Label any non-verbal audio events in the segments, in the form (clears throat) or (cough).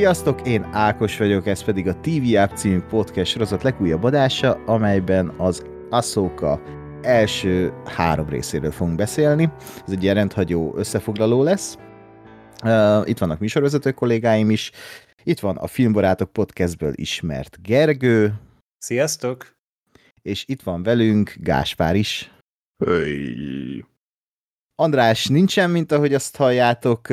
Sziasztok, én Ákos vagyok, ez pedig a TV App című podcast sorozat legújabb adása, amelyben az Ahsoka első három részéről fogunk beszélni. Ez egy ilyen rendhagyó összefoglaló lesz. Uh, itt vannak műsorvezető kollégáim is, itt van a Filmbarátok podcastből ismert Gergő. Sziasztok! És itt van velünk Gáspár is. Hey. András nincsen, mint ahogy azt halljátok,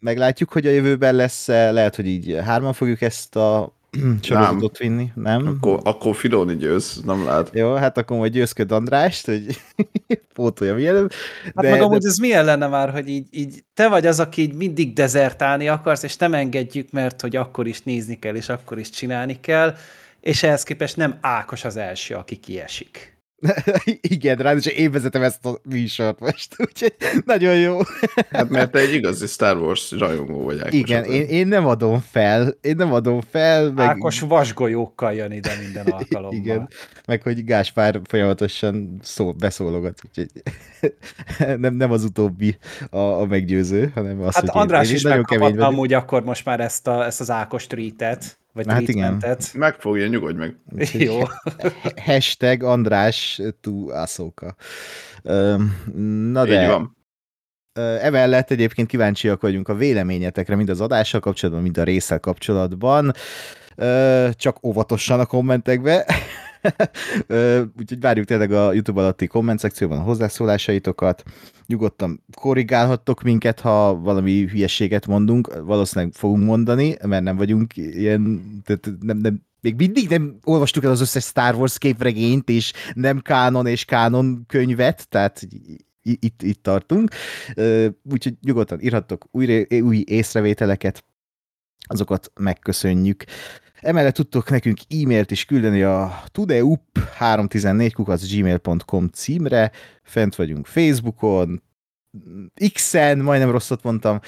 meglátjuk, hogy a jövőben lesz -e. lehet, hogy így hárman fogjuk ezt a sorozatot vinni, nem? Akkor, akkor Filoni győz, nem lehet. Jó, hát akkor majd győzköd Andrást, hogy (laughs) pótolja mielőbb. Hát de, meg amúgy de... ez milyen lenne már, hogy így, így te vagy az, aki így mindig dezertálni akarsz, és nem engedjük, mert hogy akkor is nézni kell, és akkor is csinálni kell, és ehhez képest nem Ákos az első, aki kiesik. (laughs) Igen, ráadásul én vezetem ezt a műsort most, (laughs) úgyhogy nagyon jó. Hát mert te egy igazi Star Wars rajongó vagy Ákos. Igen, én, én nem adom fel, én nem adom fel. Meg... Ákos vasgolyókkal jön ide minden (laughs) alkalommal. Igen, meg hogy Gáspár folyamatosan szó, beszólogat, úgyhogy nem, nem az utóbbi a, a meggyőző, hanem az, hát hogy András én, én is megkaphatna amúgy akkor most már ezt, a, ezt az Ákos tweetet. Vagy hát igen. Megfogja, nyugodj meg. Jó. (laughs) Hashtag András to Asoka. Na de... Így van. Emellett egyébként kíváncsiak vagyunk a véleményetekre, mind az adással kapcsolatban, mind a részsel kapcsolatban. Csak óvatosan a kommentekbe. Úgyhogy várjuk tényleg a YouTube alatti komment szekcióban a hozzászólásaitokat. Nyugodtan korrigálhattok minket, ha valami hülyeséget mondunk. Valószínűleg fogunk mondani, mert nem vagyunk ilyen, tehát nem, nem, még mindig nem olvastuk el az összes Star Wars képregényt, és nem kánon és kánon könyvet, tehát itt, itt tartunk. Úgyhogy nyugodtan írhattok új, új észrevételeket, azokat megköszönjük. Emellett tudtok nekünk e-mailt is küldeni a tudeup314 gmail.com címre, fent vagyunk Facebookon, X-en, majdnem rosszat mondtam, uh,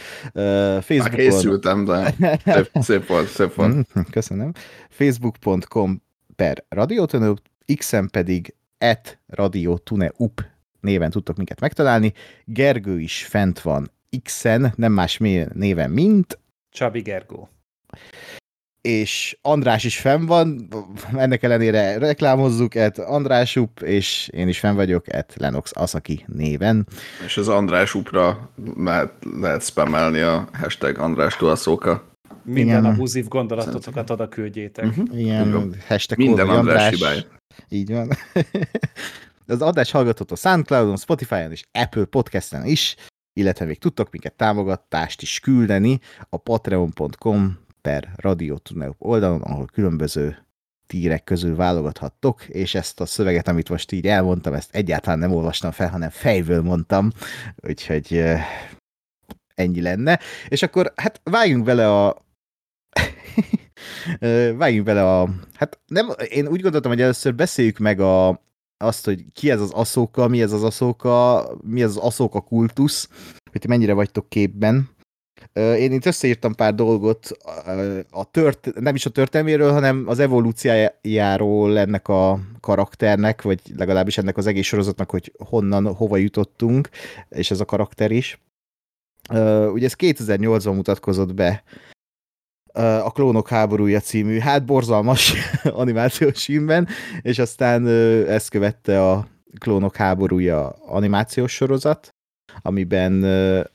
Facebookon. Már készültem, de szép, (laughs) szép volt, szép volt. Mhm, köszönöm. Facebook.com per Radiotuneup, X-en pedig at Radiotuneup néven tudtok minket megtalálni. Gergő is fent van X-en, nem más néven, mint... Csabi Gergó és András is fenn van, ennek ellenére reklámozzuk, et András Up, és én is fenn vagyok, et Lenox Asaki néven. És az András Upra lehet, lehet spamelni a hashtag András Tulaszóka. Minden Igen. abuzív gondolatotokat oda küldjétek. Uh-huh. Igen, hashtag Minden András, András Így van. (laughs) az adás hallgatható Soundcloudon, Spotify-on és Apple Podcast-en is, illetve még tudtok minket támogatást is küldeni a patreon.com per Radio Tuneup oldalon, ahol különböző tírek közül válogathattok, és ezt a szöveget, amit most így elmondtam, ezt egyáltalán nem olvastam fel, hanem fejből mondtam, úgyhogy ennyi lenne. És akkor hát vágjunk bele a (laughs) vágjunk bele a... Hát nem, én úgy gondoltam, hogy először beszéljük meg a, azt, hogy ki ez az aszóka, mi ez az aszóka, mi ez az aszóka kultusz, hogy mennyire vagytok képben. Én itt összeírtam pár dolgot a tört, nem is a történelméről, hanem az evolúciójáról ennek a karakternek, vagy legalábbis ennek az egész sorozatnak, hogy honnan, hova jutottunk, és ez a karakter is. Ugye ez 2008-ban mutatkozott be a Klónok háborúja című, hát borzalmas (laughs) animációs filmben, és aztán ezt követte a Klónok háborúja animációs sorozat, amiben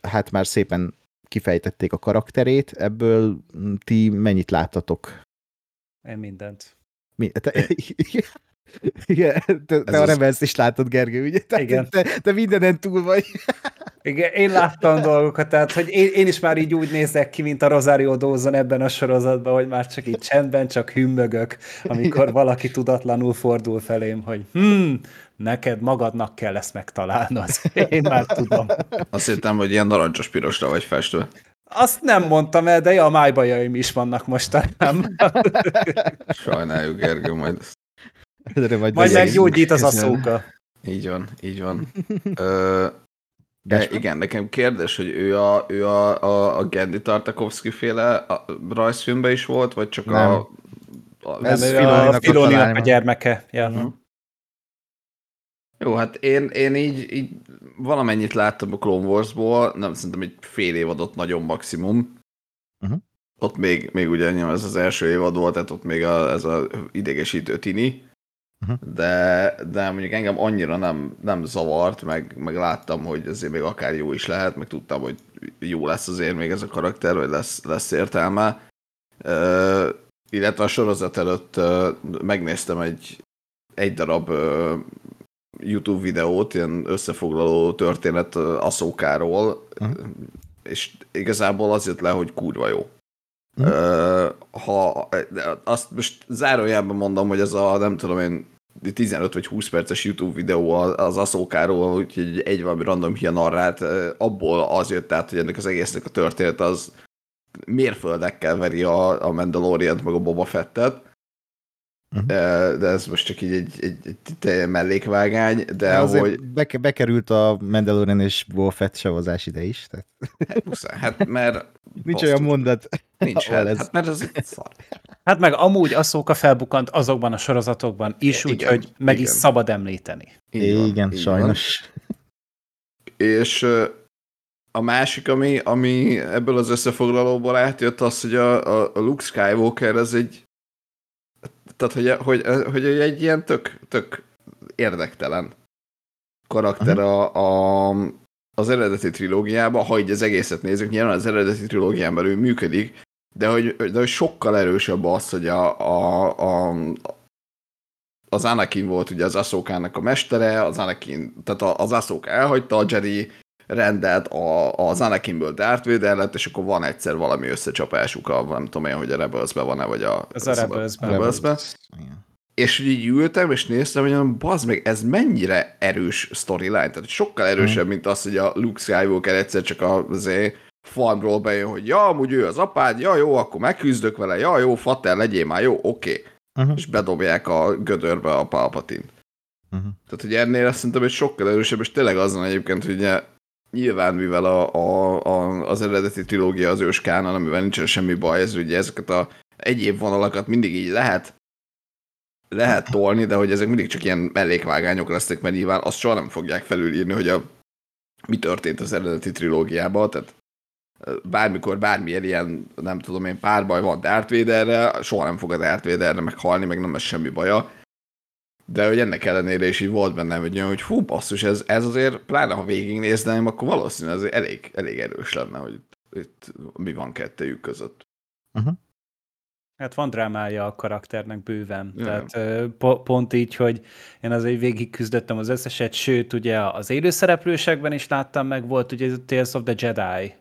hát már szépen kifejtették a karakterét, ebből ti mennyit láttatok? Én mindent. Mi, te, (laughs) igen, te, te a rebels is látod, Gergő, ugye? Te, igen. Te, te mindenen túl vagy. (laughs) Igen, én láttam dolgokat, tehát hogy én, én is már így úgy nézek ki, mint a Rosario Dawson ebben a sorozatban, hogy már csak így csendben, csak hümmögök, amikor Igen. valaki tudatlanul fordul felém, hogy hm, neked magadnak kell ezt megtalálnod. (laughs) Én már tudom. Azt hittem, hogy ilyen narancsos pirosra vagy festve. Azt nem mondtam el, de ja, a májbajaim is vannak mostanában. (laughs) Sajnáljuk, Gergő, majd... majd, majd meggyógyít az aszóka. Így van, így van. (laughs) Ö, de igen, nekem kérdés, hogy ő a, ő a, a, a Gendi Tartakovsky féle a rajzfilmben is volt, vagy csak nem. a... a Ez Filoninak a, Filoninak a gyermeke. Ja. Uh-huh. Jó, hát én, én így, így valamennyit láttam a Clone Wars-ból, nem szerintem egy fél évadot nagyon maximum. Uh-huh. ott még, még ugye ez az első évad volt, tehát ott még a, ez a idegesítő tini, uh-huh. de, de mondjuk engem annyira nem, nem zavart, meg, meg láttam, hogy azért még akár jó is lehet, meg tudtam, hogy jó lesz azért még ez a karakter, vagy lesz, lesz értelme. Uh, illetve a sorozat előtt uh, megnéztem egy, egy darab uh, YouTube videót, ilyen összefoglaló történet Aszókáról, uh-huh. és igazából az jött le, hogy kurva jó. Uh-huh. Ha azt most zárójelben mondom, hogy ez a nem tudom én 15 vagy 20 perces YouTube videó az Aszókáról, úgyhogy egy valami random hia narrát, abból az jött át, hogy ennek az egésznek a történet az mérföldekkel veri a, a Mandalorian meg a Boba Fettet. Uh-huh. De ez most csak így egy, egy, egy, egy mellékvágány, de hogy... Beke, bekerült a Mandalorian és Boba Fett savazás ide is. Tehát... Hát, muszáj, hát mert... (laughs) Nincs olyan mondat. (laughs) Nincs, hát, ez. hát mert ez szar. Hát meg amúgy a szóka felbukant azokban a sorozatokban is, úgyhogy meg igen. is szabad említeni. Így van, igen, így sajnos. Van. És a másik, ami, ami ebből az összefoglalóból átjött, az, hogy a, a, a Luke Skywalker ez egy tehát, hogy, hogy, hogy egy ilyen tök, tök érdektelen karakter a, a, az eredeti trilógiában, ha így az egészet nézzük, nyilván az eredeti trilógián belül működik, de hogy, de hogy sokkal erősebb az, hogy a, a, a, az Anakin volt ugye az Aszókának a mestere, az Anakin, tehát az Aszóka elhagyta a Jedi rendet, a, az Anakinből Darth Vader lett, és akkor van egyszer valami összecsapásuk, a, nem tudom én, hogy a rebels van-e, vagy a... Ez a Rebels-ben. Rebels-be. És így ültem, és néztem, hogy bazd meg, ez mennyire erős storyline, tehát sokkal erősebb, mm. mint az, hogy a Luke Skywalker egyszer csak az farmról bejön, hogy ja, amúgy ő az apád, ja, jó, akkor megküzdök vele, ja, jó, fater, legyél már, jó, oké. Okay. Uh-huh. És bedobják a gödörbe a palpatin. Uh-huh. Tehát, hogy ennél azt szerintem, hogy sokkal erősebb, és tényleg azon egyébként, hogy ugye nyilván, mivel a, a, a, az eredeti trilógia az ős kánon, amivel nincsen semmi baj, ez ugye ezeket a egyéb vonalakat mindig így lehet lehet tolni, de hogy ezek mindig csak ilyen mellékvágányok lesznek, mert nyilván azt soha nem fogják felülírni, hogy a, mi történt az eredeti trilógiában, tehát bármikor bármilyen ilyen, nem tudom én, párbaj van Darth Vaderre, soha nem fog a Darth Vaderre meghalni, meg nem lesz semmi baja. De hogy ennek ellenére is így volt bennem hogy, hogy hú, basszus, ez, ez azért, pláne ha végignézném, akkor valószínűleg ez elég, elég erős lenne, hogy itt, itt mi van kettőjük között. Uh-huh. Hát van drámája a karakternek bőven. Yeah. Tehát po- pont így, hogy én azért végig küzdöttem az összeset, sőt, ugye az élőszereplősekben is láttam meg, volt ugye a Tales of the Jedi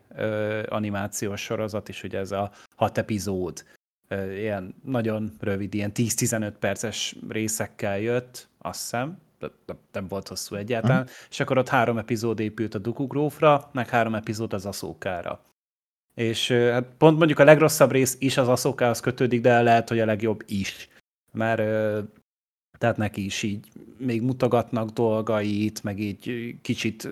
animációs sorozat is, ugye ez a hat epizód. Ilyen nagyon rövid, ilyen 10-15 perces részekkel jött, azt hiszem, nem volt hosszú egyáltalán, uh-huh. és akkor ott három epizód épült a Dooku Grófra, meg három epizód az Aszókára. És hát pont mondjuk a legrosszabb rész is az Aszókához kötődik, de lehet, hogy a legjobb is. Mert tehát neki is így még mutogatnak dolgait, meg így kicsit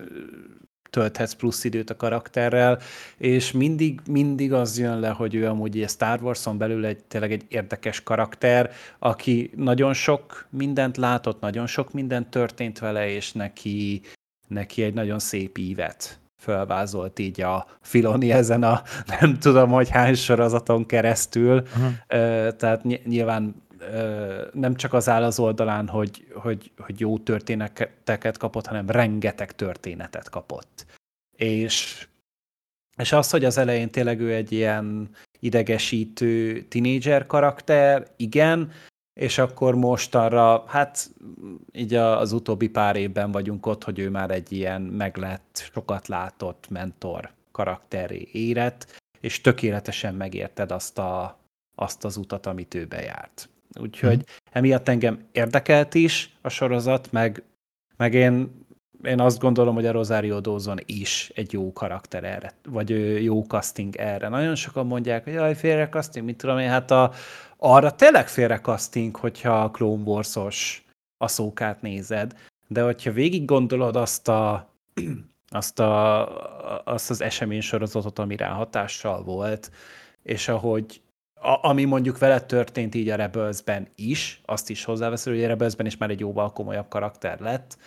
tölthetsz plusz időt a karakterrel, és mindig, mindig az jön le, hogy ő amúgy a Star Wars-on belül egy, tényleg egy érdekes karakter, aki nagyon sok mindent látott, nagyon sok mindent történt vele, és neki, neki egy nagyon szép ívet fölvázolt így a Filoni ezen a nem tudom, hogy hány sorozaton keresztül. Uh-huh. Tehát nyilván nem csak az áll az oldalán, hogy, hogy, hogy jó történeteket kapott, hanem rengeteg történetet kapott. És, és az, hogy az elején tényleg ő egy ilyen idegesítő tinédzser karakter, igen, és akkor most arra, hát így az utóbbi pár évben vagyunk ott, hogy ő már egy ilyen meglett, sokat látott mentor karakteré érett, és tökéletesen megérted azt, a, azt az utat, amit ő bejárt. Úgyhogy mm. emiatt engem érdekelt is a sorozat, meg, meg én, én azt gondolom, hogy a Rosario Dawson is egy jó karakter erre, vagy jó casting erre. Nagyon sokan mondják, hogy jaj, félre casting, mit tudom én, hát a, arra tényleg félre casting, hogyha a Clone Wars-os aszókát nézed, de hogyha végig gondolod azt a (clears throat) azt, a, azt az esemény sorozatot, ami rá hatással volt, és ahogy a, ami mondjuk vele történt így a Rebelsben is, azt is hozzáveszél, hogy a Rebelsben is már egy jóval komolyabb karakter lett,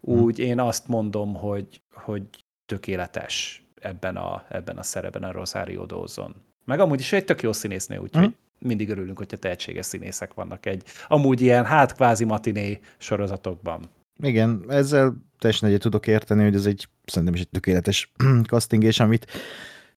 úgy hmm. én azt mondom, hogy, hogy tökéletes ebben a, ebben a szerepben a Rosario Dawson. Meg amúgy is egy tök jó színésznő, úgyhogy uh-huh. mindig örülünk, hogyha tehetséges színészek vannak egy amúgy ilyen hát kvázi matiné sorozatokban. Igen, ezzel teljesen egyet tudok érteni, hogy ez egy szerintem is egy tökéletes (clears throat) casting, és amit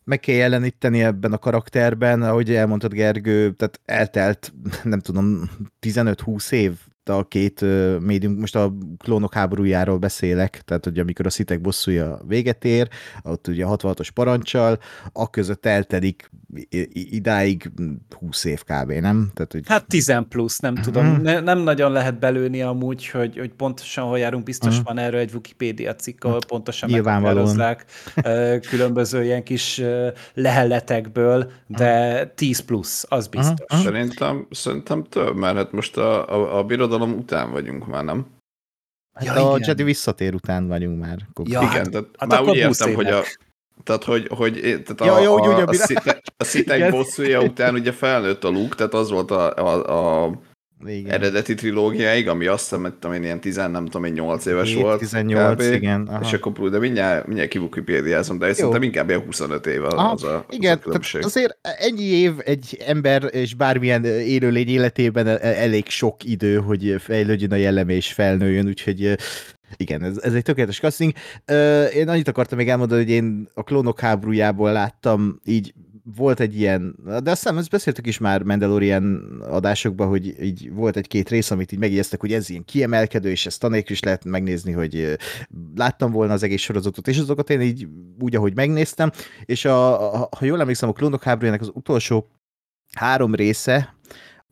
meg kell jeleníteni ebben a karakterben, ahogy elmondtad Gergő, tehát eltelt, nem tudom, 15-20 év a két médium, most a klónok háborújáról beszélek, tehát hogy amikor a szitek bosszúja véget ér, ott ugye 66-os parancsal, a között eltelik idáig 20 év kb. nem? Tehát, hogy... Hát 10 plusz, nem tudom. Mhm. Ne, nem nagyon lehet belőni amúgy, hogy, hogy pontosan hol járunk, biztos uh-huh. van erről egy Wikipedia cikk, ahol pontosan meghatározzák különböző ilyen kis lehelletekből, de 10 plusz, az biztos. Uh-huh. Szerintem, szerintem több, mert hát most a, a, a birodalom után vagyunk már, nem? Hát ja, a igen. Jedi visszatér után vagyunk már. Ja, igen, hát, tehát hát már úgy értem, hogy a, tehát, hogy, hogy tehát ja, a, jó, a, a, a, szite, a szitek bosszúja után ugye felnőtt a Luke, tehát az volt a, a, a igen. eredeti trilógiáig, ami azt hiszem, hogy én ilyen 10, nem tudom, én 8 éves 7, volt. 18, kb. igen. Aha. És akkor, de mindjárt, mindjárt kivukipédiázom, de szerintem inkább ilyen 25 év az, aha, az a, igen, az a azért ennyi év egy ember és bármilyen élőlény életében e- e- elég sok idő, hogy fejlődjön a jelleme és felnőjön, úgyhogy igen, ez, ez egy tökéletes casting. Én annyit akartam még elmondani, hogy én a klónok háborújából láttam így volt egy ilyen, de aztán ezt beszéltük is már Mandalorian adásokban, hogy így volt egy-két rész, amit így megjegyeztek, hogy ez ilyen kiemelkedő, és ezt tanék is lehet megnézni, hogy láttam volna az egész sorozatot, és azokat én így úgy, ahogy megnéztem, és a, a, ha jól emlékszem, a Klónok háborújának az utolsó három része,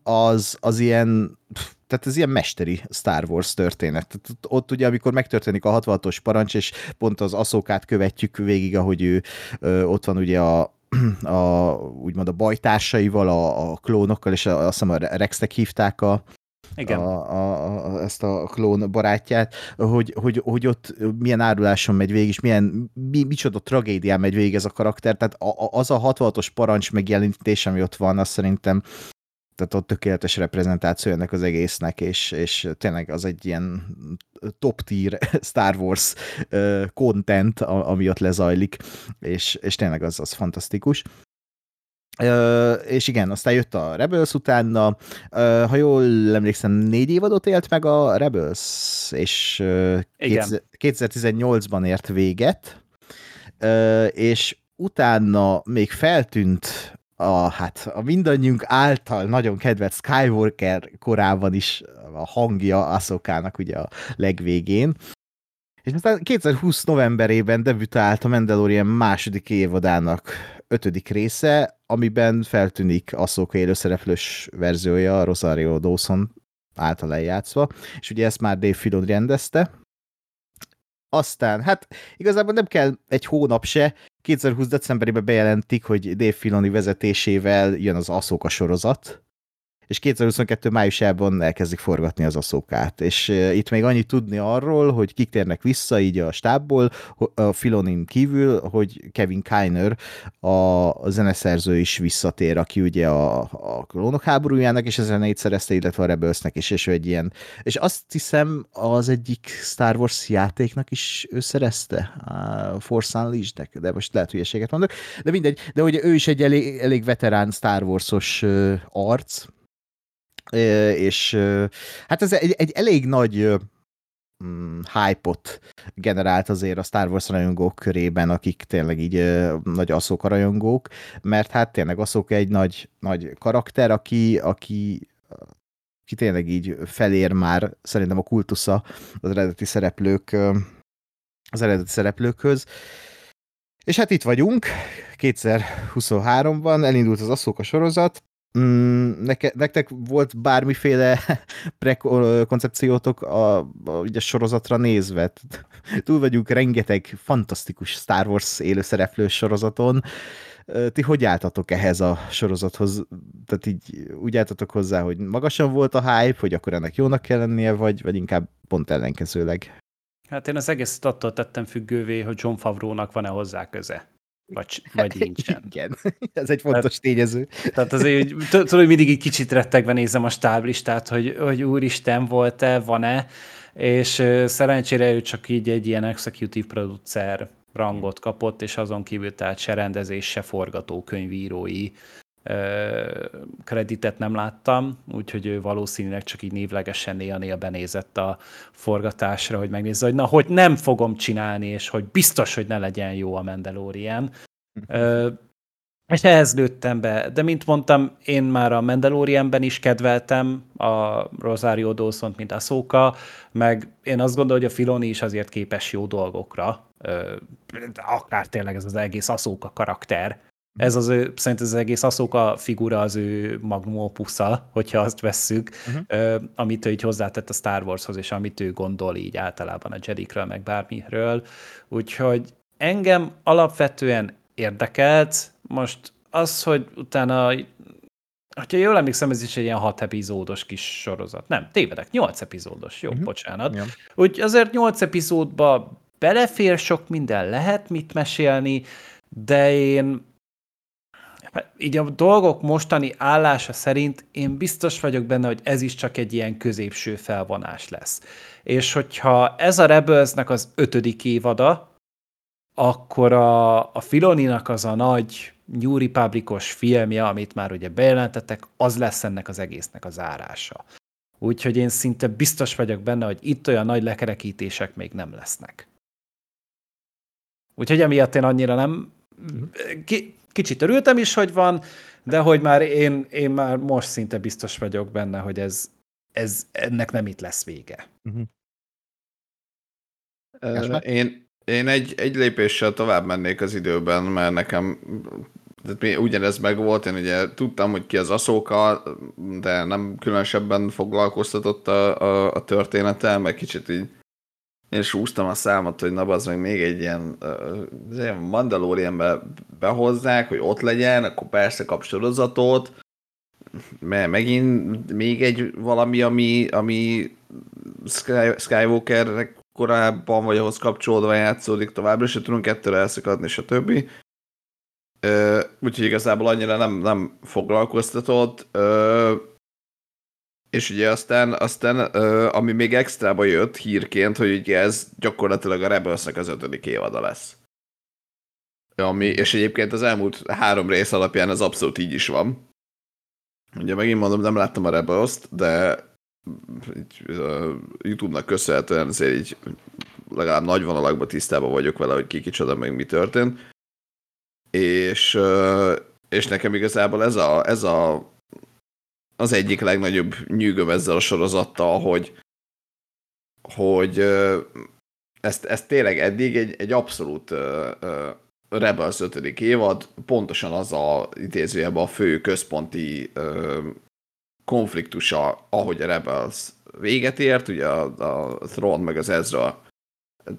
az, az ilyen, tehát ez ilyen mesteri Star Wars történet. Tehát ott ugye, amikor megtörténik a 66-os parancs, és pont az aszókát követjük végig, ahogy ő ö, ott van ugye a, a, úgymond a bajtársaival, a, a klónokkal, és a, azt hiszem a Rextek hívták a, igen. A, a, a, ezt a klón barátját, hogy, hogy, hogy ott milyen áruláson megy végig, és milyen, mi, micsoda tragédián megy végig ez a karakter, tehát a, a, az a 66-os parancs megjelenítés, ami ott van, azt szerintem tehát ott tökéletes reprezentáció ennek az egésznek, és, és tényleg az egy ilyen top tier (laughs) Star Wars content, ami ott lezajlik, és, és tényleg az, az fantasztikus. És igen, aztán jött a Rebels utána, ha jól emlékszem, négy évadot élt meg a Rebels, és uh, 2018-ban ért véget, és utána még feltűnt a, hát a mindannyiunk által nagyon kedvelt Skywalker korában is a hangja Asokának ugye a legvégén. És aztán 2020 novemberében debütált a Mandalorian második évadának ötödik része, amiben feltűnik Ahsoka élőszereplős verziója, Rosario Dawson által eljátszva, és ugye ezt már Dave Filoni rendezte, aztán, hát igazából nem kell egy hónap se, 2020 decemberében bejelentik, hogy Dave Filoni vezetésével jön az Aszóka sorozat, és 2022 májusában elkezdik forgatni az aszókát. És itt még annyit tudni arról, hogy kik térnek vissza így a stábból, a Filonin kívül, hogy Kevin Kiner, a zeneszerző is visszatér, aki ugye a, a klónok háborújának és ezzel zenét szerezte, illetve a Rebelsnek is, és ő egy ilyen, és azt hiszem az egyik Star Wars játéknak is ő szerezte, a Force Unleashed-nek, de most lehet hülyeséget mondok, de mindegy, de ugye ő is egy elég, elég veterán Star Wars-os arc, és hát ez egy, egy elég nagy mm, hype-ot generált azért a Star Wars rajongók körében, akik tényleg így nagy Ahsoka rajongók, mert hát tényleg Ahsoka egy nagy, nagy karakter, aki, aki ki tényleg így felér már szerintem a kultusza az eredeti szereplők az eredeti szereplőkhöz. És hát itt vagyunk, 2023-ban elindult az Ahsoka sorozat, Mm, neke, nektek volt bármiféle (laughs) prekoncepciótok a, a, a sorozatra nézve? Túl vagyunk rengeteg fantasztikus Star Wars élőszereplős sorozaton. Ti hogy álltatok ehhez a sorozathoz? Tehát így úgy álltatok hozzá, hogy magasan volt a hype, hogy akkor ennek jónak kell lennie, vagy, vagy inkább pont ellenkezőleg? Hát én az egészet attól tettem függővé, hogy John Favrónak van-e hozzá köze. Vagy, vagy nincsen. Igen, (laughs) ez egy fontos tehát, tényező. Tehát azért, tudod, hogy mindig egy kicsit rettegve nézem a stáblistát, hogy, hogy úristen, volt-e, van-e, és szerencsére ő csak így egy ilyen executive producer, rangot kapott, és azon kívül tehát se rendezés, se forgatókönyvírói kreditet nem láttam, úgyhogy ő valószínűleg csak így névlegesen néha-néha benézett a forgatásra, hogy megnézze, hogy na, hogy nem fogom csinálni, és hogy biztos, hogy ne legyen jó a Mandalorian. És ehhez lőttem be, de mint mondtam, én már a Mandalorianben is kedveltem a Rosario dawson mint a szóka, meg én azt gondolom, hogy a Filoni is azért képes jó dolgokra, akár tényleg ez az egész Aszóka karakter, ez az ő, szerint az egész Aszóka figura az ő magnum opusza, hogyha azt vesszük, uh-huh. amit ő így hozzátett a Star Warshoz, és amit ő gondol így általában a Jedikről, meg bármiről. Úgyhogy engem alapvetően érdekelt, most az, hogy utána hogyha jól emlékszem, ez is egy ilyen hat epizódos kis sorozat. Nem, tévedek, nyolc epizódos, jó, uh-huh. bocsánat. Ja. Úgy azért nyolc epizódba belefér sok minden, lehet mit mesélni, de én így a dolgok mostani állása szerint én biztos vagyok benne, hogy ez is csak egy ilyen középső felvonás lesz. És hogyha ez a Rebelsnek az ötödik évada, akkor a, a Filoninak az a nagy New Republicos filmje, amit már ugye bejelentettek, az lesz ennek az egésznek az árása. Úgyhogy én szinte biztos vagyok benne, hogy itt olyan nagy lekerekítések még nem lesznek. Úgyhogy emiatt én annyira nem... Ki, kicsit örültem is, hogy van, de hogy már én, én már most szinte biztos vagyok benne, hogy ez, ez ennek nem itt lesz vége. Uh-huh. Uh, én, én egy, egy lépéssel tovább mennék az időben, mert nekem tehát ugyanez meg volt, én ugye tudtam, hogy ki az Aszóka, de nem különösebben foglalkoztatott a, a, a története, meg kicsit így én súztam a számot, hogy na az meg még egy ilyen, uh, ilyen Mandalorianbe behozzák, hogy ott legyen, akkor persze kap sorozatot, mert megint még egy valami, ami, ami Sky, Skywalker korábban vagy ahhoz kapcsolódva játszódik továbbra, és tudunk ettől elszakadni, stb. Uh, úgyhogy igazából annyira nem, nem foglalkoztatott. Uh, és ugye aztán, aztán ami még extrába jött hírként, hogy ugye ez gyakorlatilag a rebels az ötödik évada lesz. Ami, és egyébként az elmúlt három rész alapján ez abszolút így is van. Ugye megint mondom, nem láttam a rebels de így, uh, YouTube-nak köszönhetően azért így legalább nagy vonalakban tisztában vagyok vele, hogy ki kicsoda, meg mi történt. És, és nekem igazából ez a, ez a az egyik legnagyobb nyűgöm ezzel a sorozattal, hogy, hogy ezt, ezt tényleg eddig egy, egy abszolút Rebels 5. évad, pontosan az a idézőjeben a fő központi konfliktusa, ahogy a Rebels véget ért, ugye a, a Throne meg az Ezra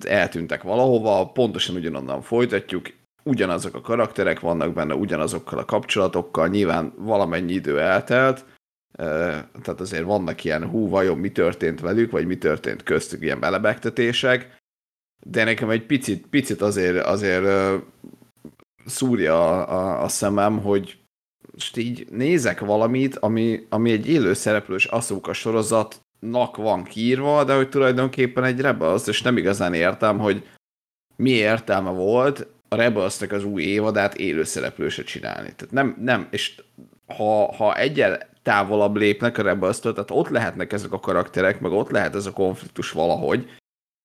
eltűntek valahova, pontosan ugyanonnan folytatjuk, ugyanazok a karakterek vannak benne, ugyanazokkal a kapcsolatokkal, nyilván valamennyi idő eltelt, tehát azért vannak ilyen hú, vajon mi történt velük, vagy mi történt köztük, ilyen belebegtetések, de nekem egy picit, picit azért, azért szúrja a, a, a szemem, hogy most így nézek valamit, ami, ami egy élő szereplős Asuka sorozatnak van kiírva, de hogy tulajdonképpen egy Rebels, és nem igazán értem, hogy mi értelme volt a rebels az új évadát élő szereplőse csinálni. Tehát nem, nem, és ha, ha egyel távolabb lépnek a rebels tehát ott lehetnek ezek a karakterek, meg ott lehet ez a konfliktus valahogy,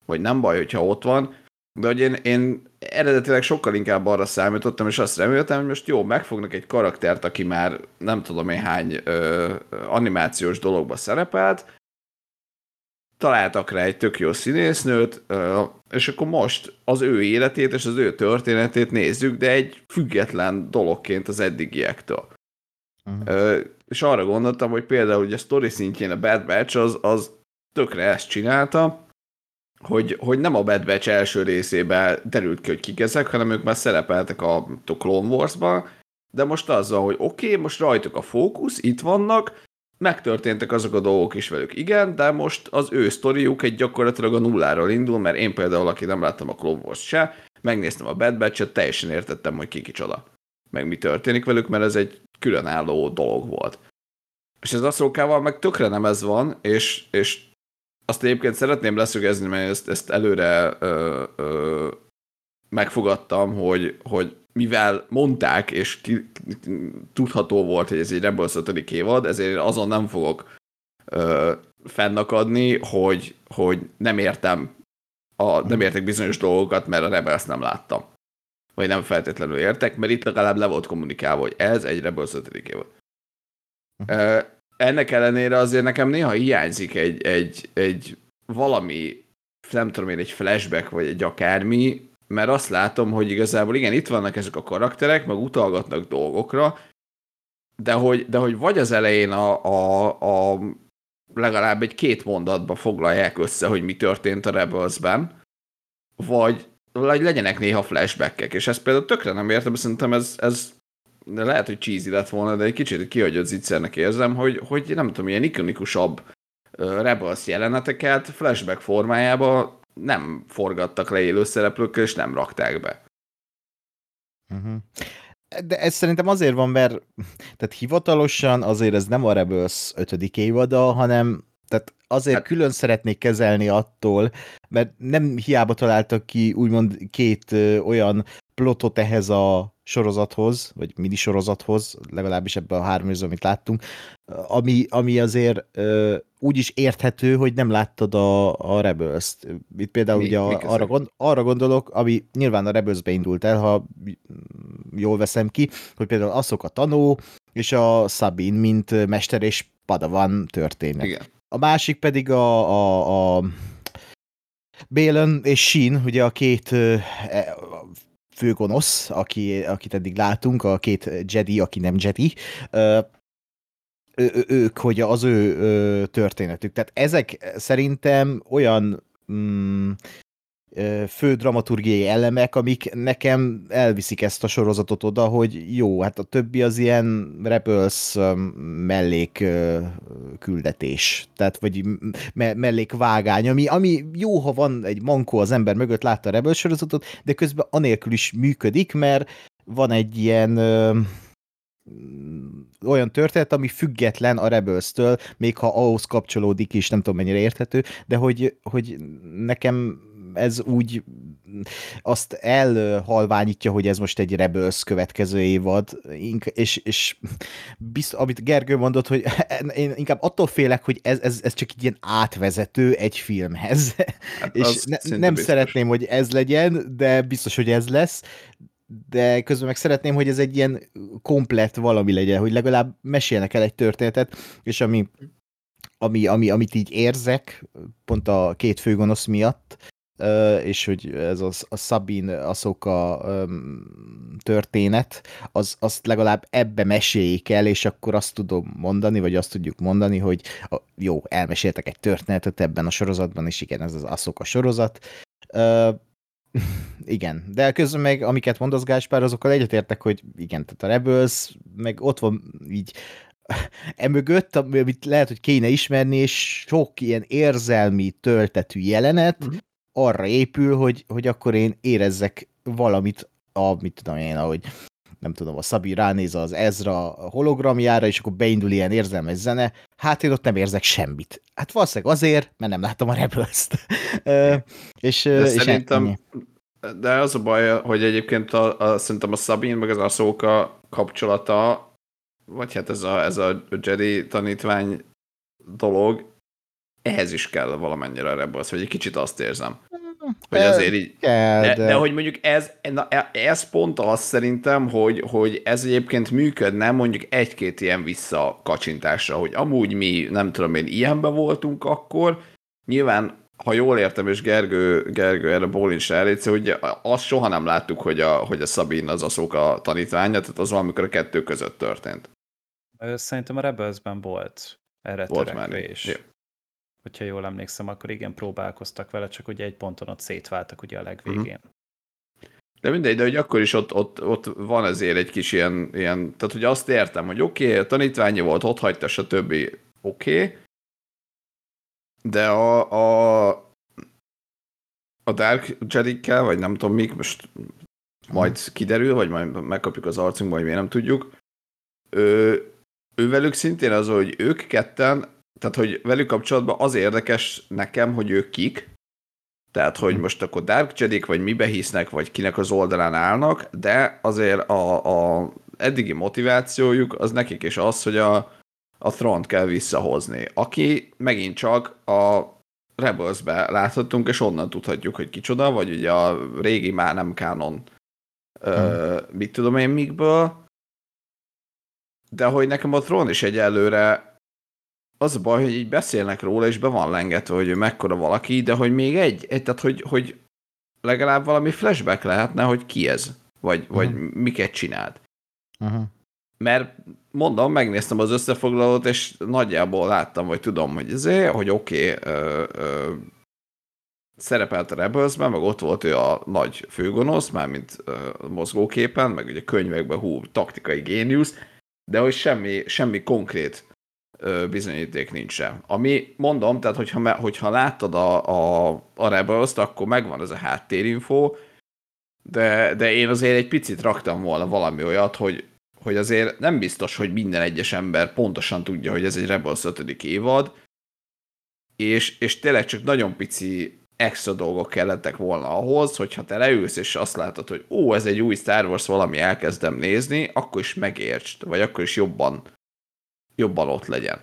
vagy nem baj, hogyha ott van, de hogy én, én eredetileg sokkal inkább arra számítottam, és azt reméltem, hogy most jó, megfognak egy karaktert, aki már nem tudom én hány ö, animációs dologba szerepelt, találtak rá egy tök jó színésznőt, és akkor most az ő életét és az ő történetét nézzük, de egy független dologként az eddigiektől. Uh-huh. És arra gondoltam, hogy például hogy a story szintjén a Bad Batch az, az tökre ezt csinálta, hogy, hogy nem a Bad Batch első részében derült ki, hogy kik ezek, hanem ők már szerepeltek a, a Clone Wars-ban, de most az van, hogy oké, okay, most rajtuk a fókusz, itt vannak, megtörténtek azok a dolgok is velük, igen, de most az ő sztoriuk egy gyakorlatilag a nulláról indul, mert én például, aki nem láttam a Clone Wars se, megnéztem a Bad Batch-et, teljesen értettem, hogy ki kicsoda, meg mi történik velük, mert ez egy különálló dolog volt. És az Aszókával meg tökre nem ez van, és, és azt egyébként szeretném leszögezni, mert ezt, ezt előre ö, ö, megfogadtam, hogy, hogy mivel mondták, és ki, tudható volt, hogy ez egy Rebels 5. évad, ezért azon nem fogok ö, fennakadni, hogy, hogy nem értem a, nem értek bizonyos dolgokat, mert a Rebels nem láttam. Vagy nem feltétlenül értek, mert itt legalább le volt kommunikálva, hogy ez egy Rebels 5. évad. Ennek ellenére azért nekem néha hiányzik egy, egy, egy valami, nem tudom én, egy flashback, vagy egy akármi, mert azt látom, hogy igazából igen, itt vannak ezek a karakterek, meg utalgatnak dolgokra, de hogy, de hogy vagy az elején a, a, a legalább egy két mondatba foglalják össze, hogy mi történt a Rebelsben, vagy legyenek néha flashbackek, és ezt például tökre nem értem, szerintem ez, ez lehet, hogy cheesy lett volna, de egy kicsit kihagyott zicsernek érzem, hogy, hogy nem tudom, ilyen ikonikusabb Rebels jeleneteket flashback formájába nem forgattak le élő szereplőkkel, és nem rakták be. Uh-huh. De ez szerintem azért van, mert tehát hivatalosan azért ez nem a Rebels 5. évada, hanem tehát azért hát, külön szeretnék kezelni attól, mert nem hiába találtak ki úgymond két ö, olyan plotot ehhez a sorozathoz, vagy mini sorozathoz, legalábbis ebben a három amit láttunk, ami, ami azért ö, úgy is érthető, hogy nem láttad a, a Rebels-t. Itt például mi, ugye a, arra, gond, arra gondolok, ami nyilván a Rebels-be indult el, ha jól veszem ki, hogy például azok a tanú, és a Sabine, mint mester és padawan történet. Igen. A másik pedig a, a, a Bélen és Shin, ugye a két e, főgonosz, aki, akit eddig látunk, a két Jedi, aki nem Jedi, ő, ők, hogy az ő történetük. Tehát ezek szerintem olyan mm, fő dramaturgiai elemek, amik nekem elviszik ezt a sorozatot oda, hogy jó, hát a többi az ilyen Rebels mellék küldetés, tehát vagy me- mellékvágány, ami, ami jó, ha van egy mankó az ember mögött, látta a Rebels sorozatot, de közben anélkül is működik, mert van egy ilyen olyan történet, ami független a Rebels-től, még ha ahhoz kapcsolódik is, nem tudom mennyire érthető, de hogy, hogy nekem ez úgy azt elhalványítja, hogy ez most egy Rebels következő évad, és, és bizt, amit Gergő mondott, hogy (laughs) én inkább attól félek, hogy ez, ez, ez csak egy ilyen átvezető egy filmhez, hát (laughs) és ne, nem biztos. szeretném, hogy ez legyen, de biztos, hogy ez lesz, de közben meg szeretném, hogy ez egy ilyen komplett valami legyen, hogy legalább mesélnek el egy történetet, és ami, ami, ami, amit így érzek, pont a két főgonosz miatt, és hogy ez a, a Sabine Asoka történet, az, azt legalább ebbe meséljék el, és akkor azt tudom mondani, vagy azt tudjuk mondani, hogy jó, elmeséltek egy történetet ebben a sorozatban, és igen, ez az Asoka sorozat. (laughs) igen, de közben meg, amiket mondasz Gáspár, azokkal egyetértek, hogy igen, tehát a Rebels, meg ott van így (laughs) emögött, amit lehet, hogy kéne ismerni, és sok ilyen érzelmi töltetű jelenet, uh-huh arra épül, hogy, hogy akkor én érezzek valamit, a, mit tudom én, ahogy nem tudom, a Szabi ránéz az Ezra hologramjára, és akkor beindul ilyen érzelmes zene, hát én ott nem érzek semmit. Hát valószínűleg azért, mert nem látom a Rebels-t. (laughs) és, de és szerintem, ennyi. de az a baj, hogy egyébként a, a, szerintem a Szabin meg az Aszóka kapcsolata, vagy hát ez a, ez a Jedi tanítvány dolog, ehhez is kell valamennyire a Rebels, vagy egy kicsit azt érzem. Hogy azért így... Kell, de, de... de, hogy mondjuk ez, na, ez pont az szerintem, hogy, hogy ez egyébként működne mondjuk egy-két ilyen visszakacsintásra, hogy amúgy mi, nem tudom én, ilyenben voltunk akkor, nyilván ha jól értem, és Gergő, Gergő erre bólincs ellétsz, hogy azt soha nem láttuk, hogy a, hogy a Sabine az a tanítványa, tehát az valamikor a kettő között történt. Szerintem a Rebelsben volt erre volt törekvés. Már hogyha jól emlékszem, akkor igen, próbálkoztak vele, csak ugye egy ponton ott szétváltak ugye a legvégén. Uh-huh. De mindegy, de hogy akkor is ott, ott, ott van azért egy kis ilyen, ilyen tehát hogy azt értem, hogy oké, okay, tanítványa volt, ott hagyta, stb. Oké, okay, de a, a, a Dark jedi vagy nem tudom mik, most majd kiderül, vagy majd megkapjuk az arcunkba, vagy miért nem tudjuk, ő, ővelük szintén az, hogy ők ketten tehát, hogy velük kapcsolatban az érdekes nekem, hogy ők kik, Tehát, hogy most akkor Dark Jedik, vagy mibe hisznek, vagy kinek az oldalán állnak, de azért a, a eddigi motivációjuk az nekik is az, hogy a, a thront kell visszahozni, aki megint csak a Rebels-be láthattunk, és onnan tudhatjuk, hogy kicsoda, vagy ugye a régi már nem kánon hmm. ö, mit tudom én mikből, de hogy nekem a Throne is egyelőre az a baj, hogy így beszélnek róla, és be van lengetve, hogy ő mekkora valaki, de hogy még egy, egy tehát hogy, hogy legalább valami flashback lehetne, hogy ki ez, vagy, uh-huh. vagy miket csinált. Uh-huh. Mert mondom, megnéztem az összefoglalót, és nagyjából láttam, vagy tudom, hogy ezért, hogy oké, okay, szerepelt a rebels meg ott volt ő a nagy főgonosz, mármint ö, mozgóképen, meg ugye könyvekben hú, taktikai géniusz, de hogy semmi, semmi konkrét bizonyíték nincs sem. Ami, mondom, tehát hogyha, hogyha láttad a, a, a rebels akkor megvan ez a háttérinfo, de, de én azért egy picit raktam volna valami olyat, hogy, hogy azért nem biztos, hogy minden egyes ember pontosan tudja, hogy ez egy Rebels 5. évad, és, és tényleg csak nagyon pici extra dolgok kellettek volna ahhoz, hogyha te leülsz és azt látod, hogy ó, ez egy új Star Wars, valami elkezdem nézni, akkor is megértsd, vagy akkor is jobban jobban ott legyen.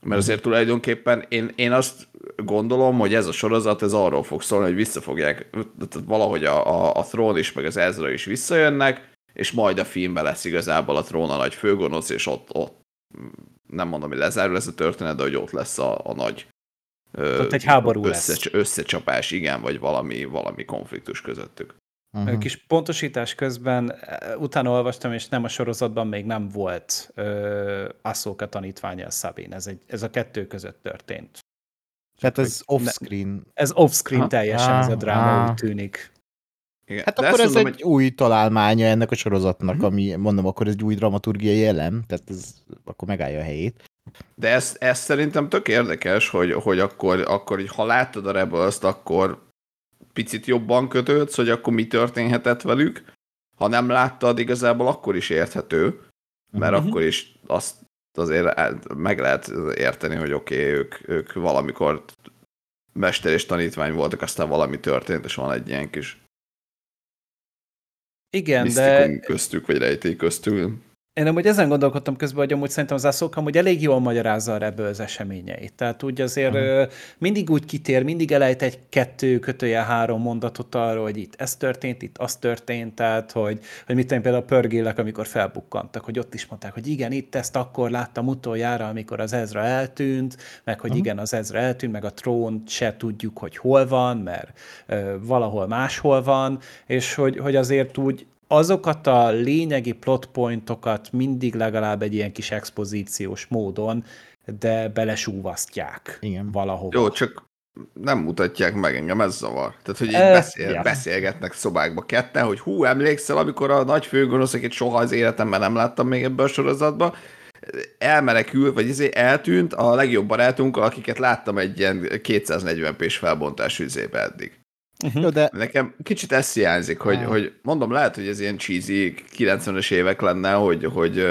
Mert azért tulajdonképpen én, én azt gondolom, hogy ez a sorozat ez arról fog szólni, hogy visszafogják, tehát valahogy a, a, a Throne is, meg az Ezra is visszajönnek, és majd a filmben lesz igazából a Throne a nagy főgonosz, és ott, ott nem mondom, hogy lezárul ez a történet, de hogy ott lesz a, a nagy ott egy háború össze, lesz. összecsapás, igen, vagy valami, valami konfliktus közöttük. Uh-huh. Kis pontosítás közben utána olvastam, és nem a sorozatban még nem volt uh, Asszóka tanítványa a Szabin. Ez, egy, ez a kettő között történt. Tehát ez off-screen. Ez off-screen ha? teljesen, ah, ez a dráma ah. úgy tűnik. Igen. Hát De akkor ez mondom, egy hogy... új találmánya ennek a sorozatnak, uh-huh. ami mondom, akkor ez egy új dramaturgiai elem, tehát ez akkor megállja a helyét. De ez, ez szerintem tök érdekes, hogy, hogy akkor, akkor hogy ha láttad a rebels akkor picit jobban kötődsz, hogy akkor mi történhetett velük. Ha nem láttad, igazából akkor is érthető, mert uh-huh. akkor is azt azért meg lehet érteni, hogy oké, okay, ők, ők valamikor mester és tanítvány voltak, aztán valami történt, és van egy ilyen kis igen, de... köztük, vagy rejtély köztük. Én amúgy ezen gondolkodtam közben, hogy amúgy szerintem az Asszok amúgy elég jól magyarázza a Rebels eseményeit. Tehát úgy azért uh-huh. mindig úgy kitér, mindig elejt egy kettő kötője három mondatot arról, hogy itt ez történt, itt az történt, tehát hogy, hogy mit tenni például a pörgélek, amikor felbukkantak, hogy ott is mondták, hogy igen, itt ezt akkor láttam utoljára, amikor az Ezra eltűnt, meg hogy uh-huh. igen, az Ezra eltűnt, meg a trón se tudjuk, hogy hol van, mert ö, valahol máshol van, és hogy, hogy azért úgy azokat a lényegi plotpointokat mindig legalább egy ilyen kis expozíciós módon, de belesúvasztják Igen. valahova. Jó, csak nem mutatják meg engem, ez zavar. Tehát, hogy így e, beszél, ja. beszélgetnek szobákba ketten, hogy hú, emlékszel, amikor a nagy főgonosz, akit soha az életemben nem láttam még ebben a sorozatban, elmenekül, vagy izé eltűnt a legjobb barátunkkal, akiket láttam egy ilyen 240p-s felbontású üzébe eddig. Uh-huh. Jó, de... Nekem kicsit ez hiányzik, hogy, ah. hogy mondom, lehet, hogy ez ilyen cheesy 90-es évek lenne, hogy, hogy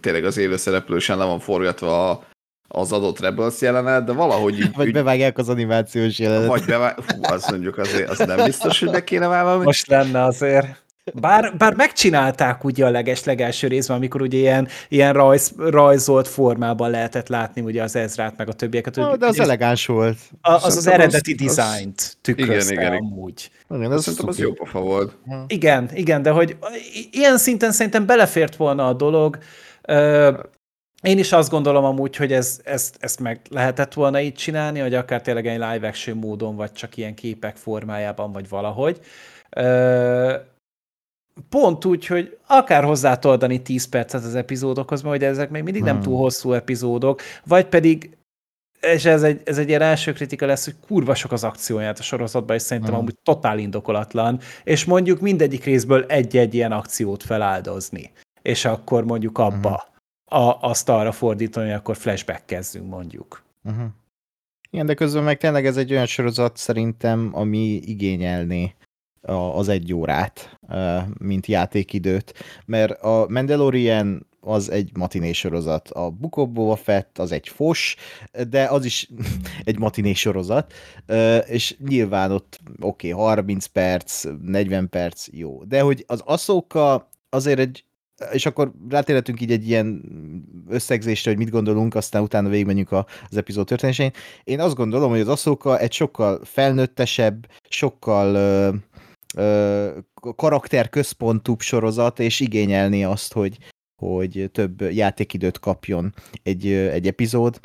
tényleg az élőszereplősen le van forgatva a, az adott Rebels jelenet, de valahogy így... (laughs) Vagy úgy, bevágják az animációs jelenet. Vagy bevágják, fú, azt mondjuk azért, az nem biztos, hogy be kéne vállalni. Most lenne azért. Bár, bár megcsinálták ugye a leges legelső részben, amikor ugye ilyen, ilyen rajz, rajzolt formában lehetett látni ugye az Ezrát, meg a többieket. Oh, de az ez, elegáns volt. A, az az eredeti az, dizájnt tükrözte igen, igen, amúgy. Igen, az Szerintem az jó pofa volt. Igen, igen, de hogy ilyen szinten szerintem belefért volna a dolog. Én is azt gondolom amúgy, hogy ez, ezt, ezt meg lehetett volna így csinálni, hogy akár tényleg egy live action módon, vagy csak ilyen képek formájában, vagy valahogy pont úgy, hogy akár hozzátoldani 10 percet az epizódokhoz, mert ezek még mindig nem hmm. túl hosszú epizódok, vagy pedig és ez egy, ez egy ilyen első kritika lesz, hogy kurva sok az akcióját a sorozatban, és szerintem hmm. amúgy totál indokolatlan, és mondjuk mindegyik részből egy-egy ilyen akciót feláldozni, és akkor mondjuk abba hmm. a, azt arra fordítani, hogy akkor flashback kezdünk mondjuk. Hmm. Igen, de közben meg tényleg ez egy olyan sorozat szerintem, ami igényelné az egy órát, mint játékidőt, mert a Mandalorian az egy matiné sorozat. A Book Fett az egy fos, de az is (laughs) egy matiné sorozat, és nyilván ott oké, okay, 30 perc, 40 perc, jó. De hogy az Ahsoka azért egy és akkor rátérhetünk így egy ilyen összegzésre, hogy mit gondolunk, aztán utána végigmenjünk az epizód történésén. Én azt gondolom, hogy az Ahsoka egy sokkal felnőttesebb, sokkal ö, karakterközpontúbb sorozat, és igényelni azt, hogy, hogy több játékidőt kapjon egy, egy epizód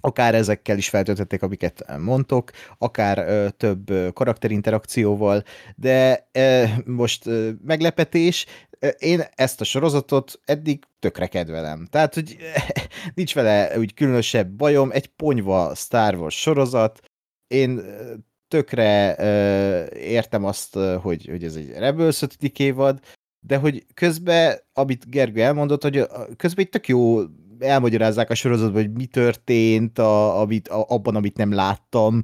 akár ezekkel is feltöltötték, amiket mondtok, akár ö, több karakterinterakcióval, de ö, most ö, meglepetés, én ezt a sorozatot eddig tökre kedvelem. Tehát, hogy (laughs) nincs vele úgy különösebb bajom, egy ponyva Star Wars sorozat, én tökre ö, értem azt, hogy, hogy ez egy Rebels 5. évad, de hogy közben, amit Gergő elmondott, hogy közben egy tök jó elmagyarázzák a sorozatban, hogy mi történt a, amit, a, abban, amit nem láttam,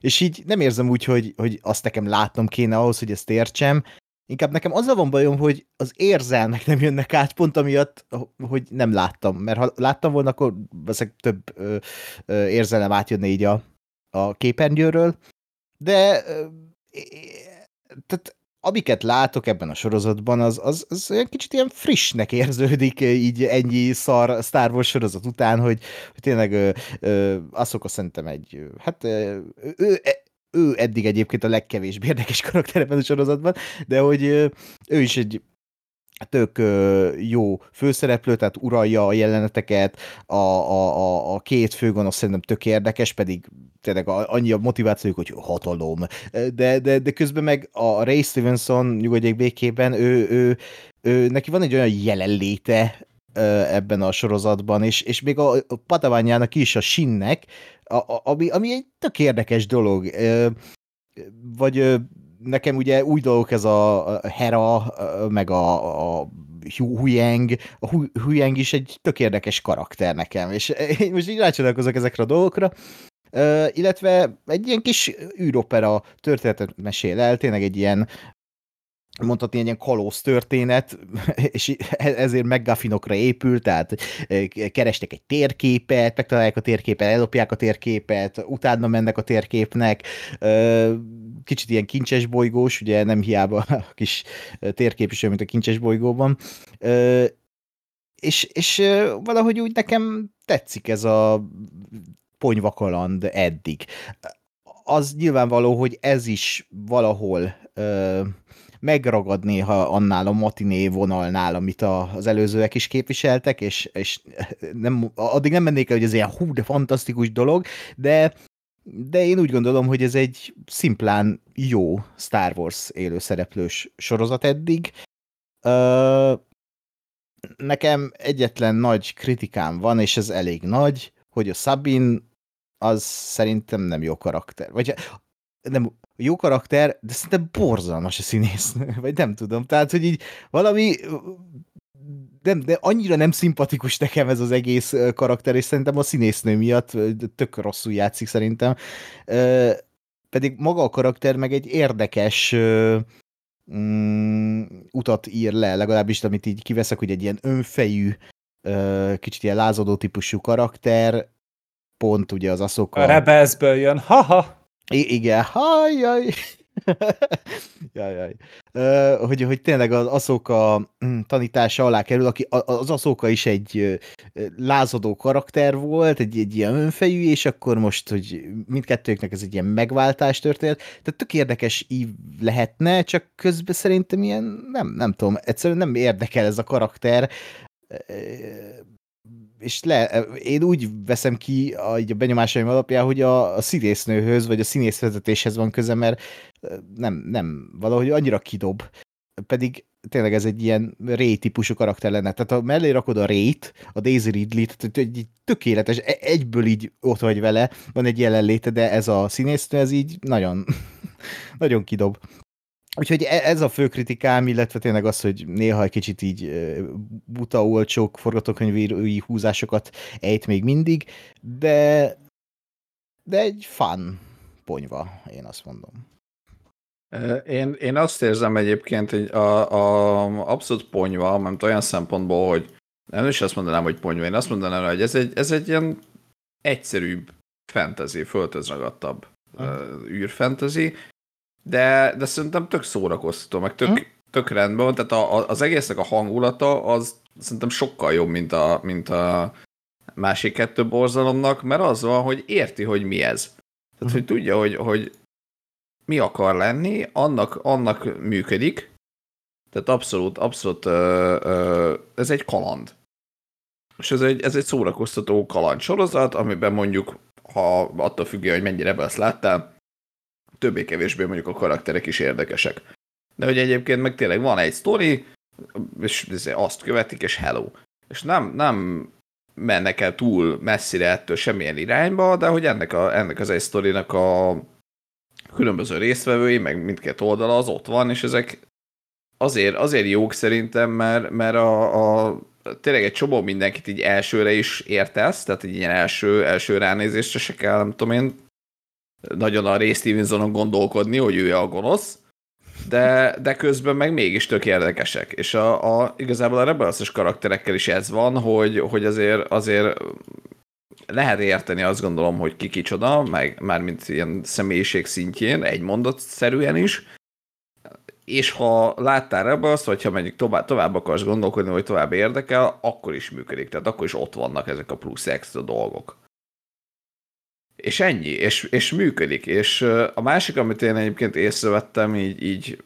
és így nem érzem úgy, hogy, hogy azt nekem látnom kéne ahhoz, hogy ezt értsem, Inkább nekem azzal van bajom, hogy az érzelmek nem jönnek át, pont amiatt, hogy nem láttam. Mert ha láttam volna, akkor ezek több ö, ö, érzelem átjönne így a, a képernyőről. De tehát amiket látok ebben a sorozatban, az, az, az olyan kicsit ilyen frissnek érződik így ennyi szar Star Wars sorozat után, hogy, hogy tényleg azt szerintem egy, hát ö, ő, ő eddig egyébként a legkevésbé érdekes karakter ebben a sorozatban, de hogy ő is egy tök jó főszereplő, tehát uralja a jeleneteket, a, a, a, a két főgonosz szerintem tök érdekes, pedig tényleg annyi a motivációjuk, hogy hatalom. De, de, de közben meg a Ray Stevenson nyugodjék békében, ő, ő, ő, neki van egy olyan jelenléte ebben a sorozatban, és, és még a, a padaványának is, a Sinnek, a, a, ami, ami egy tök érdekes dolog. Vagy nekem ugye új dolgok ez a Hera, meg a, a Huyang, a Huyang is egy tök érdekes karakter nekem, és én most így rácsodálkozok ezekre a dolgokra, Uh, illetve egy ilyen kis űropera történetet mesél el, tényleg egy ilyen mondhatni egy ilyen kalóz történet, (laughs) és ezért McGuffinokra épült, tehát eh, kerestek egy térképet, megtalálják a térképet, ellopják a térképet, utána mennek a térképnek, kicsit ilyen kincses bolygós, ugye nem hiába a kis térkép is mint a kincses bolygóban, és, és valahogy úgy nekem tetszik ez a ponyvakaland eddig. Az nyilvánvaló, hogy ez is valahol megragad néha annál a matiné vonalnál, amit a, az előzőek is képviseltek, és, és nem, addig nem mennék el, hogy ez ilyen hú, de fantasztikus dolog, de de én úgy gondolom, hogy ez egy szimplán jó Star Wars élőszereplős sorozat eddig. Ö, nekem egyetlen nagy kritikám van, és ez elég nagy, hogy a Sabin az szerintem nem jó karakter. Vagy nem, jó karakter, de szerintem borzalmas a színész, (laughs) vagy nem tudom. Tehát, hogy így valami nem, de annyira nem szimpatikus nekem ez az egész karakter, és szerintem a színésznő miatt tök rosszul játszik szerintem. Pedig maga a karakter meg egy érdekes mm, utat ír le, legalábbis amit így kiveszek, hogy egy ilyen önfejű, kicsit ilyen lázadó típusú karakter, pont ugye az aszoka... A Rebelsből jön, haha! I- igen, hajjaj! (laughs) jaj, jaj. Hogy, hogy tényleg az Aszóka mm, tanítása alá kerül, aki, az Aszóka is egy lázadó karakter volt, egy, egy ilyen önfejű, és akkor most, hogy mindkettőknek ez egy ilyen megváltás történt, tehát tök érdekes ív lehetne, csak közben szerintem ilyen, nem, nem tudom, egyszerűen nem érdekel ez a karakter, és le, én úgy veszem ki a, a benyomásaim alapján, hogy a, a színésznőhöz, vagy a színészvezetéshez van köze, mert nem, nem, valahogy annyira kidob. Pedig tényleg ez egy ilyen Ray típusú karakter lenne. Tehát ha mellé rakod a Ray-t, a Daisy Ridley-t, egy tökéletes, e, egyből így ott vagy vele, van egy jelenléte, de ez a színésznő, ez így nagyon, (laughs) nagyon kidob. Úgyhogy e- ez a fő kritikám, illetve tényleg az, hogy néha egy kicsit így buta, olcsók forgatókönyvírói húzásokat ejt még mindig, de, de egy fun ponyva, én azt mondom. Én, én azt érzem egyébként, hogy a, a abszolút ponyva, mert olyan szempontból, hogy Nem is azt mondanám, hogy ponyva, én azt mondanám, hogy ez egy, ez egy ilyen egyszerűbb fantasy, föltözragadtabb uh, űrfantasy, de, de szerintem tök szórakoztató, meg tök, uh tök rendben van, tehát a, a, az egésznek a hangulata az szerintem sokkal jobb, mint a, mint a másik kettő borzalomnak, mert az van, hogy érti, hogy mi ez. Tehát, uh hogy tudja, hogy, hogy mi akar lenni, annak, annak működik, tehát abszolút, abszolút ö, ö, ez egy kaland. És ez egy, ez egy szórakoztató kaland sorozat, amiben mondjuk, ha attól függően, hogy mennyire ezt láttál, többé-kevésbé mondjuk a karakterek is érdekesek. De hogy egyébként meg tényleg van egy sztori, és azt követik, és hello. És nem, nem mennek el túl messzire ettől semmilyen irányba, de hogy ennek, a, ennek az egy sztorinak a különböző résztvevői, meg mindkét oldala az ott van, és ezek azért, azért jók szerintem, mert, mert a, a tényleg egy csomó mindenkit így elsőre is értesz, tehát egy ilyen első, első ránézésre se kell, nem tudom én, nagyon a Ray Stevensonon gondolkodni, hogy ő a gonosz, de, de közben meg mégis tök érdekesek. És a, a, igazából a rebels karakterekkel is ez van, hogy, hogy azért, azért lehet érteni azt gondolom, hogy ki kicsoda, meg mármint ilyen személyiség szintjén, egy mondat szerűen is, és ha láttál ebbe azt, vagy ha mondjuk tovább, tovább akarsz gondolkodni, vagy tovább érdekel, akkor is működik. Tehát akkor is ott vannak ezek a plusz extra dolgok. És ennyi, és, és működik. És a másik, amit én egyébként észrevettem, így, így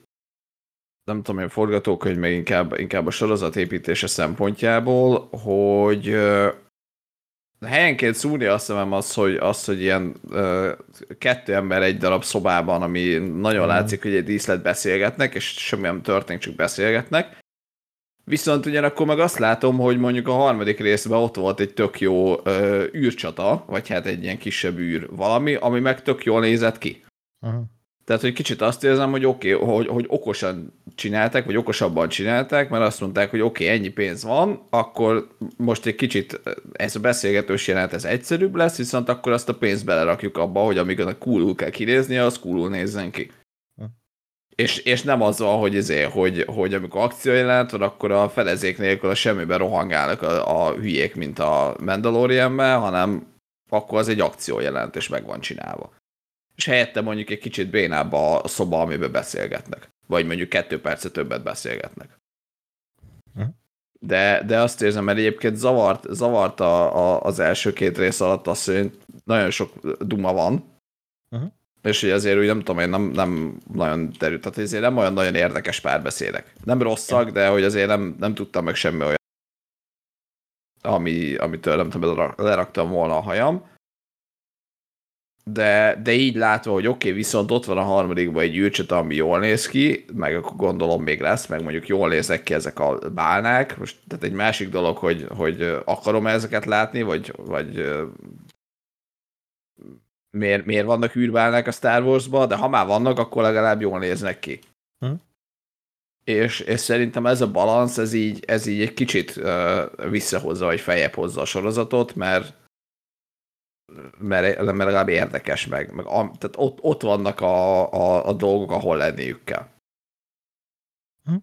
nem tudom, hogy forgatókönyv, meg inkább, inkább a sorozat építése szempontjából, hogy helyenként szúrni azt szemem az, hogy, az, hogy ilyen ö, kettő ember egy darab szobában, ami nagyon mm. látszik, hogy egy díszlet beszélgetnek, és semmi nem történik, csak beszélgetnek. Viszont ugyanakkor meg azt látom, hogy mondjuk a harmadik részben ott volt egy tök jó ö, űrcsata, vagy hát egy ilyen kisebb űr valami, ami meg tök jól nézett ki. Aha. Tehát, hogy kicsit azt érzem, hogy oké, okay, hogy, hogy okosan csinálták, vagy okosabban csinálták, mert azt mondták, hogy oké, okay, ennyi pénz van, akkor most egy kicsit ez a beszélgetős jelenet ez egyszerűbb lesz, viszont akkor azt a pénzt belerakjuk abba, hogy amíg a coolul kell kinézni, az coolul nézzen ki. És, és nem az van, hogy, ezért, hogy, hogy amikor akció jelent van, akkor a felezék nélkül a semmiben rohangálnak a, a hülyék, mint a Mandalorianben, hanem akkor az egy akció jelent, és meg van csinálva és helyette mondjuk egy kicsit bénább a szoba, amiben beszélgetnek. Vagy mondjuk kettő percet többet beszélgetnek. De, de azt érzem, mert egyébként zavart, zavart a, a, az első két rész alatt azt, hogy nagyon sok duma van, uh-huh. És hogy azért úgy nem tudom, én nem, nem nagyon derült, tehát azért nem olyan nagyon érdekes párbeszédek. Nem rosszak, de hogy azért nem, nem tudtam meg semmi olyan, ami, amitől nem tudom, leraktam volna a hajam de, de így látva, hogy oké, okay, viszont ott van a harmadikban egy űrcsata, ami jól néz ki, meg akkor gondolom még lesz, meg mondjuk jól nézek ki ezek a bálnák, most tehát egy másik dolog, hogy, hogy akarom ezeket látni, vagy, vagy miért, miért vannak űrbálnák a Star wars de ha már vannak, akkor legalább jól néznek ki. Hm? És, és szerintem ez a balansz, ez így, ez így egy kicsit uh, visszahozza, vagy feljebb hozza a sorozatot, mert mert, mert legalább érdekes meg. meg a, tehát ott, ott vannak a, a, a dolgok, ahol lenniük kell. Hm?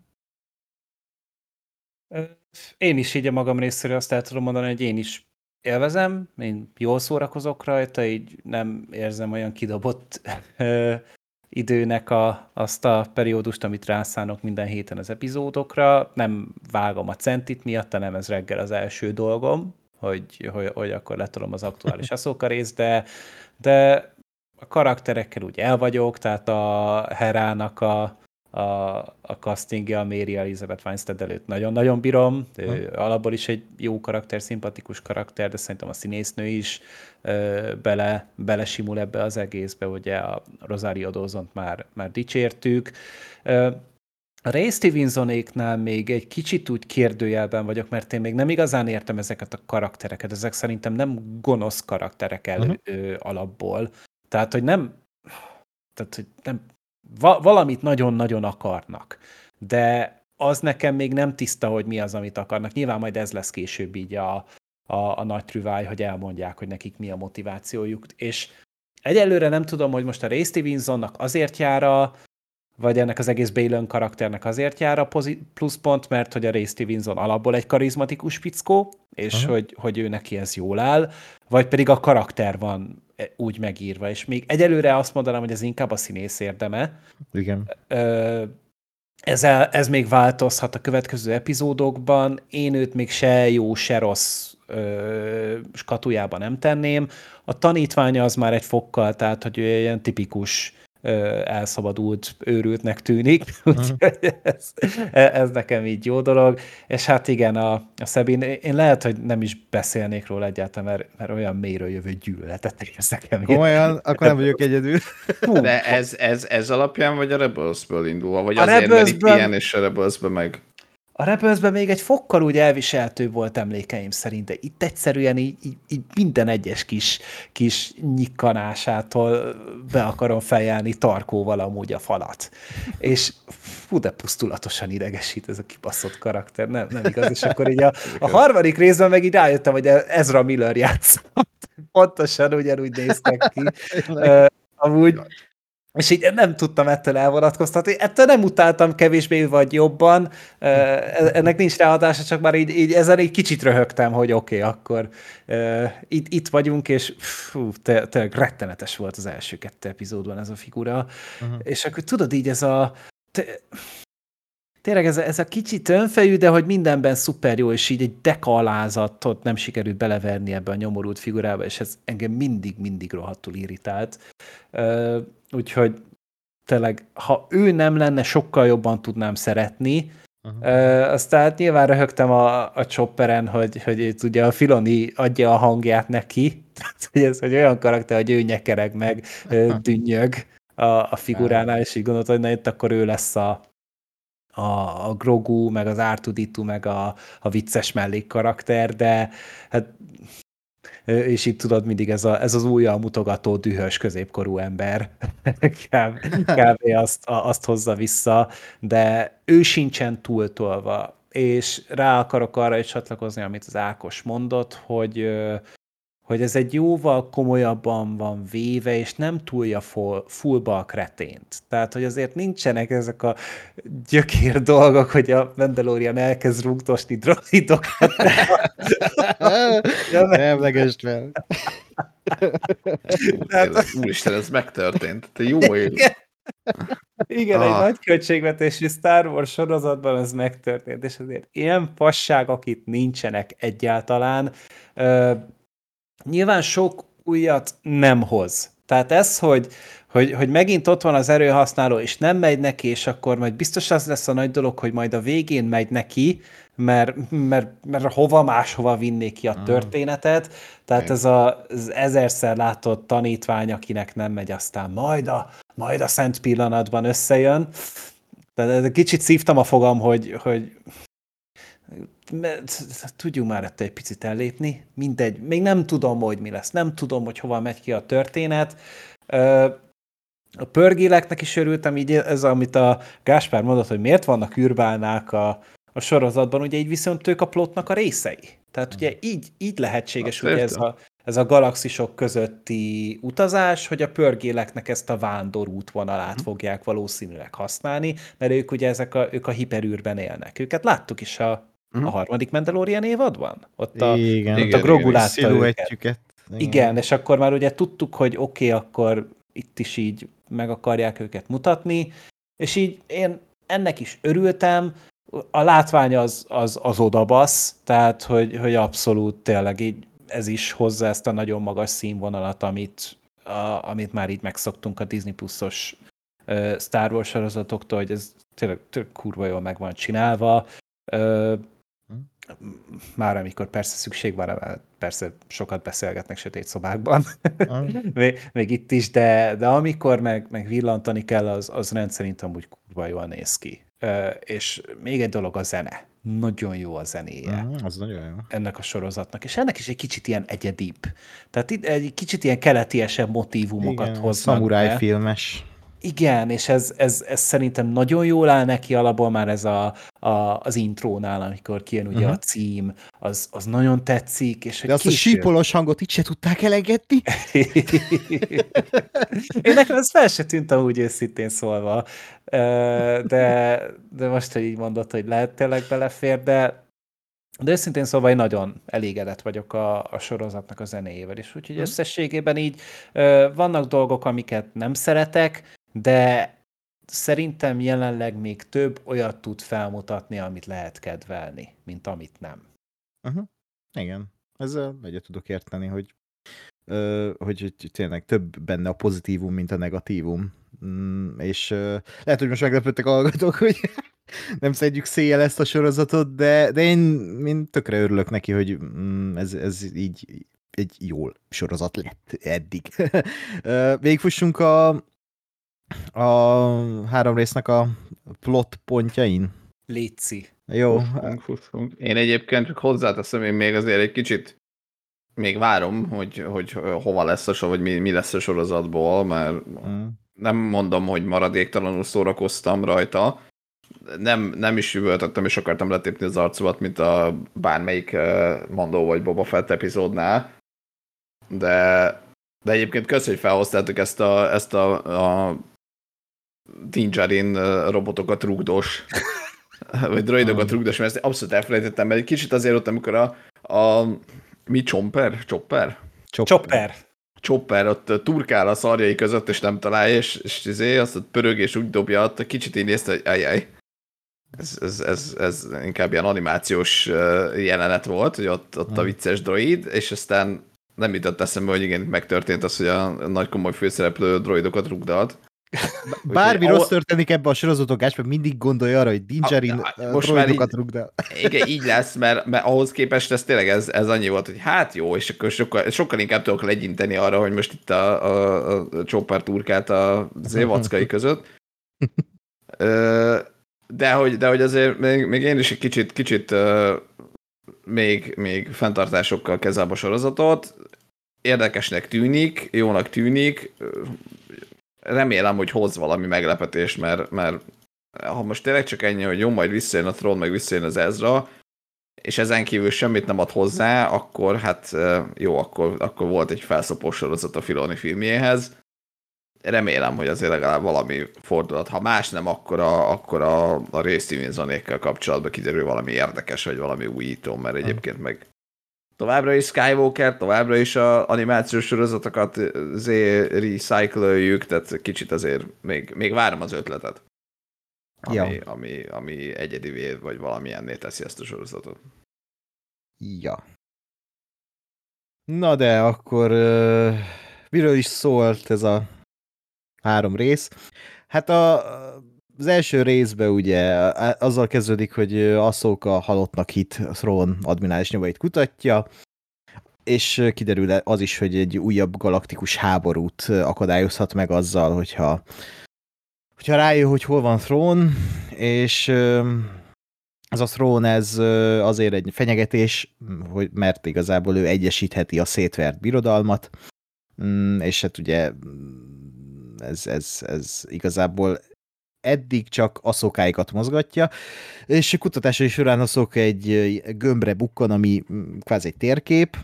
Én is így a magam részéről azt el tudom mondani, hogy én is élvezem, én jól szórakozok rajta, így nem érzem olyan kidobott időnek a, azt a periódust, amit rászánok minden héten az epizódokra. Nem vágom a centit miatt, hanem ez reggel az első dolgom, hogy, hogy, hogy akkor letolom az aktuális (laughs) Ahsoka részt, de, de a karakterekkel úgy el vagyok, tehát a Herának a, a, a castingja, a Mary Elizabeth Weinstein előtt nagyon-nagyon bírom. Ő alapból is egy jó karakter, szimpatikus karakter, de szerintem a színésznő is ö, bele, belesimul ebbe az egészbe, ugye a Rosario Dawson-t már, már dicsértük. Ö, a Ray Stevensonéknál még egy kicsit úgy kérdőjelben vagyok, mert én még nem igazán értem ezeket a karaktereket. Ezek szerintem nem gonosz karakterek el uh-huh. ö, alapból. Tehát, hogy nem, tehát, hogy nem, va, valamit nagyon-nagyon akarnak. De az nekem még nem tiszta, hogy mi az, amit akarnak. Nyilván majd ez lesz később így a, a, a nagy trüváj, hogy elmondják, hogy nekik mi a motivációjuk. És egyelőre nem tudom, hogy most a Ray Stevensonnak azért jár a, vagy ennek az egész Balin karakternek azért jár a pluszpont, mert hogy a Ray Stevenson alapból egy karizmatikus pickó, és hogy, hogy ő neki ez jól áll, vagy pedig a karakter van e, úgy megírva, és még egyelőre azt mondanám, hogy ez inkább a színész érdeme. Igen. Ez, ez még változhat a következő epizódokban. Én őt még se jó, se rossz ö, skatujában nem tenném. A tanítványa az már egy fokkal, tehát hogy ő ilyen tipikus elszabadult őrültnek tűnik, (laughs) úgyhogy ez, ez nekem így jó dolog, és hát igen, a, a Szebin, én lehet, hogy nem is beszélnék róla egyáltalán, mert, mert olyan mélyről jövő gyűlöletet érsz nekem. Komolyan, akkor nem vagyok egyedül. De ez, ez, ez alapján vagy a Rebelsből indulva, vagy a azért, Rebelsből... mert ilyen és a Rebelsből meg... A rebels még egy fokkal úgy elviselhető volt emlékeim szerint, de itt egyszerűen így, így, így minden egyes kis, kis nyikkanásától be akarom fejelni tarkóval amúgy a falat. És fú, de pusztulatosan idegesít ez a kibaszott karakter, nem, nem igaz, és akkor így a, a harmadik részben meg így rájöttem, hogy Ezra Miller játszott. Pontosan ugyanúgy néztek ki. Amúgy és így nem tudtam ettől elvonatkoztatni. Ettől nem utáltam kevésbé vagy jobban. E, ennek nincs ráadása, csak már így, így ezen egy kicsit röhögtem, hogy oké, okay, akkor uh, itt, itt vagyunk, és fú, tényleg rettenetes volt az első kettő epizódban ez a figura. Uh-huh. És akkor tudod így ez a... Te, tényleg ez a, ez a kicsit önfejű, de hogy mindenben szuper jó, és így egy dekalázatot nem sikerült beleverni ebbe a nyomorult figurába, és ez engem mindig-mindig rohadtul irritált. Uh, úgyhogy tényleg, ha ő nem lenne, sokkal jobban tudnám szeretni, Uh-huh. Uh, aztán nyilván röhögtem a, a chopperen, hogy, hogy itt ugye a Filoni adja a hangját neki, hogy ez hogy olyan karakter, hogy ő nyekereg meg, uh-huh. dünnyög a, a figuránál, és így gondolta, hogy na itt akkor ő lesz a, a, a Grogu, meg az Artuditu, meg a, a vicces mellékkarakter, de hát és itt tudod, mindig ez, a, ez az újjal mutogató, dühös középkorú ember (laughs) kb. kb. azt, azt hozza vissza, de ő sincsen túltolva, és rá akarok arra is csatlakozni, amit az Ákos mondott, hogy hogy ez egy jóval komolyabban van véve, és nem túlja fullba a kretént. Tehát, hogy azért nincsenek ezek a gyökér dolgok, hogy a Mandalorian elkezd rúgtosni droidokat. nem (laughs) legesd fel. Tehát... Úristen, ez megtörtént. Te jó él. Igen, ah. egy nagy költségvetésű Star Wars sorozatban ez megtörtént, és azért ilyen fasságok itt nincsenek egyáltalán. Nyilván sok újat nem hoz. Tehát ez, hogy, hogy, hogy megint ott van az erőhasználó, és nem megy neki, és akkor majd biztos az lesz a nagy dolog, hogy majd a végén megy neki, mert, mert, mert hova máshova vinnék ki a ah. történetet. Tehát ez a, az ezerszer látott tanítvány, akinek nem megy, aztán majd a, majd a szent pillanatban összejön. Tehát kicsit szívtam a fogam, hogy, hogy tudjunk már ettől egy picit ellépni, mindegy, még nem tudom, hogy mi lesz, nem tudom, hogy hova megy ki a történet. A pörgéleknek is örültem, így ez, amit a Gáspár mondott, hogy miért vannak űrbálnák a, a sorozatban, ugye így viszont ők a plotnak a részei. Tehát ugye így, így lehetséges hogy ez a, ez a galaxisok közötti utazás, hogy a pörgéleknek ezt a vándor útvonalát hm. fogják valószínűleg használni, mert ők ugye ezek a, ők a hiperűrben élnek. Őket láttuk is a. a harmadik Mandalorian évadban? Ott a, igen, ott igen, a Grogu látta őket. Igen. igen, és akkor már ugye tudtuk, hogy oké, okay, akkor itt is így meg akarják őket mutatni, és így én ennek is örültem, a látvány az, az, az odabasz, tehát hogy, hogy abszolút tényleg így ez is hozza ezt a nagyon magas színvonalat, amit, a, amit már így megszoktunk a Disney Plus-os uh, Star Wars sorozatoktól, hogy ez tényleg, tényleg kurva jól meg van csinálva. Már amikor persze szükség van, persze sokat beszélgetnek sötét szobákban, (laughs) még, még, itt is, de, de amikor meg, meg villantani kell, az, az rendszerint amúgy kurva jól néz ki. És még egy dolog a zene. Nagyon jó a zenéje. Mm, az nagyon jó. Ennek a sorozatnak. És ennek is egy kicsit ilyen egyedibb. Tehát itt egy kicsit ilyen keletiesebb motivumokat hoznak. Szamuráj filmes. Igen, és ez, ez, ez szerintem nagyon jól áll neki alapból már ez a, a, az intrónál, amikor kijön ugye uh-huh. a cím, az, az nagyon tetszik. És De azt később... a sípolós hangot itt se tudták elengedni? (laughs) Én nekem ez fel se tűnt úgy őszintén szólva, de, de most, hogy így mondod, hogy lehet tényleg belefér, de de őszintén szóval én nagyon elégedett vagyok a, a sorozatnak a zenéjével is, úgyhogy mm. összességében így ö, vannak dolgok, amiket nem szeretek, de szerintem jelenleg még több olyat tud felmutatni, amit lehet kedvelni, mint amit nem. Uh-huh. Igen, ezzel egyet tudok érteni, hogy, ö, hogy, hogy tényleg több benne a pozitívum, mint a negatívum. Mm, és ö, lehet, hogy most meglepődtek a hallgatók, hogy (laughs) nem szedjük széjjel ezt a sorozatot, de, de én, én tökre örülök neki, hogy mm, ez, ez így egy jól sorozat lett eddig. (laughs) Végigfussunk a, a három résznek a plot pontjain. Léci. Jó. Én egyébként csak hozzáteszem, én még azért egy kicsit még várom, hogy, hogy hova lesz a sor, vagy mi, mi lesz a sorozatból, mert mm. nem mondom, hogy maradéktalanul szórakoztam rajta, nem, nem is üvöltöttem, és akartam letépni az arcomat, mint a bármelyik Mandó vagy Boba Fett epizódnál, de, de egyébként köszönjük, hogy felhoztátok ezt a, ezt a, a Dinjarin robotokat rugdos, (laughs) vagy droidokat rugdos, mert ezt abszolút elfelejtettem, mert egy kicsit azért ott, amikor a, a mi Chomper? Chopper? Chopper. Chopper ott turkál a szarjai között, és nem találja, és, és izé, azt ott pörög, és úgy dobja ott, kicsit így nézte, hogy ajaj. Ez, ez, ez, ez inkább ilyen animációs jelenet volt, hogy ott, ott a hmm. vicces droid, és aztán nem jutott eszembe, hogy igen, megtörtént az, hogy a nagy komoly főszereplő droidokat rugdalt. Bármi rossz történik ebbe a sorozatokásban, mindig gondolja arra, hogy Dingerin most már így, rugdál. Igen, így lesz, mert, mert ahhoz képest ez tényleg ez, ez annyi volt, hogy hát jó, és akkor sokkal, sokkal inkább tudok legyinteni arra, hogy most itt a, a, a Chopper turkát a zévackai (laughs) között. De hogy, de hogy azért még, még én is egy kicsit, kicsit még, még fenntartásokkal kezel a sorozatot. Érdekesnek tűnik, jónak tűnik. Remélem, hogy hoz valami meglepetést, mert, mert ha most tényleg csak ennyi, hogy jó, majd visszajön a Tron, meg visszajön az Ezra, és ezen kívül semmit nem ad hozzá, akkor hát jó, akkor, akkor volt egy felszopós sorozat a Filoni filmjéhez remélem, hogy azért legalább valami fordulat. Ha más nem, akkor a, akkor a, a részcímzanékkel kapcsolatban kiderül valami érdekes, vagy valami újító, mert egyébként meg továbbra is Skywalker, továbbra is a animációs sorozatokat recycle tehát kicsit azért még, még várom az ötletet. Ami, ja. ami, ami egyedivé, vagy valamilyenné teszi ezt a sorozatot. Ja. Na de akkor uh, miről is szólt ez a három rész. Hát a, az első részben ugye azzal kezdődik, hogy Ahsoka halottnak hit Thrawn admirális nyomait kutatja, és kiderül az is, hogy egy újabb galaktikus háborút akadályozhat meg azzal, hogyha, hogyha rájön, hogy hol van Thrawn, és ez a Thrawn ez azért egy fenyegetés, hogy, mert igazából ő egyesítheti a szétvert birodalmat, mm, és hát ugye ez, ez, ez igazából eddig csak aszokáikat mozgatja, és a kutatásai során aszok egy gömbre bukkan, ami mm, kvázi egy térkép,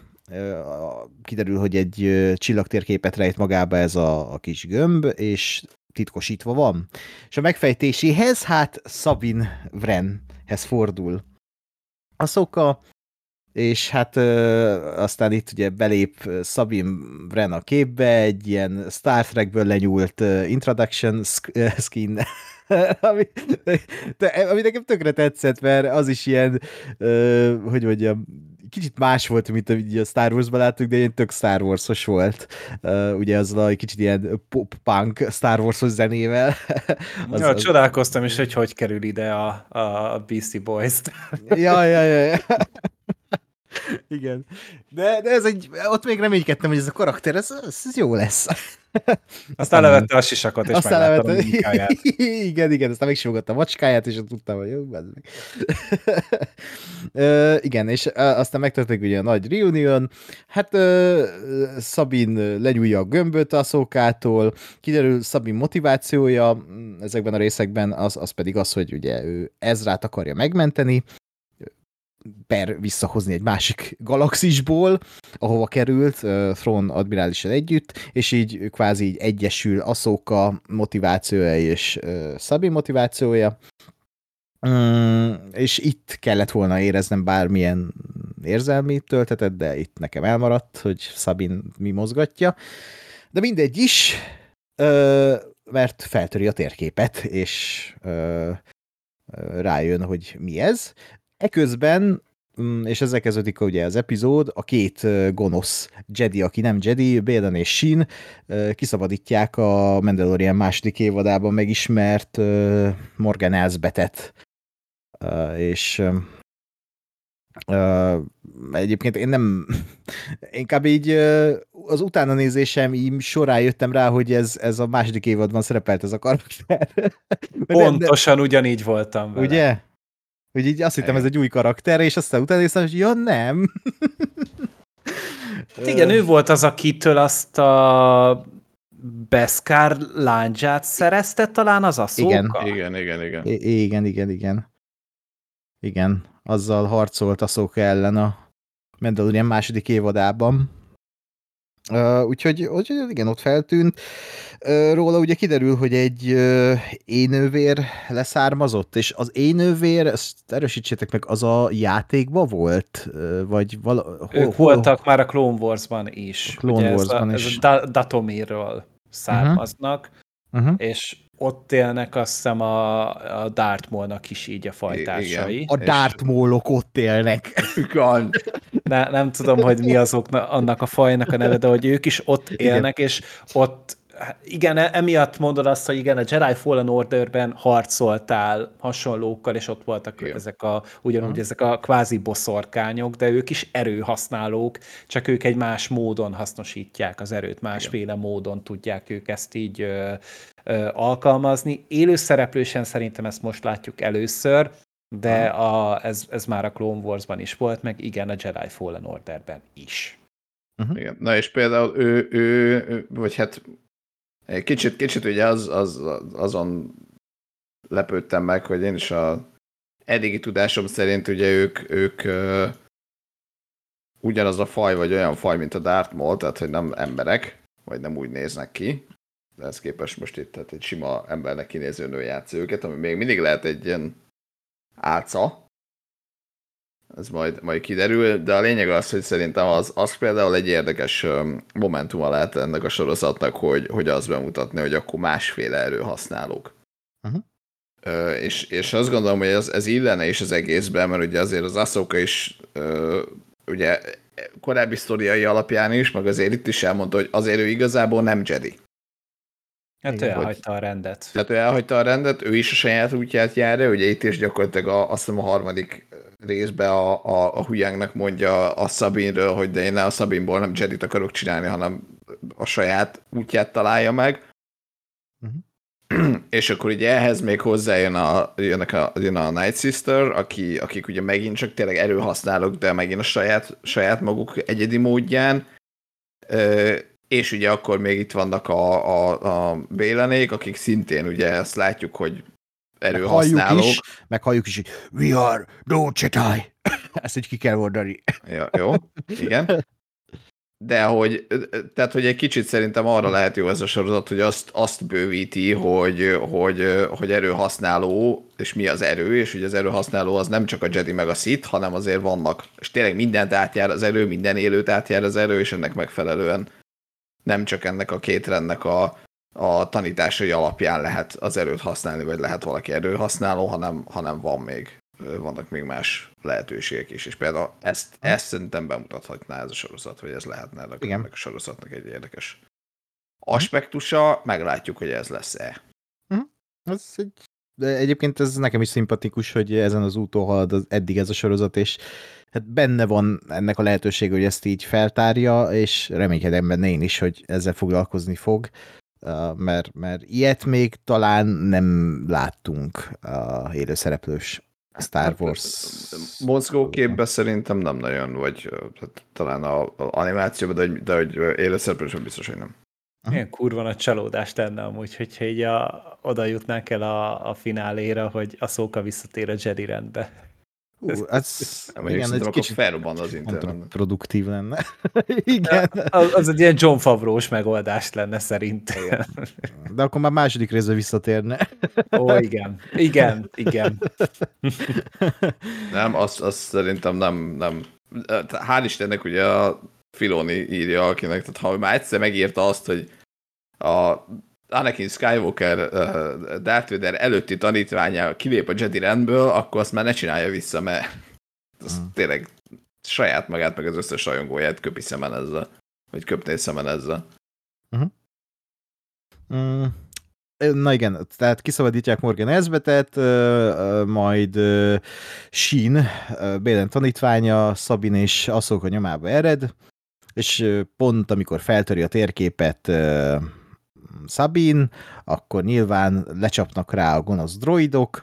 kiderül, hogy egy csillagtérképet rejt magába ez a, a kis gömb, és titkosítva van. És a megfejtéséhez hát Sabin Vrenhez fordul. Aszoka és hát ö, aztán itt ugye belép Sabine Wren a képbe, egy ilyen Star Trekből lenyúlt uh, introduction skin, (laughs) ami, de, ami nekem tökre tetszett, mert az is ilyen, uh, hogy mondjam, kicsit más volt, mint amit a Star Wars-ban láttuk, de ilyen tök Star Wars-os volt. Uh, ugye az a kicsit ilyen pop-punk Star Wars-os zenével. (laughs) az, ja, az... csodálkoztam is, hogy hogy kerül ide a, a Beastie Boys-t. ja, ja, ja. ja. (laughs) (laughs) Igen. De, de ez egy, ott még reménykedtem, hogy ez a karakter, ez, ez jó lesz. (laughs) Aztán levette a sisakot, és aztán megláttam a levette, munkáját. (laughs) igen, igen, aztán megsimogatta a macskáját, és tudtam, hogy jó, bazd meg. Ö, igen, és aztán megtörténik ugye a nagy reunion, hát ö, Szabin lenyúlja a gömböt a szókától, kiderül Szabin motivációja mm, ezekben a részekben, az, az pedig az, hogy ugye ő Ezrát akarja megmenteni, per visszahozni egy másik galaxisból, ahova került uh, Thrawn admirálissal együtt, és így kvázi így egyesül Ahsoka motivációja és uh, Sabine motivációja. Mm, és itt kellett volna éreznem bármilyen érzelmi töltetet, de itt nekem elmaradt, hogy Sabine mi mozgatja. De mindegy is, ö, mert feltöri a térképet, és ö, rájön, hogy mi ez. Eközben, mm, és ezzel kezdődik ugye az epizód, a két gonosz Jedi, aki nem Jedi, Bédan és Shin, kiszabadítják a Mandalorian második évadában megismert Morgan Elsbetet. És egyébként én nem, (laughs) inkább így az utána nézésem így során jöttem rá, hogy ez, ez a második évadban szerepelt ez a karakter. (laughs) Pontosan ugyanígy voltam vele. Ugye? Hogy így azt hittem, ez egy új karakter, és aztán utána néztem, hogy ja, nem. Hát igen, ő volt az, akitől azt a Beskar láncsát szerezte talán az a Igen. Igen, igen, igen. I- igen, igen, igen. Igen, azzal harcolt a Szóka ellen a Mandalorian második évadában. Uh, úgyhogy, úgyhogy igen, ott feltűnt. Uh, róla ugye kiderül, hogy egy uh, énővér leszármazott, és az énővér, ezt erősítsétek meg, az a játékban volt? Uh, vagy vala, Ők voltak már a Clone Wars-ban is. A Clone Wars-ban ez a, is. Ez a Da- Datomirról származnak, Uh-huh. és ott élnek azt hiszem a, a Darth Maul-nak is így a fajtársai. A És- Darth Maulok ott élnek. Igen. Ne, nem tudom, hogy mi azok annak a fajnak a neve, de hogy ők is ott élnek, és ott igen, e- emiatt mondod azt, hogy igen, a Jedi Fallen Orderben harcoltál hasonlókkal, és ott voltak Igen. ezek a, ugyanúgy Aha. ezek a kvázi boszorkányok, de ők is erőhasználók, csak ők egy más módon hasznosítják az erőt, másféle módon tudják ők ezt így ö, ö, alkalmazni. Élő szereplősen szerintem ezt most látjuk először, de a, ez, ez már a Clone Wars-ban is volt, meg igen, a Jedi Fallen Orderben is. Igen. Na és például ő, ő, ő vagy hát kicsit, kicsit ugye az, az, azon lepődtem meg, hogy én is a eddigi tudásom szerint ugye ők, ők ugyanaz a faj, vagy olyan faj, mint a Darth tehát hogy nem emberek, vagy nem úgy néznek ki. De ez képest most itt tehát egy sima embernek kinéző nő játsz őket, ami még mindig lehet egy ilyen álca, ez majd, majd kiderül, de a lényeg az, hogy szerintem az, az például egy érdekes momentuma lehet ennek a sorozatnak, hogy, hogy az bemutatni, hogy akkor másféle erőhasználók. Uh-huh. Ö, és, és azt gondolom, hogy ez, ez illene is az egészben, mert ugye azért az Ahsoka is ö, ugye korábbi sztoriai alapján is, meg azért itt is elmondta, hogy azért ő igazából nem Jedi. Hát Igen, ő hogy- elhagyta a rendet. Tehát ő elhagyta a rendet, ő is a saját útját járja, ugye itt is gyakorlatilag a, azt hiszem a harmadik részben a, a, a Huyangnak mondja a Sabinről, hogy de én ne a Sabinból nem Jedit akarok csinálni, hanem a saját útját találja meg. (clears throat) És akkor ugye ehhez még hozzájön a, jönnek a, jön a Night Sister, aki, akik ugye megint csak tényleg erőhasználók, de megint a saját, saját maguk egyedi módján. És ugye akkor még itt vannak a, a, a Bélenék, akik szintén ugye ezt látjuk, hogy erőhasználók. is, meg halljuk is, hogy we are no Jedi. (laughs) Ezt így ki kell mondani. Ja, jó, igen. De hogy, tehát, hogy egy kicsit szerintem arra lehet jó ez a sorozat, hogy azt, azt bővíti, hogy, hogy, hogy erőhasználó, és mi az erő, és hogy az erőhasználó az nem csak a Jedi meg a Sith, hanem azért vannak, és tényleg mindent átjár az erő, minden élőt átjár az erő, és ennek megfelelően nem csak ennek a két rendnek a, a tanításai alapján lehet az erőt használni, vagy lehet valaki erőhasználó, hanem, hanem van még, vannak még más lehetőségek is, és például ezt, ezt szerintem bemutathatná ez a sorozat, hogy ez lehetne ennek, Igen. ennek a sorozatnak egy érdekes aspektusa, meglátjuk, hogy ez lesz-e. Ez egy... De egyébként ez nekem is szimpatikus, hogy ezen az úton halad az, eddig ez a sorozat, és hát benne van ennek a lehetőség, hogy ezt így feltárja, és reménykedem benne én is, hogy ezzel foglalkozni fog, mert, mert ilyet még talán nem láttunk a élőszereplős Star hát, Wars. Mozgóképben szerintem nem nagyon, vagy hát, talán a, a animációban, de, de hogy élőszereplősen biztos, hogy nem. Ilyen kurva nagy csalódást tenne amúgy, hogyha így a, oda jutnánk el a, a fináléra, hogy a szóka visszatér a Jedi rendbe. Uh, ez, (laughs) nem, igen, egy kicsit felrobban az internet. Produktív lenne. (laughs) igen. Az, az egy ilyen John Favreau-s megoldás lenne szerintem. (laughs) De akkor már második részre visszatérne. Ó, igen. Igen, igen. nem, azt, azt szerintem nem, nem. Hál' Istennek ugye a Filoni írja, akinek, tehát ha már egyszer megírta azt, hogy a Anakin Skywalker uh, Darth Vader előtti tanítványa kilép a Jedi rendből, akkor azt már ne csinálja vissza, mert az hmm. tényleg saját magát, meg az összes rajongóját köpi szemen ezzel, vagy köpné szemen ezzel. Uh-huh. Mm. Na igen, tehát kiszabadítják Morgan Esbetet, majd Shin, Bélen tanítványa, Szabin és Asszók a nyomába ered, és pont amikor feltöri a térképet Sabin, akkor nyilván lecsapnak rá a gonosz droidok,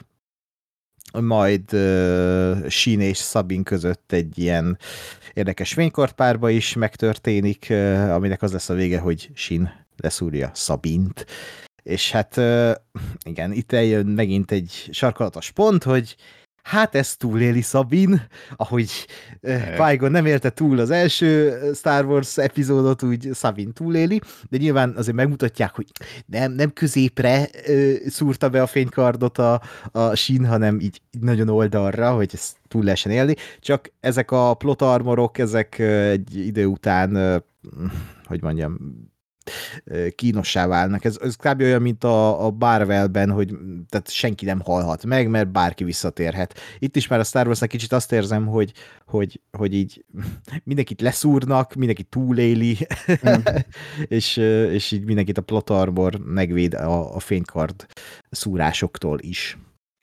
majd uh, Shin és Sabin között egy ilyen érdekes fénykortpárba is megtörténik, uh, aminek az lesz a vége, hogy Shin leszúrja Sabint. És hát uh, igen, itt eljön megint egy sarkalatos pont, hogy hát ezt túléli Szabin, ahogy qui nem élte túl az első Star Wars epizódot, úgy Szabin túléli, de nyilván azért megmutatják, hogy nem, nem középre ö, szúrta be a fénykardot a, a sín, hanem így, így nagyon oldalra, hogy ezt túl lehessen élni, csak ezek a plot armorok, ezek egy idő után, hogy mondjam, kínossá válnak. Ez, ez kb. olyan, mint a, a Barwellben, hogy tehát senki nem halhat meg, mert bárki visszatérhet. Itt is már a Star wars kicsit azt érzem, hogy, hogy, hogy így (laughs) mindenkit leszúrnak, mindenki túléli, mm. (laughs) és, és így mindenkit a plot armor megvéd a, a fénykard szúrásoktól is.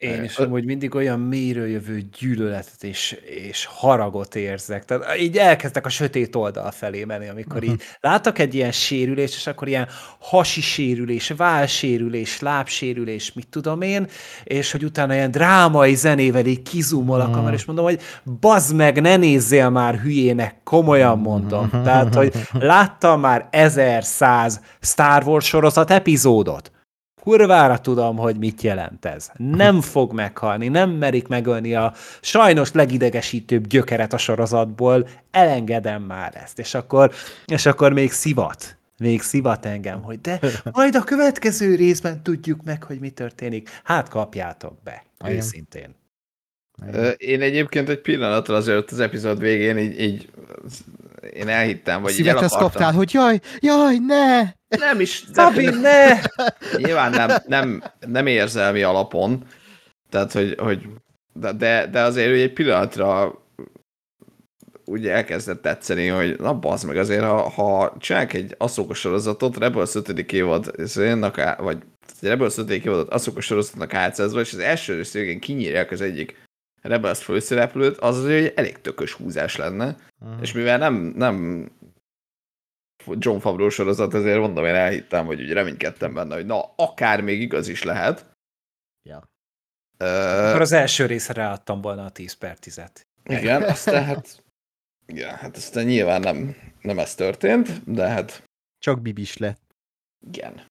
Én is amúgy mindig olyan mélyről jövő gyűlöletet és, és haragot érzek. Tehát így elkezdtek a sötét oldal felé menni, amikor uh-huh. így látok egy ilyen sérülés, és akkor ilyen hasi sérülés, válsérülés, lábsérülés, mit tudom én, és hogy utána ilyen drámai zenével így kizumol a kamera, és mondom, hogy bazd meg, ne nézzél már hülyének, komolyan mondom. Tehát, hogy láttam már ezer száz Star Wars sorozat epizódot, kurvára tudom, hogy mit jelent ez. Nem fog meghalni, nem merik megölni a sajnos legidegesítőbb gyökeret a sorozatból, elengedem már ezt, és akkor, és akkor még szivat még szivat engem, hogy de majd a következő részben tudjuk meg, hogy mi történik. Hát kapjátok be, Igen. őszintén. Én egyébként egy pillanatra azért az epizód végén így, így én elhittem, vagy Szívet azt kaptál, hogy jaj, jaj, ne! Nem is. Szabin, ne! (laughs) Nyilván nem, nem, nem érzelmi alapon, tehát, hogy, hogy de, de, azért hogy egy pillanatra úgy elkezdett tetszeni, hogy na bazd meg azért, ha, ha csinálják egy asszókos sorozatot, Rebels 5. évad, vagy Rebels 5. évadot asszókos sorozatnak átszázva, és az első rész végén kinyírják az egyik Rebels főszereplőt, az azért egy elég tökös húzás lenne. Uh-huh. És mivel nem, nem John Favreau sorozat, ezért mondom, én elhittem, hogy úgy reménykedtem benne, hogy na, akár még igaz is lehet. Ja. Uh, Akkor az első részre ráadtam volna a 10 per 10-et. Igen, aztán hát, igen, hát aztán nyilván nem, nem ez történt, de hát... Csak bibis lett. Igen.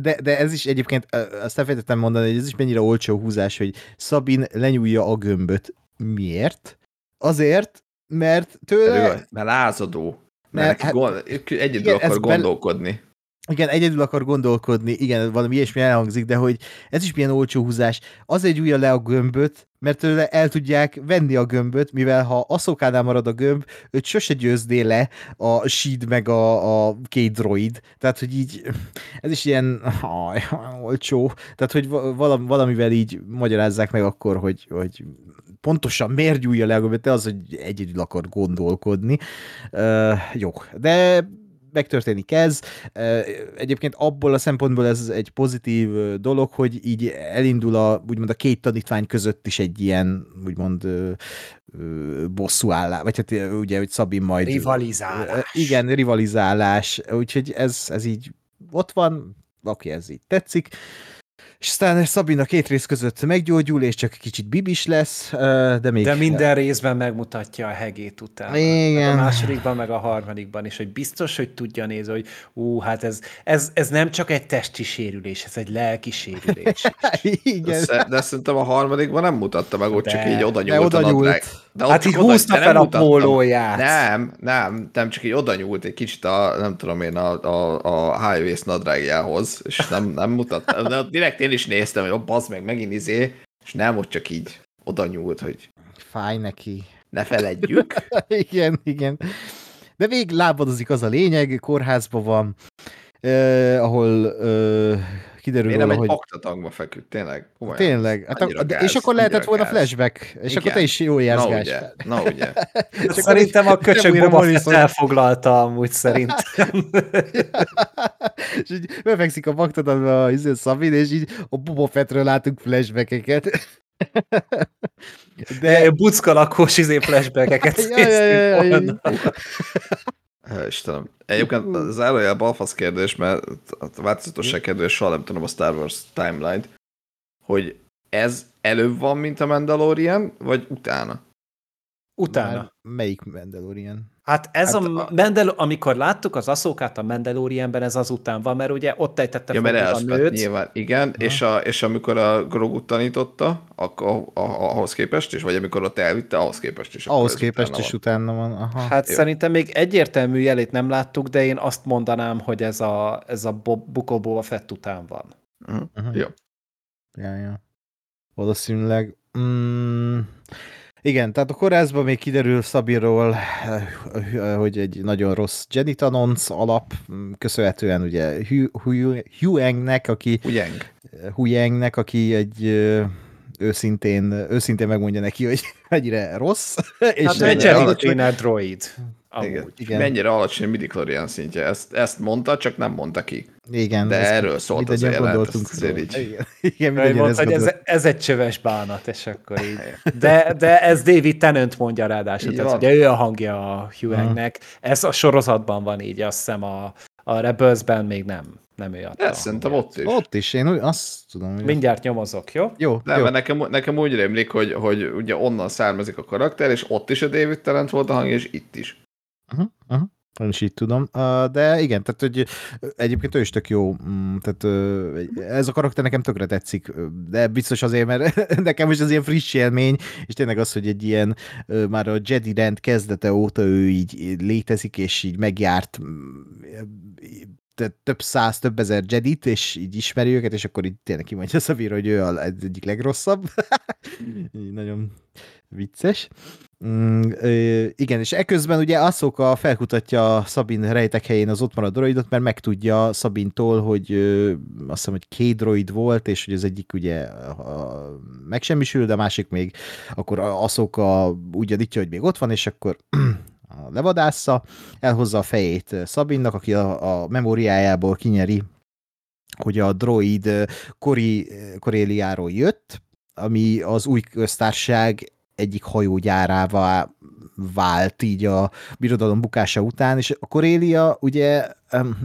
De, de ez is egyébként, azt elfelejtettem mondani, hogy ez is mennyire olcsó húzás, hogy Szabin lenyúlja a gömböt. Miért? Azért, mert tőle... Mert lázadó. Mert, mert hát, gond, egyedül igen, akar gondolkodni. Igen, egyedül akar gondolkodni, igen, valami ilyesmi elhangzik, de hogy ez is milyen olcsó húzás. Azért gyújja le a gömböt, mert tőle el tudják venni a gömböt, mivel ha Aszokánál marad a gömb, őt sose győzné le a Seed meg a, a két droid. Tehát, hogy így, ez is ilyen aj, olcsó. Tehát, hogy valamivel így magyarázzák meg akkor, hogy, hogy pontosan miért gyújja le a gömböt, de az, hogy egyedül akar gondolkodni. Uh, jó, de megtörténik ez. Egyébként abból a szempontból ez egy pozitív dolog, hogy így elindul a, úgymond a két tanítvány között is egy ilyen, úgymond bosszúállás, vagy hát ugye, hogy Szabin majd... Rivalizálás. Igen, rivalizálás, úgyhogy ez, ez így ott van, aki ez így tetszik és aztán Szabina két rész között meggyógyul, és csak kicsit bibis lesz, de még... De minden részben megmutatja a hegét utána. Igen. A másodikban, meg a harmadikban is, hogy biztos, hogy tudja nézni, hogy ú, hát ez, ez, ez nem csak egy testi sérülés, ez egy lelki sérülés. (laughs) Igen. De, de szerintem a harmadikban nem mutatta meg, ott De- csak így oda de nyúlt. oda a nyúlt. De ott Hát így oda- húzta de nem fel a pólóját. Nem, nem, nem, csak így oda nyúlt egy kicsit a, nem tudom én, a, a, a nadrágjához, és nem, nem mutatta. De direkt én is néztem, hogy oh, bazd meg, megint izé, és nem, ott csak így oda nyúlt, hogy Fáj neki. ne feledjük. (laughs) igen, igen. De végig lábadozik az a lényeg, kórházban van, eh, ahol eh, kiderül róla, hogy aktatagba feküdt, tényleg. Komolyan. tényleg. Hát, gáz, és akkor lehetett volna gáz. flashback, és Igen. akkor te is jó Na érzgás. ugye, na ugye. (laughs) Szerintem a köcsög Morrison. elfoglalta amúgy (laughs) szerintem. (laughs) és így befekszik a baktadatba a izé, Szabin, és így a Boba Fettről látunk flashbackeket. De buckalakós izé flashbackeket Ja, ja, ja, ja, ja. Hál' Istenem. Egyébként az előjel balfasz kérdés, mert a változatosság kedvéért soha nem tudom a Star Wars timeline-t, hogy ez előbb van, mint a Mandalorian, vagy utána? Utána. Már Melyik Mandalorian? Hát ez Hát a, a- Mandal- amikor láttuk az aszókát a Mandalorianben, ez az után van, mert ugye ott ejtette Ja, mert a nőt. nyilván, igen, és, a, és amikor a Grogut tanította, akkor a, a, ahhoz képest is, vagy amikor ott elvitte, ahhoz képest is. Ahhoz képest utána is van. utána van. Aha. Hát Jó. szerintem még egyértelmű jelét nem láttuk, de én azt mondanám, hogy ez a, ez a Bob, Buko Boba Fett után van. Aha. Jó. Ja, ja. Valószínűleg. Mm, igen, tehát a kórházban még kiderül Szabiról, hogy egy nagyon rossz genitanonc alap, köszönhetően ugye Hu- Hu- Huangnek, aki Ugyeng. Huyangnek, aki egy őszintén, őszintén megmondja neki, hogy (laughs) mennyire rossz. És Hát egy. Trainer droid. Amúgy. Igen. Mennyire alacsony a midichlorian szintje. Ezt, ezt mondta, csak nem mondta ki. igen, De erről szólt az jelent, gondoltunk ezt azért róla. így. Igen, (laughs) igen mondta, hogy ez, ez egy csöves bánat, és akkor így. De, de ez David Tennant mondja ráadásul, Így tehát van. ugye ő a hangja a Hughnek. Ez a sorozatban van így, azt hiszem a, a Rebelsben még nem, nem ő adta. De a szerintem ott is. Ott is, én úgy azt tudom, hogy... Mindjárt nyomozok, jó? Jó, Nem, jó. mert nekem, nekem úgy rémlik, hogy, hogy ugye onnan származik a karakter, és ott is a David Talent volt a hangja, és itt is. Uh-huh, uh-huh. Én is így tudom. De igen, tehát hogy egyébként ő is tök jó. mm, Tehát ez a karakter nekem tökre tetszik, de biztos azért, mert (laughs) nekem is az ilyen friss élmény, és tényleg az, hogy egy ilyen már a Jedi rend kezdete óta ő így létezik, és így megjárt mm, több száz, több ezer Jedit, és így ismeri őket, és akkor így tényleg kimondja Szabira, hogy ő az egyik legrosszabb. (laughs) nagyon vicces. Mm, igen, és eközben ugye Ahsoka felkutatja Szabin rejtek helyén az ott maradt droidot, mert megtudja Szabintól, hogy ö, azt hiszem, hogy két droid volt, és hogy az egyik ugye a, megsemmisül, de a másik még akkor Ahsoka úgy adítja, hogy még ott van, és akkor levadásza, elhozza a fejét Szabinnak, aki a, a memóriájából kinyeri, hogy a droid ö, Kori, Koréliáról jött, ami az új köztársaság egyik hajógyárává vált így a birodalom bukása után, és a Korélia ugye,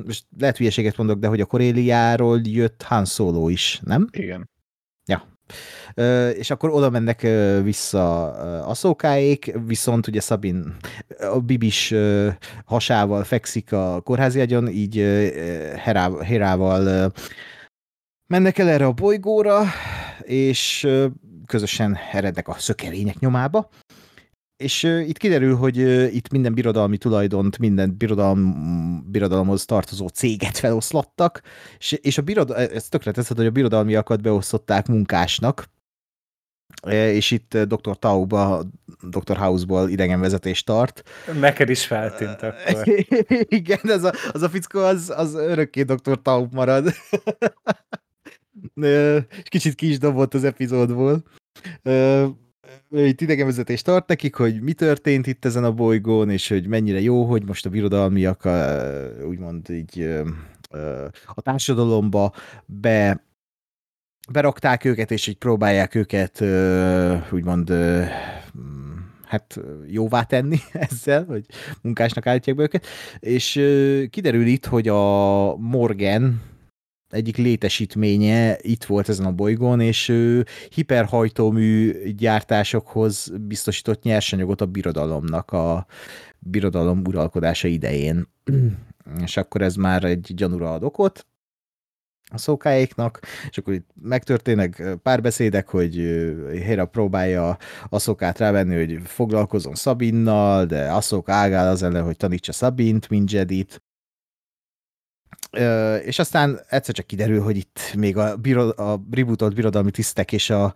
most lehet hülyeséget mondok, de hogy a Koréliáról jött Han Solo is, nem? Igen. És akkor oda mennek vissza a szókáék, viszont ugye Szabin a bibis hasával fekszik a kórházi agyon, így Herá- Herával mennek el erre a bolygóra, és közösen erednek a szökerények nyomába, és itt kiderül, hogy itt minden birodalmi tulajdont, minden birodalom, birodalomhoz tartozó céget feloszlattak, és, és a birodal, ez tökre teszed, hogy a birodalmiakat beosztották munkásnak, E, és itt Dr. Tauba, Dr. House-ból idegenvezetést tart. Neked is feltűnt akkor. (laughs) Igen, az a, az a fickó az, az örökké Dr. Taub marad. (laughs) Kicsit ki is dobott az epizódból. Itt idegenvezetést tart nekik, hogy mi történt itt ezen a bolygón, és hogy mennyire jó, hogy most a birodalmiak a, úgymond így a társadalomba be berakták őket, és így próbálják őket úgymond hát jóvá tenni (laughs) ezzel, hogy munkásnak állítják be őket, és kiderül itt, hogy a Morgan egyik létesítménye itt volt ezen a bolygón, és ő hiperhajtómű gyártásokhoz biztosított nyersanyagot a birodalomnak a birodalom uralkodása idején. (clears throat) és akkor ez már egy gyanúra ad okot, a szókáéknak, és akkor itt megtörténnek párbeszédek, hogy Héra próbálja Aszokát rávenni, hogy foglalkozom Szabinnal, de Aszok ágál az ellen, hogy tanítsa Szabint, mint Jedit. És aztán egyszer csak kiderül, hogy itt még a, biro, a rebootolt birodalmi tisztek és a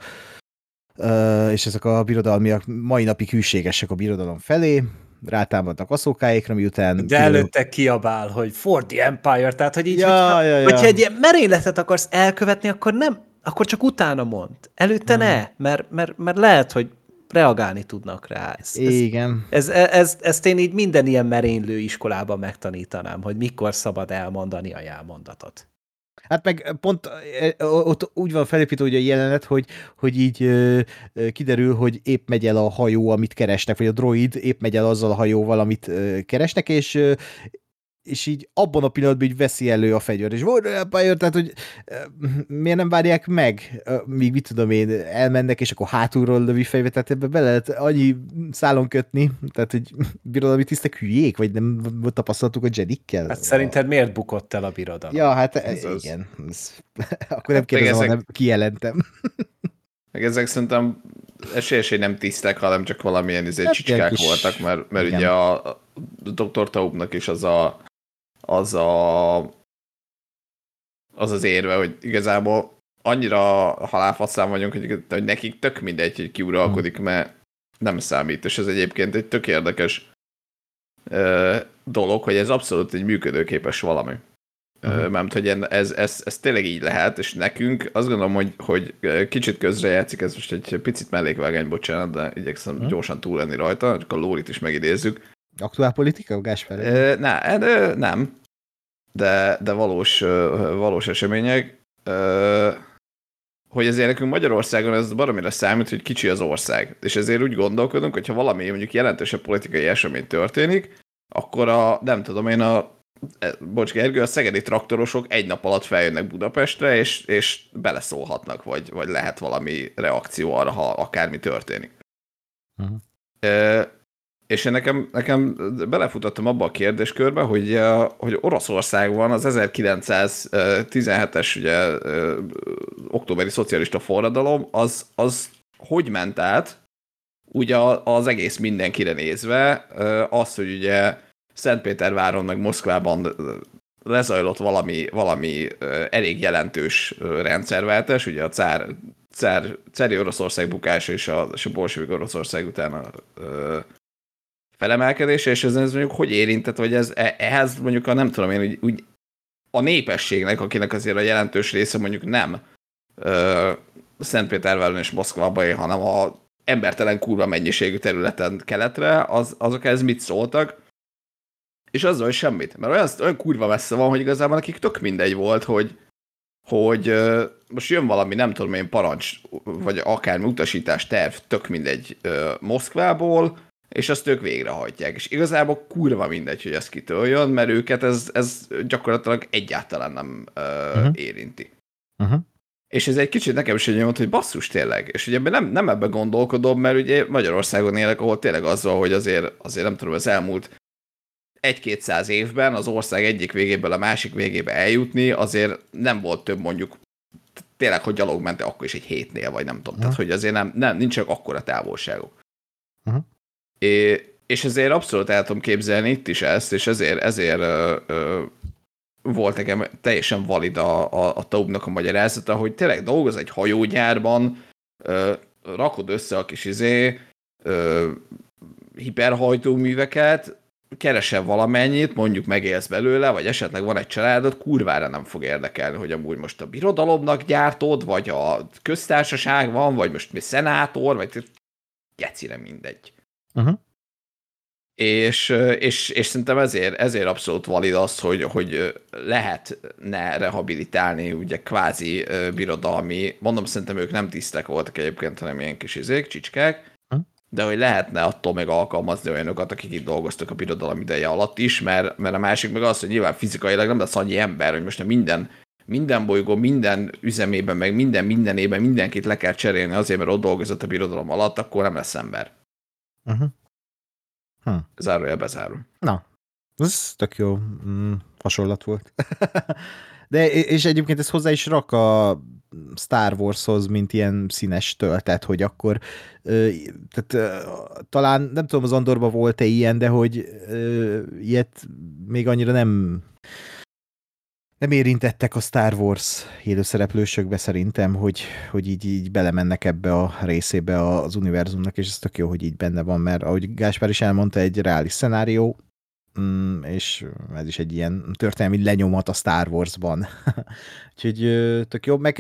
és ezek a birodalmiak mai napig hűségesek a birodalom felé, rátámadnak aszókáikra, miután... De előtte kiabál, hogy for the Empire, tehát hogy így, ja, hogyha, ja, ja. hogyha egy ilyen merényletet akarsz elkövetni, akkor nem, akkor csak utána mond. Előtte hmm. ne, mert, mert, mert lehet, hogy reagálni tudnak rá. Ez, Igen. Ez, ez, ez, ezt én így minden ilyen merénylő iskolában megtanítanám, hogy mikor szabad elmondani a jelmondatot. Hát meg pont ott úgy van felépítve hogy a jelenet, hogy, hogy így kiderül, hogy épp megy el a hajó, amit keresnek, vagy a droid épp megy el azzal a hajóval, amit keresnek, és és így abban a pillanatban így veszi elő a fegyver, és volt Empire, tehát hogy miért nem várják meg, míg mit tudom én, elmennek, és akkor hátulról lövi fejbe, tehát ebbe bele lehet annyi szálon kötni, tehát hogy birodalmi tisztek hülyék, vagy nem tapasztaltuk a jedikkel. Hát szerinted miért bukott el a birodalom? Ja, hát ez igen. Ez, (laughs) akkor nem hát kérdezem, ezek... hanem kijelentem. (laughs) Meg ezek szerintem esélyesé nem tisztek, hanem csak valamilyen izé, hát csicskák kis... voltak, mert, mert ugye a, a Dr. Taubnak is az a az a az az érve, hogy igazából annyira halálfaszán vagyunk, hogy, hogy nekik tök mindegy, hogy ki uralkodik, mert nem számít, és ez egyébként egy tök érdekes ö, dolog, hogy ez abszolút egy működőképes valami. Uh-huh. Mert hogy ez, ez, ez tényleg így lehet, és nekünk azt gondolom, hogy, hogy kicsit közrejátszik, ez most egy picit mellékvágány, bocsánat, de igyekszem uh-huh. gyorsan túl lenni rajta, csak a Lórit is megidézzük. Aktuál politika, Gásper? Ne, ne, nem, de, de valós, valós események. Hogy ezért nekünk Magyarországon ez baromira számít, hogy kicsi az ország. És ezért úgy gondolkodunk, hogy ha valami mondjuk jelentősebb politikai esemény történik, akkor a, nem tudom én, a e, bocs Gergő, a szegedi traktorosok egy nap alatt feljönnek Budapestre, és, és beleszólhatnak, vagy, vagy lehet valami reakció arra, ha akármi történik. Uh-huh. És én nekem, nekem belefutottam abba a kérdéskörbe, hogy, hogy Oroszországban az 1917-es ugye, októberi szocialista forradalom, az, az hogy ment át, ugye az egész mindenkire nézve, az, hogy ugye Szentpéterváron meg Moszkvában lezajlott valami, valami elég jelentős rendszerváltás, ugye a cár, cár, cári Oroszország bukása és a, és a bolsevik Oroszország után a, felemelkedése, és ez, ez mondjuk hogy érintett, vagy ez e, ehhez mondjuk a nem tudom én, úgy, úgy a népességnek, akinek azért a jelentős része mondjuk nem ö, Szentpéterváron és Moszkvában hanem a embertelen kurva mennyiségű területen keletre, az, azok ez mit szóltak, és azzal, hogy semmit. Mert olyan, olyan kurva messze van, hogy igazából nekik tök mindegy volt, hogy, hogy uh, most jön valami, nem tudom én, parancs, vagy akármi utasítás, terv, tök mindegy uh, Moszkvából, és azt ők végrehajtják. És igazából kurva mindegy, hogy ez kitől jön, mert őket ez, ez gyakorlatilag egyáltalán nem uh, uh-huh. érinti. Uh-huh. És ez egy kicsit nekem is egy nyomot, hogy basszus tényleg. És ugye nem, nem ebbe gondolkodom, mert ugye Magyarországon élek, ahol tényleg az van, hogy azért, azért nem tudom, az elmúlt egy-kétszáz évben az ország egyik végéből a másik végébe eljutni, azért nem volt több mondjuk tényleg, hogy gyalog ment akkor is egy hétnél, vagy nem tudom. Uh-huh. Tehát, hogy azért nem, nem nincsenek akkora távolságok. Uh-huh. É, és ezért abszolút el tudom képzelni itt is ezt, és ezért, ezért ö, ö, volt nekem teljesen valid a, a, a Taubnak a magyarázata, hogy tényleg dolgoz egy hajógyárban, ö, rakod össze a kis izé, ö, hiperhajtóműveket, keresel valamennyit, mondjuk megélsz belőle, vagy esetleg van egy családod, kurvára nem fog érdekelni, hogy amúgy most a birodalomnak gyártod, vagy a köztársaság van, vagy most mi szenátor, vagy gecire mindegy. Uh-huh. És, és, és szerintem ezért, ezért abszolút valid az, hogy, hogy lehetne rehabilitálni ugye kvázi birodalmi, mondom, szerintem ők nem tisztek voltak egyébként, hanem ilyen kis izék, csicskák, Hm. de hogy lehetne attól meg alkalmazni olyanokat, akik itt dolgoztak a birodalom ideje alatt is, mert, mert a másik meg az, hogy nyilván fizikailag nem lesz annyi ember, hogy most minden, minden bolygó, minden üzemében, meg minden mindenében mindenkit le kell cserélni azért, mert ott dolgozott a birodalom alatt, akkor nem lesz ember. Uh-huh. Zárója bezárom. Na, ez tök jó mm, hasonlat volt. (laughs) De és egyébként ez hozzá is rak a Star Warshoz, mint ilyen színes töltet, hogy akkor tehát, talán nem tudom, az Andorban volt-e ilyen, de hogy ilyet még annyira nem nem érintettek a Star Wars élőszereplősökbe szerintem, hogy, hogy így, így belemennek ebbe a részébe az univerzumnak, és ez tök jó, hogy így benne van, mert ahogy Gáspár is elmondta, egy reális szenárió, mm, és ez is egy ilyen történelmi lenyomat a Star Warsban. (laughs) Úgyhogy tök jó, meg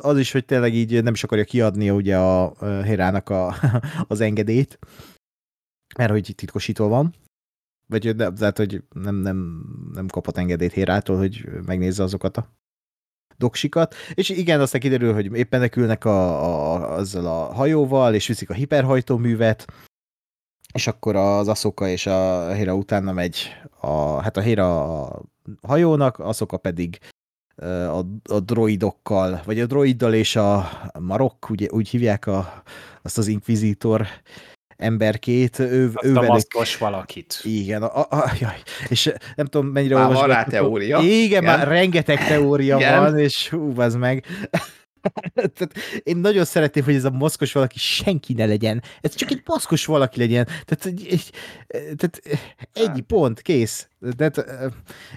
az is, hogy tényleg így nem is akarja kiadni ugye a ö, Hérának a, (laughs) az engedélyt, mert hogy titkosítva van, vagy de, tehát, hogy nem, nem, nem kapott engedélyt Hérától, hogy megnézze azokat a doksikat. És igen, aztán kiderül, hogy éppen nekülnek a, a, azzal a hajóval, és viszik a hiperhajtóművet, és akkor az Aszoka és a Héra utána megy, a, hát a Héra a hajónak, Aszoka pedig a, a droidokkal, vagy a droiddal és a Marok, ugye, úgy hívják a, azt az Inquisitor emberkét, ő, Azt ő a velük- maszkos valakit. igen, a, a, a, jaj, és nem tudom, mennyire Már van olvasgatok- rá teória. Igen, Igen. már rengeteg teória Igen. van, és hú, az meg. (laughs) Tehát én nagyon szeretném, hogy ez a maszkos valaki senki ne legyen. Ez csak egy maszkos valaki legyen. Tehát, egy, egy, tehát egy pont, kész. Tehát, eh,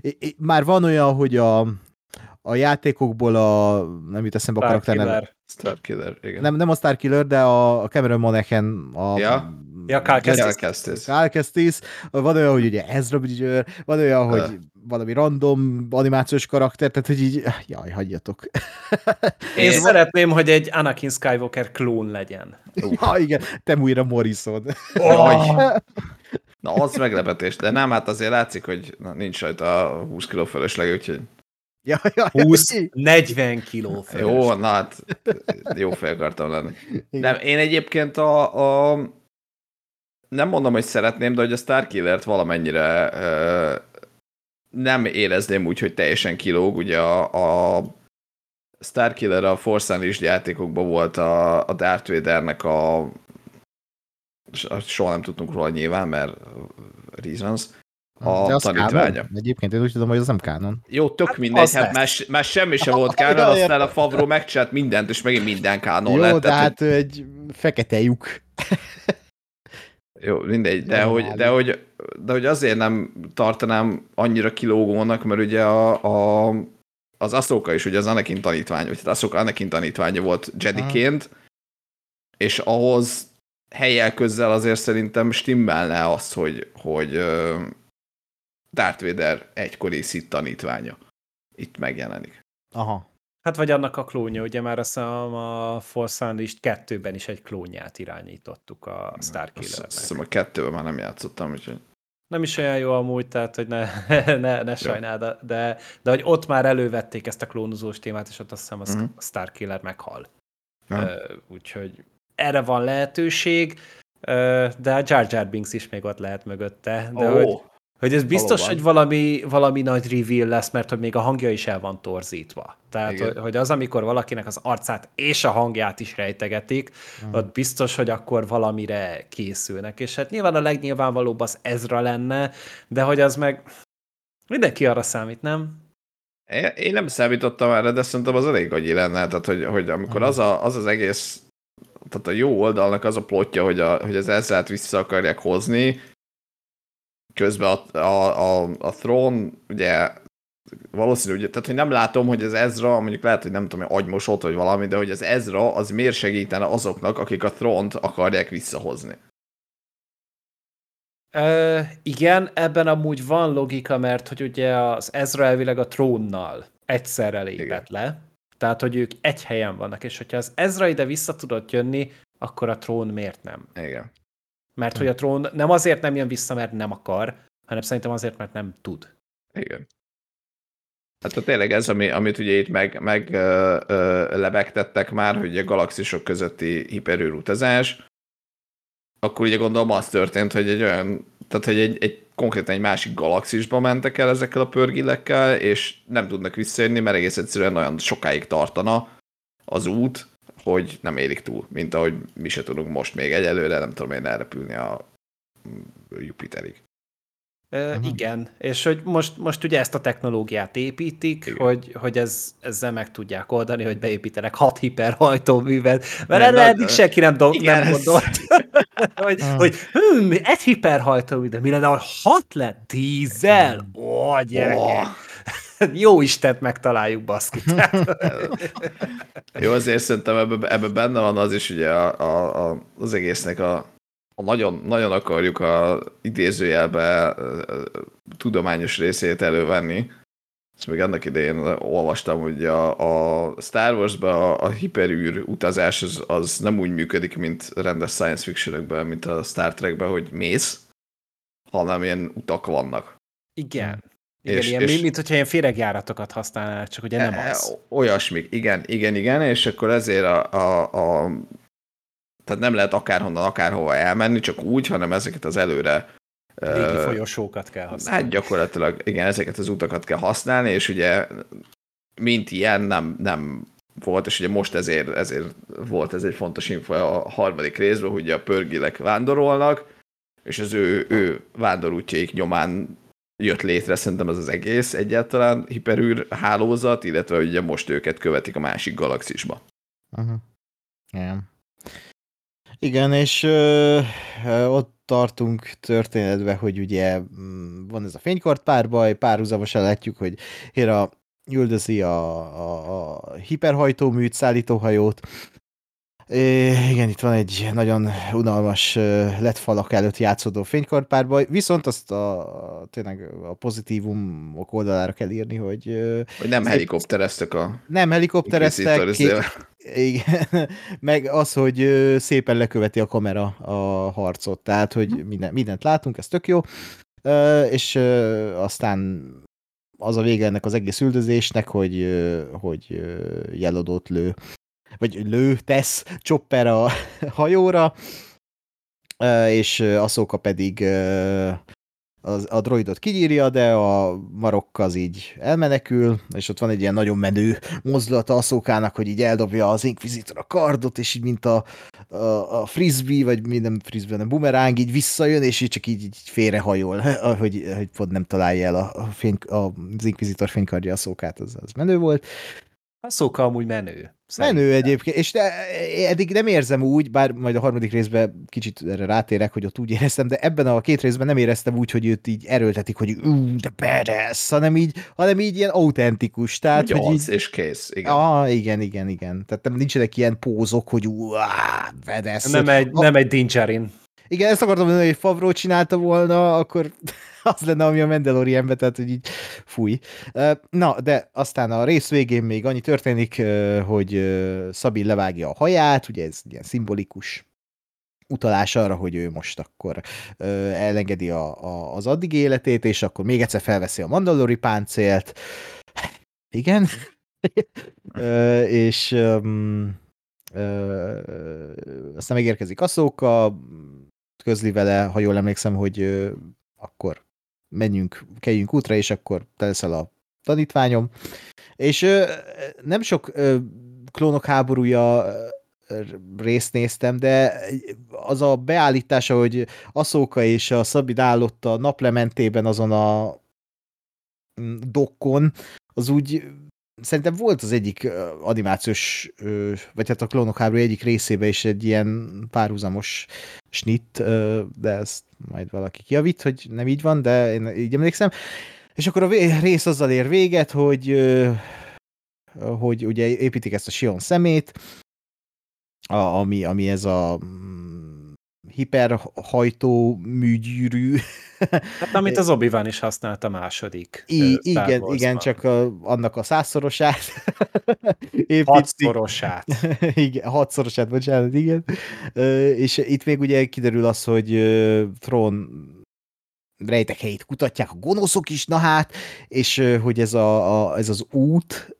eh, már van olyan, hogy a, a játékokból a, nem jut eszembe a karakter neve. Starkiller. Igen. Nem, nem a Starkiller, de a Cameron Monaghan a Ja. Ja, Cal Kestis. Elkezdtél. Cal Kestis, van olyan, hogy ugye Ezra Bridger, van olyan, hogy Ö. valami random animációs karakter, tehát hogy így, jaj, hagyjatok. Én Én- szeretném, hogy egy Anakin Skywalker klón legyen. ja, igen, te újra Morrison. Jaj. Na, az meglepetés, de nem, hát azért látszik, hogy na, nincs rajta a 20 kiló fölösleg, úgyhogy ja, ja, 20-40 kiló fölös. jó, na hát jó fel akartam lenni. Nem, én egyébként a, a nem mondom, hogy szeretném, de hogy a Starkillert valamennyire ö, nem érezném úgy, hogy teljesen kilóg. Ugye a, a Starkiller a Force Unleashed játékokban volt a, a Darth Vadernek a soha nem tudtunk róla nyilván, mert reasons, De a az tanítványa. kánon. Egyébként én úgy tudom, hogy az nem kánon. Jó, tök Hát mindegy, hát más, más semmi sem (laughs) volt kánon, aztán a Favreau megcsinált mindent, és megint minden kánon Jó, lett. de tehát, hát ő egy fekete lyuk. (laughs) Jó, mindegy, de Nem hogy, de, hogy, de hogy azért nem tartanám annyira kilógónak, mert ugye a, a, az Ahsoka is ugye az Anakin tanítvány, vagy hát Ahsoka Anakin tanítványa volt Jediként, és ahhoz helyel közzel azért szerintem stimmelne az, hogy, hogy Darth Vader egykori Sith tanítványa itt megjelenik. Aha. Hát vagy annak a klónja, ugye már azt hiszem a Force Unleashed 2-ben is egy klónját irányítottuk a Starkillernek. azt hiszem a kettőben már nem játszottam, úgyhogy Nem is olyan jó amúgy, tehát hogy ne, (laughs) ne, ne sajnáld, de, de, de hogy ott már elővették ezt a klónozós témát, és ott azt hiszem az a Starkiller meghal. Ö, Úgyhogy erre van lehetőség, de a Jar Jar Binks is még ott lehet mögötte. De Ó, hogy, hogy ez biztos, valóban. hogy valami, valami nagy reveal lesz, mert hogy még a hangja is el van torzítva. Tehát, Igen. hogy, hogy az, amikor valakinek az arcát és a hangját is rejtegetik, Mhm. ott biztos, hogy akkor valamire készülnek. És hát nyilván a legnyilvánvalóbb az Ezra lenne, de hogy az meg mindenki arra számít, nem? Én, én nem számítottam erre, de szerintem az elég agyi lenne, tehát hogy, hogy amikor az, a, az az egész, tehát a jó oldalnak az a plotja, hogy, a, hogy az Ezrát vissza akarják hozni, közben a, a, a, a Throne, ugye valószínű, ugye, tehát hogy nem látom, hogy az Ezra, mondjuk lehet, hogy nem tudom, hogy agymosott vagy valami, de hogy az Ezra az miért segítene azoknak, akik a Throne-t akarják visszahozni. Ö, igen, ebben amúgy van logika, mert hogy ugye az Ezra elvileg a trónnal egyszerre lépett Igen. le, tehát hogy ők egy helyen vannak, és hogyha az Ezra ide vissza tudott jönni, akkor a trón miért nem? Igen. Mert hogy a trón nem azért nem jön vissza, mert nem akar, hanem szerintem azért, mert nem tud. Igen. Hát tényleg ez, ami, amit ugye itt meg, meg ö, ö, lebegtettek már, hogy a galaxisok közötti hiperűr utazás, akkor ugye gondolom az történt, hogy egy olyan, tehát hogy egy, egy konkrétan egy másik galaxisba mentek el ezekkel a pörgilekkel, és nem tudnak visszajönni, mert egész egyszerűen olyan sokáig tartana az út, hogy nem érik túl, mint ahogy mi se tudunk most még egyelőre, nem tudom én elrepülni a Jupiterig. Uh, igen, és hogy most, most ugye ezt a technológiát építik, Igen. hogy, hogy ez, ezzel meg tudják oldani, hogy beépítenek hat hiperhajtóművet, mert erre eddig senki nem, do- igen, nem gondolt, (laughs) hogy, ah. hogy hm, egy hiperhajtómű, de mi lenne, ha hat lett dízel? Ó, gyerekek! (laughs) Jó Istent megtaláljuk, baszki. (laughs) Jó, azért szerintem ebben ebbe benne van az is ugye a, a, a, az egésznek a ha nagyon, nagyon akarjuk a idézőjelbe tudományos részét elővenni, ezt még annak idején olvastam, hogy a, a Star Wars-ban a, a hiperűr utazás az, az nem úgy működik, mint rendes science fiction mint a Star Trek-ben, hogy mész, hanem ilyen utak vannak. Igen. Igen, és, ilyen, és, mint hogyha ilyen féregjáratokat használnál, csak ugye nem e, az. Olyasmik, igen, igen, igen, és akkor ezért a, a, a tehát nem lehet akárhonnan, akárhova elmenni, csak úgy, hanem ezeket az előre Régi folyosókat kell használni. Hát gyakorlatilag, igen, ezeket az utakat kell használni, és ugye mint ilyen nem, nem volt, és ugye most ezért, ezért volt ez egy fontos info a harmadik részben, hogy a pörgilek vándorolnak, és az ő, ő vándorútjaik nyomán jött létre szerintem ez az egész egyáltalán hiperűr hálózat, illetve ugye most őket követik a másik galaxisba. Uh-huh. Igen. Igen, és ö, ott tartunk történetben, hogy ugye mm, van ez a fénykart párbaj, párhuzamosan látjuk, hogy Hera üldözi a, a, a hiperhajtóműt, szállítóhajót, É, igen, itt van egy nagyon unalmas lett falak előtt játszódó fénykarpárbaj, viszont azt a, tényleg a pozitívumok oldalára kell írni, hogy... Hogy nem helikoptereztek a... Nem helikoptereztek, ki, igen, (laughs) meg az, hogy szépen leköveti a kamera a harcot, tehát, hogy minden, mindent látunk, ez tök jó, és aztán az a vége ennek az egész üldözésnek, hogy, hogy jelodót lő vagy lő, tesz Chopper a (laughs) hajóra, és Aszóka pedig az, a droidot kinyírja, de a marokk az így elmenekül, és ott van egy ilyen nagyon menő mozdulata Aszókának, hogy így eldobja az Inquisitor a kardot, és így mint a, a, a frisbee, vagy minden frisbee, nem bumeráng, így visszajön, és így csak így, így félrehajol, (laughs) hogy, hogy pont nem találja el a, a fény, a, az Inquisitor fénykardja Aszókát, az, az menő volt. A szóka amúgy menő. Szerintem. Menő egyébként, és de, eddig nem érzem úgy, bár majd a harmadik részben kicsit erre rátérek, hogy ott úgy éreztem, de ebben a két részben nem éreztem úgy, hogy őt így erőltetik, hogy ú, de badass, hanem így, hanem így ilyen autentikus. Tehát, hogy így... és kész, igen. Ah, igen, igen, igen. Tehát nem nincsenek ilyen pózok, hogy ú, badass. Nem egy, a... nem egy Dingerin. Igen, ezt akartam mondani, hogy Favreau csinálta volna, akkor (laughs) az lenne, ami a Mandalorianbe, tehát hogy így fúj. Na, de aztán a rész végén még annyi történik, hogy Szabin levágja a haját, ugye ez ilyen szimbolikus utalás arra, hogy ő most akkor elengedi a, a, az addig életét, és akkor még egyszer felveszi a Mandalori páncélt. Igen. (laughs) és um, uh, aztán megérkezik Aszóka, közli vele, ha jól emlékszem, hogy uh, akkor menjünk, keljünk útra, és akkor te leszel a tanítványom. És ö, nem sok ö, klónok háborúja részt néztem, de az a beállítása, hogy Aszóka és a Szabid állott a naplementében azon a mm, dokkon, az úgy szerintem volt az egyik animációs, vagy hát a klónok háború egyik részében is egy ilyen párhuzamos snit, de ezt majd valaki kiavít, hogy nem így van, de én így emlékszem. És akkor a rész azzal ér véget, hogy, hogy ugye építik ezt a Sion szemét, ami, ami ez a hiperhajtó műgyűrű. Hát amit az obi is használt a második. I, igen, igen, csak a, annak a százszorosát. (laughs) hatszorosát. (laughs) igen, hatszorosát, bocsánat, igen. És itt még ugye kiderül az, hogy Tron rejtek helyét kutatják a gonoszok is, na hát, és hogy ez, a, a, ez az út,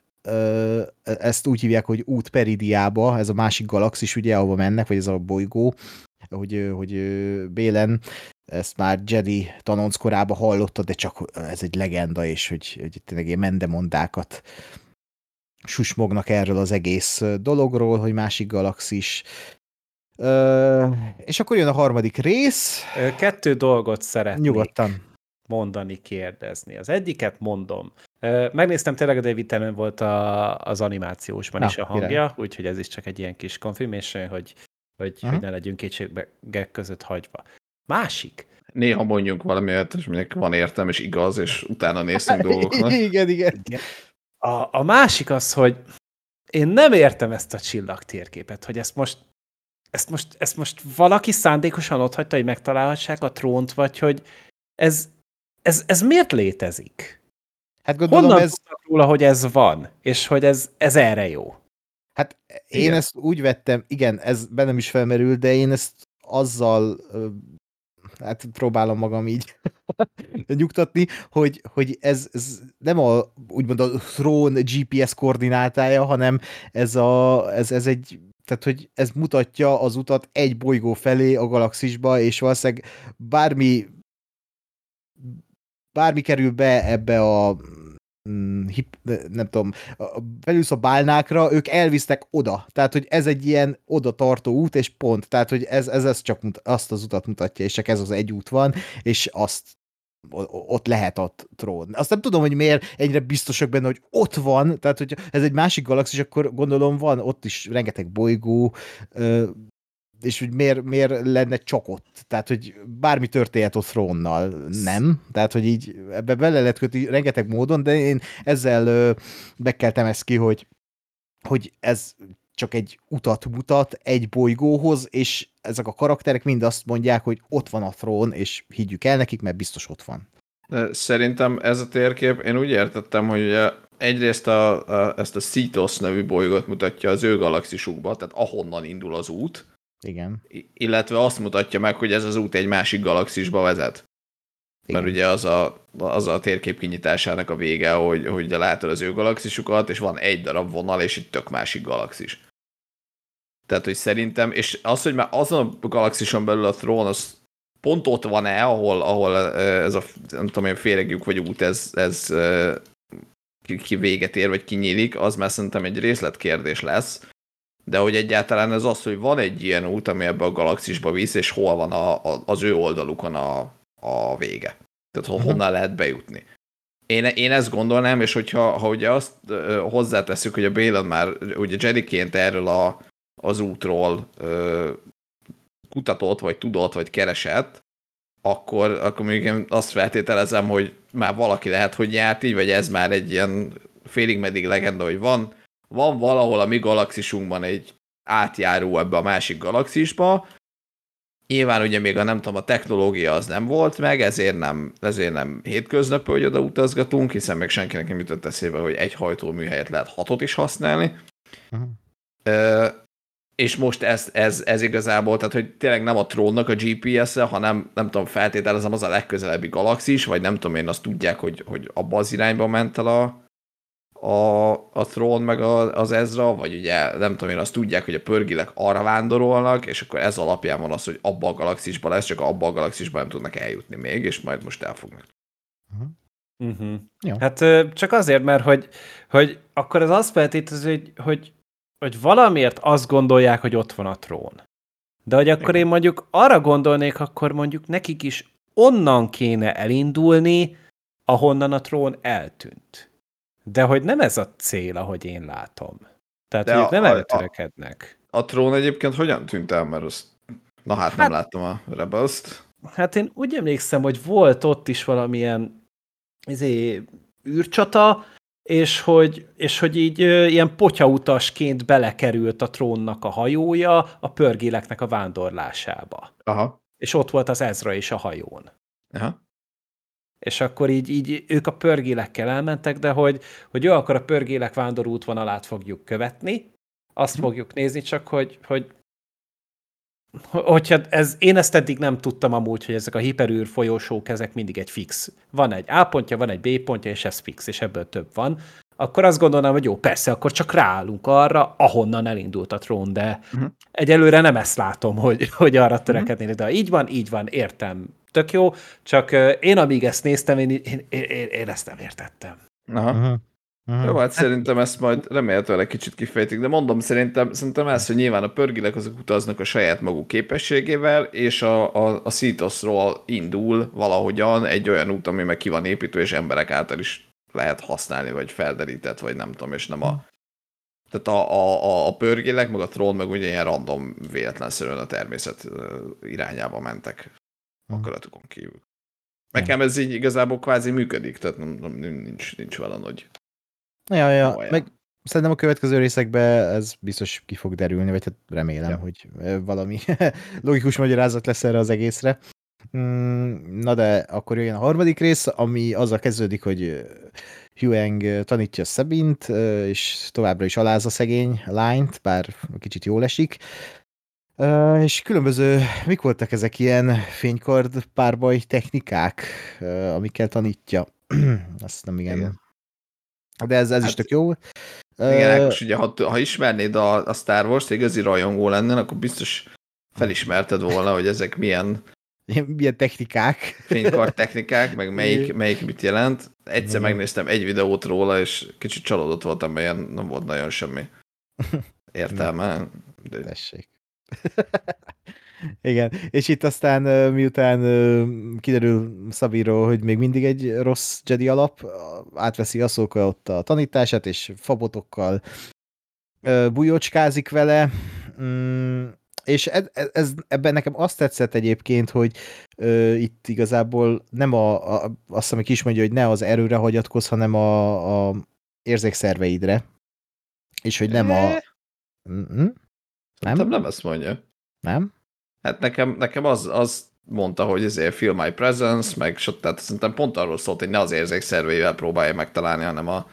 ezt úgy hívják, hogy út Peridiába, ez a másik galaxis, ugye, ahova mennek, vagy ez a bolygó, hogy, hogy Bélen ezt már Jedi tanonc korában hallotta, de csak ez egy legenda, és hogy, hogy tényleg ilyen mendemondákat susmognak erről az egész dologról, hogy másik galaxis. Ö, és akkor jön a harmadik rész. Kettő dolgot szeretnék Nyugodtan. mondani, kérdezni. Az egyiket mondom. Megnéztem, tényleg a David Tennant volt a, az animációsban Na, is a hangja, úgyhogy ez is csak egy ilyen kis confirmation, hogy, hogy, uh-huh. hogy ne legyünk kétségek között hagyva. Másik. Néha mondjunk valami olyat, és mindenki van értem, és igaz, és utána néztünk (laughs) dolgoknak. igen, igen. A, a másik az, hogy én nem értem ezt a csillagtérképet, hogy ezt most ezt most, ezt most valaki szándékosan ott hagyta, hogy megtalálhassák a trónt, vagy hogy ez, ez, ez miért létezik? Hát gondolom Honnan ez... róla, hogy ez van, és hogy ez, ez erre jó? Hát én igen. ezt úgy vettem, igen, ez bennem is felmerül, de én ezt azzal hát próbálom magam így (laughs) nyugtatni, hogy, hogy ez, ez nem a, úgymond a Throne GPS koordinátája, hanem ez, a, ez, ez egy tehát, hogy ez mutatja az utat egy bolygó felé a galaxisba, és valószínűleg bármi bármi kerül be ebbe a mm, hip, nem tudom, belülsz a bálnákra, ők elvisztek oda. Tehát, hogy ez egy ilyen oda tartó út, és pont. Tehát, hogy ez, ez, ez csak azt az utat mutatja, és csak ez az egy út van, és azt ott lehet a trón. Azt nem tudom, hogy miért ennyire biztosak benne, hogy ott van, tehát hogy ez egy másik galaxis, akkor gondolom van ott is rengeteg bolygó, és hogy miért, miért lenne csak ott? Tehát, hogy bármi történhet ott trónnal, nem? Tehát, hogy így ebbe bele lehet kötni rengeteg módon, de én ezzel bekeltem ezt ki, hogy, hogy ez csak egy utat mutat egy bolygóhoz, és ezek a karakterek mind azt mondják, hogy ott van a trón, és higgyük el nekik, mert biztos ott van. Szerintem ez a térkép, én úgy értettem, hogy ugye egyrészt a, a, ezt a Cetos nevű bolygót mutatja az ő galaxisukba, tehát ahonnan indul az út. Igen. Illetve azt mutatja meg, hogy ez az út egy másik galaxisba vezet. Igen. Mert ugye az a, az a térkép kinyitásának a vége, hogy, hogy látod az ő galaxisukat, és van egy darab vonal, és egy tök másik galaxis. Tehát, hogy szerintem, és az, hogy már azon a galaxison belül a trón, az pont ott van-e, ahol, ahol ez a, nem tudom én, féregjük vagy út, ez, ez ki, véget ér, vagy kinyílik, az már szerintem egy részletkérdés lesz. De hogy egyáltalán ez az, hogy van egy ilyen út, ami ebbe a galaxisba visz, és hol van a, a, az ő oldalukon a, a vége. Tehát uh-huh. honnan lehet bejutni. Én, én ezt gondolnám, és hogyha ha ugye azt hozzáteszük, hogy a Bélan már ugye Jediként erről a, az útról ö, kutatott, vagy tudott, vagy keresett, akkor, akkor még én azt feltételezem, hogy már valaki lehet, hogy járt így, vagy ez már egy ilyen félig meddig legenda, hogy van, van valahol a mi galaxisunkban egy átjáró ebbe a másik galaxisba, Nyilván ugye még a nem tudom, a technológia az nem volt meg, ezért nem, ezért nem hétköznapi, hogy oda utazgatunk, hiszen még senkinek nem jutott eszébe, hogy egy hajtómű helyett lehet hatot is használni. Uh-huh és most ez, ez, ez igazából, tehát hogy tényleg nem a trónnak a GPS-e, hanem nem tudom, feltételezem az a legközelebbi galaxis, vagy nem tudom én, azt tudják, hogy, hogy abba az irányba ment el a, a, a trón meg a, az Ezra, vagy ugye nem tudom én, azt tudják, hogy a pörgilek arra vándorolnak, és akkor ez alapján van az, hogy abba a galaxisba lesz, csak abba a galaxisba nem tudnak eljutni még, és majd most elfognak. Uh-huh. Uh-huh. Hát csak azért, mert hogy, hogy akkor az azt feltételezi, hogy, hogy hogy valamiért azt gondolják, hogy ott van a trón. De hogy akkor én mondjuk arra gondolnék, akkor mondjuk nekik is onnan kéne elindulni, ahonnan a trón eltűnt. De hogy nem ez a cél, ahogy én látom. Tehát, De hogy a, nem erre törekednek. A, a trón egyébként hogyan tűnt el, mert azt... Na hát, hát nem láttam a rebels Hát én úgy emlékszem, hogy volt ott is valamilyen izé, űrcsata, és hogy, és hogy így ö, ilyen potyautasként belekerült a trónnak a hajója a pörgéleknek a vándorlásába. Aha. És ott volt az Ezra is a hajón. Aha. És akkor így, így ők a pörgélekkel elmentek, de hogy, hogy jó, akkor a pörgélek vándor útvonalát fogjuk követni, azt Hm. fogjuk nézni, csak hogy, hogy hogyha ez, én ezt eddig nem tudtam amúgy, hogy ezek a hiperűr folyósók, ezek mindig egy fix. Van egy A pontja, van egy B pontja, és ez fix, és ebből több van. Akkor azt gondolnám, hogy jó, persze, akkor csak ráállunk arra, ahonnan elindult a trón, de Mhm. egyelőre nem ezt látom, hogy, hogy arra törekednének, de ha így van, így van, értem, tök jó, csak én amíg ezt néztem, én, én, én, én ezt nem értettem. Aha. Uh-huh. Jó, hát szerintem ezt majd remélhetőleg kicsit kifejtik, de mondom, szerintem, szerintem ez, hogy nyilván a pörgilek azok utaznak a saját maguk képességével, és a, a, a Szítosról indul valahogyan egy olyan út, ami meg ki van építve, és emberek által is lehet használni, vagy felderített, vagy nem tudom, és nem a... Tehát a, a, a, a pörgélek, meg a trón, meg ugye ilyen random, véletlenszerűen a természet irányába mentek akaratukon kívül. Nekem ez így igazából kvázi működik, tehát nem, nem, nincs, nincs vele nagy Ja, ja, Olyan. meg szerintem a következő részekben ez biztos ki fog derülni, vagy hát remélem, Ja. hogy ö, valami (laughs) logikus magyarázat lesz erre az egészre. Mm, Na de akkor jöjjön a harmadik rész, ami azzal kezdődik, hogy ö, Huang ö, tanítja Szabint, ö, és továbbra is alázza szegény lányt, bár kicsit jól esik. És különböző, mik voltak ezek ilyen fénykard párbaj technikák, ö, amikkel tanítja? (clears throat) Azt nem igen. Igen. De ez, ez hát, is tök jó. Igen, Ö, Ákos, ugye, ha, ha ismernéd a, a Star Wars-t, igazi rajongó lennél, akkor biztos felismerted volna, hogy ezek milyen ilyen- milyen technikák. fénykart (laughs) technikák, meg melyik, melyik mit jelent. Egyszer megnéztem egy videót róla, és kicsit csalódott voltam, mert nem volt nagyon semmi (laughs) értelme. De, Tessék. Igen, és itt aztán miután kiderül Szabíról, hogy még mindig egy rossz Jedi alap, átveszi Aszóka ott a tanítását, és fabotokkal bujócskázik vele, mm, és ez, ez, ebben nekem azt tetszett egyébként, hogy ö, itt igazából nem a, a, azt, ami is mondja, hogy ne az erőre hagyatkoz, hanem a, a érzékszerveidre, és hogy nem a... Mm-mm. Nem? Nem? nem ezt mondja. Nem? Hát nekem, nekem az, az mondta, hogy ezért feel my presence, meg tehát szerintem pont arról szólt, hogy ne az érzékszerveivel próbálja megtalálni, hanem a,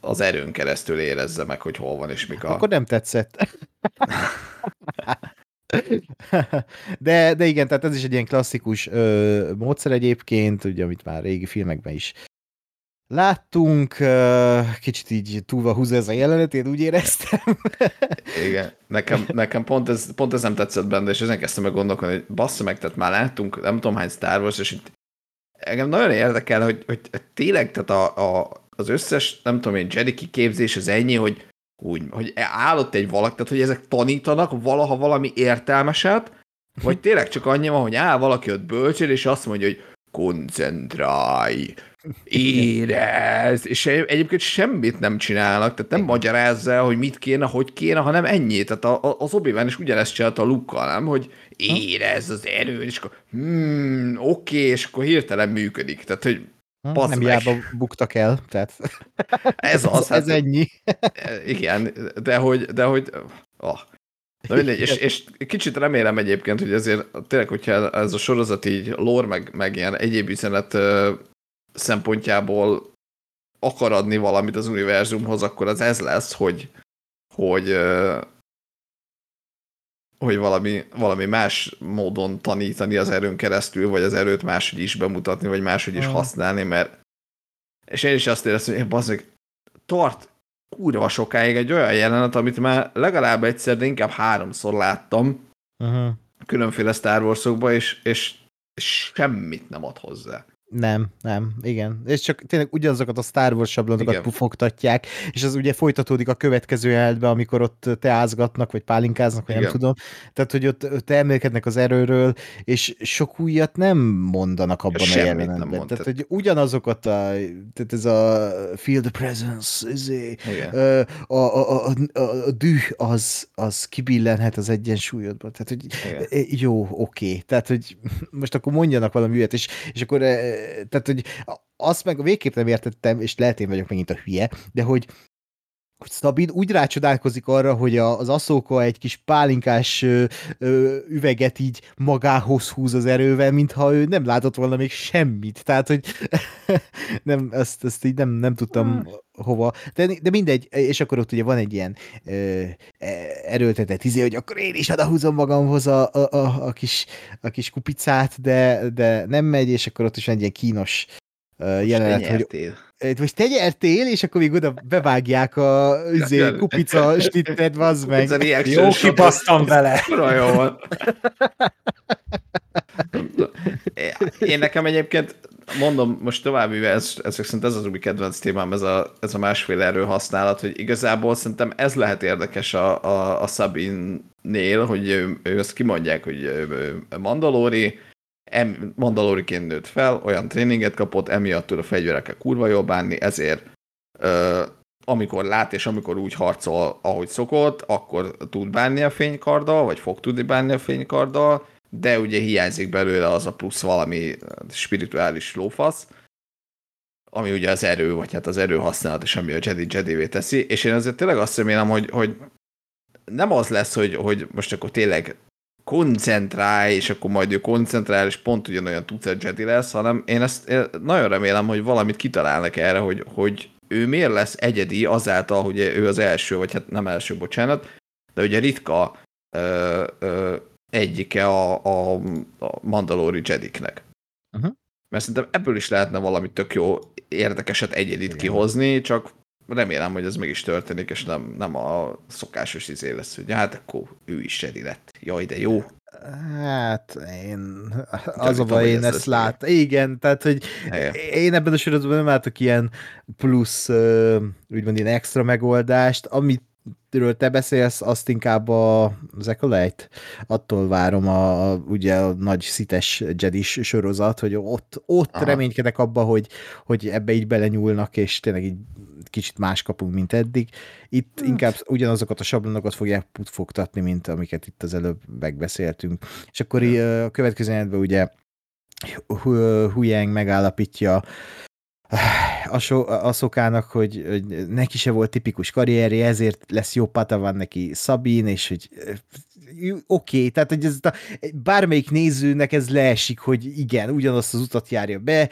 az erőn keresztül érezze meg, hogy hol van és mik a... Akkor nem tetszett. (laughs) De, de igen, tehát ez is egy ilyen klasszikus ö, módszer egyébként, ugye, amit már régi filmekben is láttunk, kicsit így túlva húzza ez a jelenet, én úgy éreztem. (laughs) Igen, nekem, nekem pont, ez, pont ez nem tetszett benne, és ezen kezdtem meg gondolkodni, hogy bassza meg, tehát már láttunk nem tudom hány Star Wars, és itt engem nagyon érdekel, hogy, hogy tényleg tehát a, a, az összes, nem tudom én, Jedi kiképzés az ennyi, hogy úgy, hogy állott egy valaki, tehát hogy ezek tanítanak valaha valami értelmeset, vagy tényleg csak annyi van, hogy áll valaki ott bölcsél, és azt mondja, hogy koncentrálj, érezd, és egy- egyébként semmit nem csinálnak, tehát nem magyarázza el, hogy mit kéne, hogy kéne, hanem ennyi. Tehát a, a, az obi is ugyanezt csinálta a lukkal, nem? Hogy érezd az erőt, és akkor hmm, oké, és akkor hirtelen működik. Tehát, hogy Bazd nem hiába buktak el, tehát (laughs) ez (laughs) az, ez, hát, ez ennyi. (laughs) igen, de hogy, de hogy, oh. Na mindegy, és, és kicsit remélem egyébként, hogy azért tényleg, hogyha ez a sorozat így lore, meg, meg ilyen egyéb üzenet szempontjából akar adni valamit az univerzumhoz, akkor az ez lesz, hogy, hogy, hogy valami, valami más módon tanítani az erőn keresztül, vagy az erőt máshogy is bemutatni, vagy máshogy is használni, mert és én is azt éreztem, hogy bazdmeg, tart kurva sokáig egy olyan jelenet, amit már legalább egyszer, de inkább háromszor láttam Uh-huh. különféle Star Wars-okba, és, és semmit nem ad hozzá. Nem, nem, igen. És csak tényleg ugyanazokat a Star Wars sablonokat Igen. pufogtatják, és az ugye folytatódik a következő jelenetbe, amikor ott teázgatnak, vagy pálinkáznak, vagy nem Igen. tudom. Tehát, hogy ott, ott elmélkednek az erőről, és sok újat nem mondanak abban a Semmit nem jelenetben. tehát, hogy ugyanazokat a, tehát ez a the presence, izé, a, a, a, a, a düh az, az kibillenhet az egyensúlyodban. Tehát, hogy Igen. e, jó, oké. Tehát, hogy (laughs) most akkor mondjanak valami ügyet, és, és akkor e, tehát, hogy azt meg végképp nem értettem, és lehet én vagyok megint a hülye, de hogy Szabin úgy rácsodálkozik arra, hogy az aszóka egy kis pálinkás üveget így magához húz az erővel, mintha ő nem látott volna még semmit. Tehát, hogy (laughs) nem, ezt, ezt így nem, nem tudtam hova. De, de mindegy, és akkor ott ugye van egy ilyen ö, erőltetett izé, hogy akkor én is odahúzom magamhoz a, a, a, a, kis, a kis kupicát, de, de nem megy, és akkor ott is van egy ilyen kínos jelenet, hogy most te nyertél, és akkor még oda bevágják a üzé, kupica stittet, vazd meg. Jó, kibasztam vele. Jó van. (laughs) Én nekem egyébként mondom, most tovább, mivel ez, ezek szerint ez az új kedvenc témám, ez a, ez a másféle erő használat, hogy igazából szerintem ez lehet érdekes a, a, a Sabine-nél, hogy ő, ő ezt kimondják, hogy Mandalori, Mandaloriként nőtt fel, olyan tréninget kapott, emiatt tud a fegyverekkel kurva jól bánni, ezért ö, amikor lát és amikor úgy harcol, ahogy szokott, akkor tud bánni a fénykarddal, vagy fog tudni bánni a fénykarddal, de ugye hiányzik belőle az a plusz valami spirituális lófasz, ami ugye az erő, vagy hát az erő használat, és ami a Jedi Jedi teszi, és én azért tényleg azt remélem, hogy, hogy nem az lesz, hogy, hogy most akkor tényleg koncentrálj, és akkor majd ő koncentrál, és pont ugyanolyan tucat Jedi lesz, hanem én ezt én nagyon remélem, hogy valamit kitalálnak erre, hogy, hogy ő miért lesz egyedi azáltal, hogy ő az első, vagy hát nem első, bocsánat, de ugye ritka ö, ö, egyike a, a, a Mandalori Jediknek. Uh-huh. Mert szerintem ebből is lehetne valami tök jó, érdekeset egyedit Igen. kihozni, csak remélem, hogy ez mégis történik, és nem, nem a szokásos izé lesz, hogy hát akkor ő is Jedi lett. Jaj, de jó. Hát én, az a baj, én ezt lát. Igen, tehát, hogy Igen. én ebben a sorozatban nem látok ilyen plusz, úgymond ilyen extra megoldást, amit ről te beszélsz, azt inkább a, az. Attól várom a, ugye a nagy szites Jedis sorozat, hogy ott, ott reménykedek abba, hogy, hogy ebbe így belenyúlnak, és tényleg így kicsit más kapunk, mint eddig. Itt hmm. inkább ugyanazokat a sablonokat fogják putfogtatni, mint amiket itt az előbb megbeszéltünk. És akkor hmm. a következő jelentben ugye Huyang megállapítja a szokának, hogy, hogy neki se volt tipikus karrierje, ezért lesz jó van neki Szabin, és hogy oké, okay, tehát hogy ez a, bármelyik nézőnek ez leesik, hogy igen, ugyanazt az utat járja be,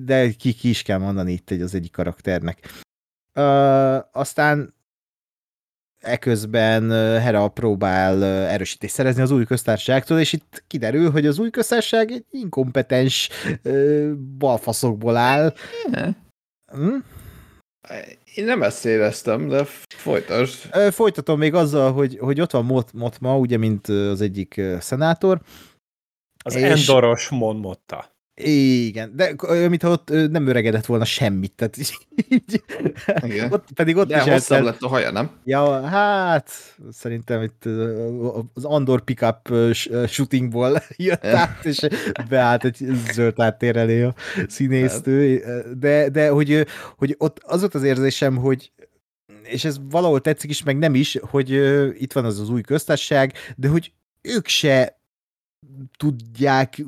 de ki, ki is kell mondani itt egy az egyik karakternek. Aztán eközben Hera próbál erősítést szerezni az új köztársaságtól, és itt kiderül, hogy az új köztársaság egy inkompetens balfaszokból áll. Hm? Én nem ezt éreztem, de folytasd. Folytatom még azzal, hogy, hogy ott van Mot, Motma, ugye, mint az egyik szenátor. Az és... Endoros Mon Motta. Igen, de mintha ott nem öregedett volna semmit, tehát így, Igen. ott pedig ott de is hosszabb lett a haja, nem? Ja, hát szerintem itt az Andor pickup shootingból (laughs) jött ja. át, és beállt egy zöld áttér elé a színésztő, de, de hogy, hogy ott az volt az érzésem, hogy és ez valahol tetszik is, meg nem is, hogy itt van az az új köztársaság, de hogy ők se tudják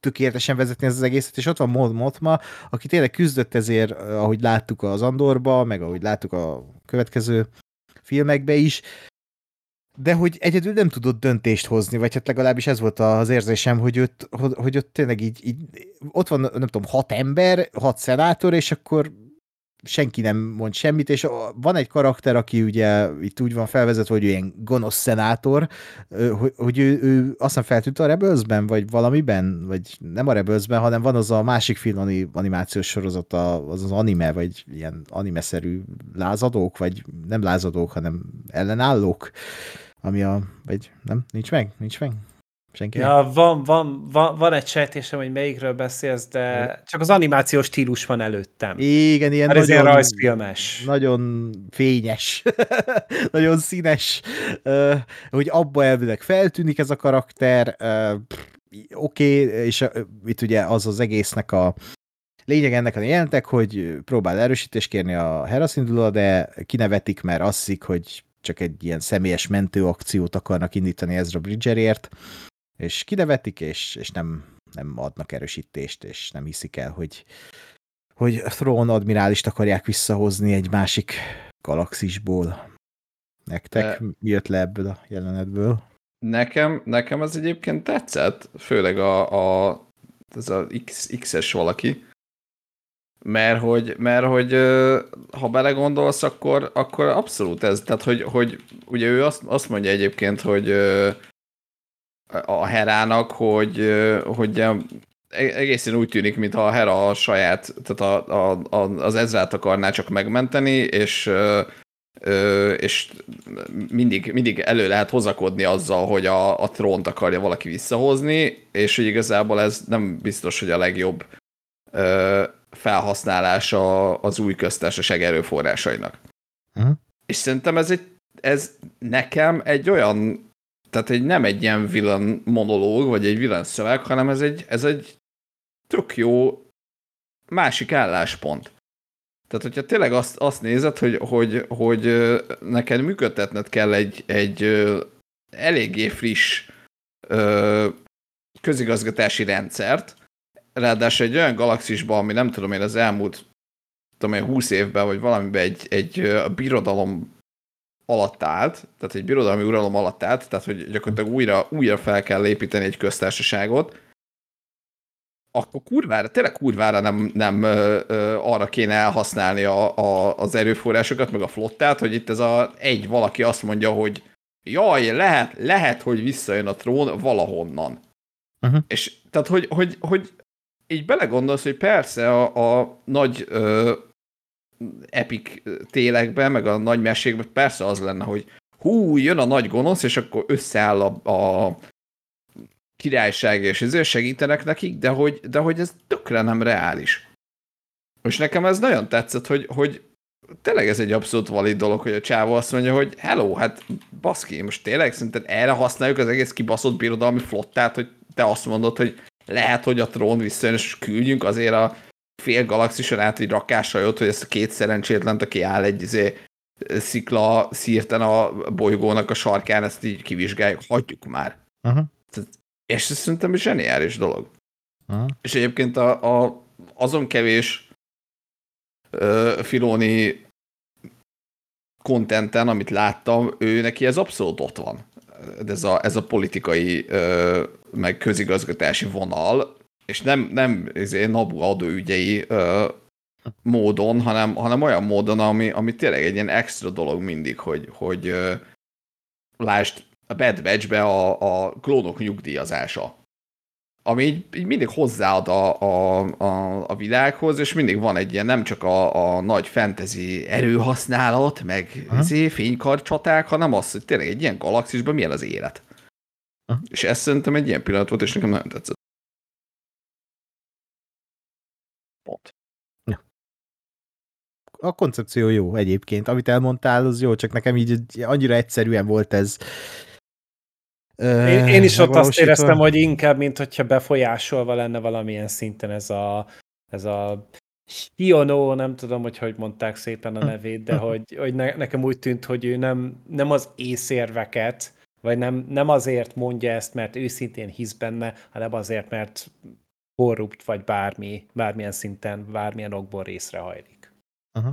tökéletesen vezetni ez az egészet, és ott van Mod Motma, aki tényleg küzdött ezért, ahogy láttuk az Andorba, meg ahogy láttuk a következő filmekbe is, de hogy egyedül nem tudott döntést hozni, vagy hát legalábbis ez volt az érzésem, hogy ott, hogy ott tényleg így, így ott van, nem tudom, hat ember, hat szenátor, és akkor senki nem mond semmit, és van egy karakter, aki ugye itt úgy van felvezetve, hogy ilyen gonosz szenátor, hogy, hogy ő, ő aztán feltűnt a rebels vagy valamiben, vagy nem a rebels hanem van az a másik film animációs sorozat, az az anime, vagy ilyen anime-szerű lázadók, vagy nem lázadók, hanem ellenállók, ami a, vagy nem, nincs meg, nincs meg. Senki? Ja, van, van, van, van egy sejtésem, hogy melyikről beszélsz, de csak az animációs stílus van előttem. Igen, ilyen Mert nagyon, ilyen rajzfilmes. Nagyon fényes, (laughs) nagyon színes, uh, hogy abba elvileg feltűnik ez a karakter, uh, oké, okay, és uh, itt ugye az az egésznek a lényeg ennek a jelentek, hogy próbál erősítést kérni a Heraszindula, de kinevetik, mert asszik, hogy csak egy ilyen személyes mentőakciót akarnak indítani Ezra Bridgerért, és kinevetik, és, és nem, nem adnak erősítést, és nem hiszik el, hogy, hogy Throne admirálist akarják visszahozni egy másik galaxisból. Nektek De... mi jött le ebből a jelenetből? Nekem, nekem ez egyébként tetszett, főleg a, a ez a X, X-es valaki, mert hogy, mert hogy ha belegondolsz, akkor, akkor abszolút ez, tehát hogy, hogy ugye ő azt, azt mondja egyébként, hogy a Herának, hogy, hogy e, egészen úgy tűnik, mintha a Hera a saját, tehát a, a, a, az Ezrát akarná csak megmenteni, és és mindig, mindig elő lehet hozakodni azzal, hogy a, a trónt akarja valaki visszahozni, és hogy igazából ez nem biztos, hogy a legjobb felhasználása az új köztársaság erőforrásainak. Uh-huh. És szerintem ez, egy, ez nekem egy olyan, tehát egy, nem egy ilyen villain monológ, vagy egy villain szöveg, hanem ez egy, ez egy tök jó másik álláspont. Tehát, hogyha tényleg azt, azt nézed, hogy, hogy, hogy neked működtetned kell egy, egy eléggé friss közigazgatási rendszert, ráadásul egy olyan galaxisban, ami nem tudom én az elmúlt tudom én, 20 évben, vagy valamiben egy, egy a birodalom alatt állt, tehát egy birodalmi uralom alatt állt, tehát hogy gyakorlatilag újra, újra fel kell építeni egy köztársaságot, akkor kurvára, tényleg kurvára nem, nem ö, ö, arra kéne elhasználni a, a, az erőforrásokat, meg a flottát, hogy itt ez a egy valaki azt mondja, hogy jaj, lehet, lehet, hogy visszajön a trón valahonnan. Uh-huh. És tehát, hogy, hogy, hogy így belegondolsz, hogy persze a, a nagy ö, epic télekben, meg a nagy mesékben persze az lenne, hogy hú, jön a nagy gonosz, és akkor összeáll a, a királyság, és ezért segítenek nekik, de hogy, de hogy ez tökre nem reális. És nekem ez nagyon tetszett, hogy, hogy tényleg ez egy abszolút valid dolog, hogy a csávó azt mondja, hogy hello, hát baszki, most tényleg szerinted erre használjuk az egész kibaszott birodalmi flottát, hogy te azt mondod, hogy lehet, hogy a trón visszajön, és küldjünk azért a fél galaxison át egy rakáshajót, hogy ezt a két szerencsétlent, aki áll egy izé, szikla szírten a bolygónak a sarkán, ezt így kivizsgáljuk, hagyjuk már. Uh-huh. És ez szerintem zseniális dolog. Uh-huh. És egyébként a, a, azon kevés uh, Filoni kontenten, amit láttam, ő neki ez abszolút ott van. Ez a, ez a politikai uh, meg közigazgatási vonal, és nem, nem ezért NABU adóügyei uh, módon, hanem, hanem olyan módon, ami, ami tényleg egy ilyen extra dolog mindig, hogy, hogy uh, lásd a Bad Batch-be a, a klónok nyugdíjazása. Ami így, így mindig hozzáad a, a, a, a világhoz, és mindig van egy ilyen nem csak a, a nagy fantasy erőhasználat, meg izé, fénykarcsaták, hanem az, hogy tényleg egy ilyen galaxisban milyen az élet. Aha. És ez szerintem egy ilyen pillanat volt, és nekem nagyon tetszett. A koncepció jó egyébként, amit elmondtál, az jó, csak nekem így annyira egyszerűen volt ez én, én is ott azt éreztem, hogy inkább, mint hogyha befolyásolva lenne valamilyen szinten ez a, ez a Hionó, nem tudom, hogy hogy mondták szépen a nevét, de hogy, hogy ne, nekem úgy tűnt, hogy ő nem, nem az észérveket, vagy nem, nem azért mondja ezt, mert őszintén hisz benne, hanem azért, mert korrupt, vagy bármi, bármilyen szinten, bármilyen okból részrehajlik. Uh-huh.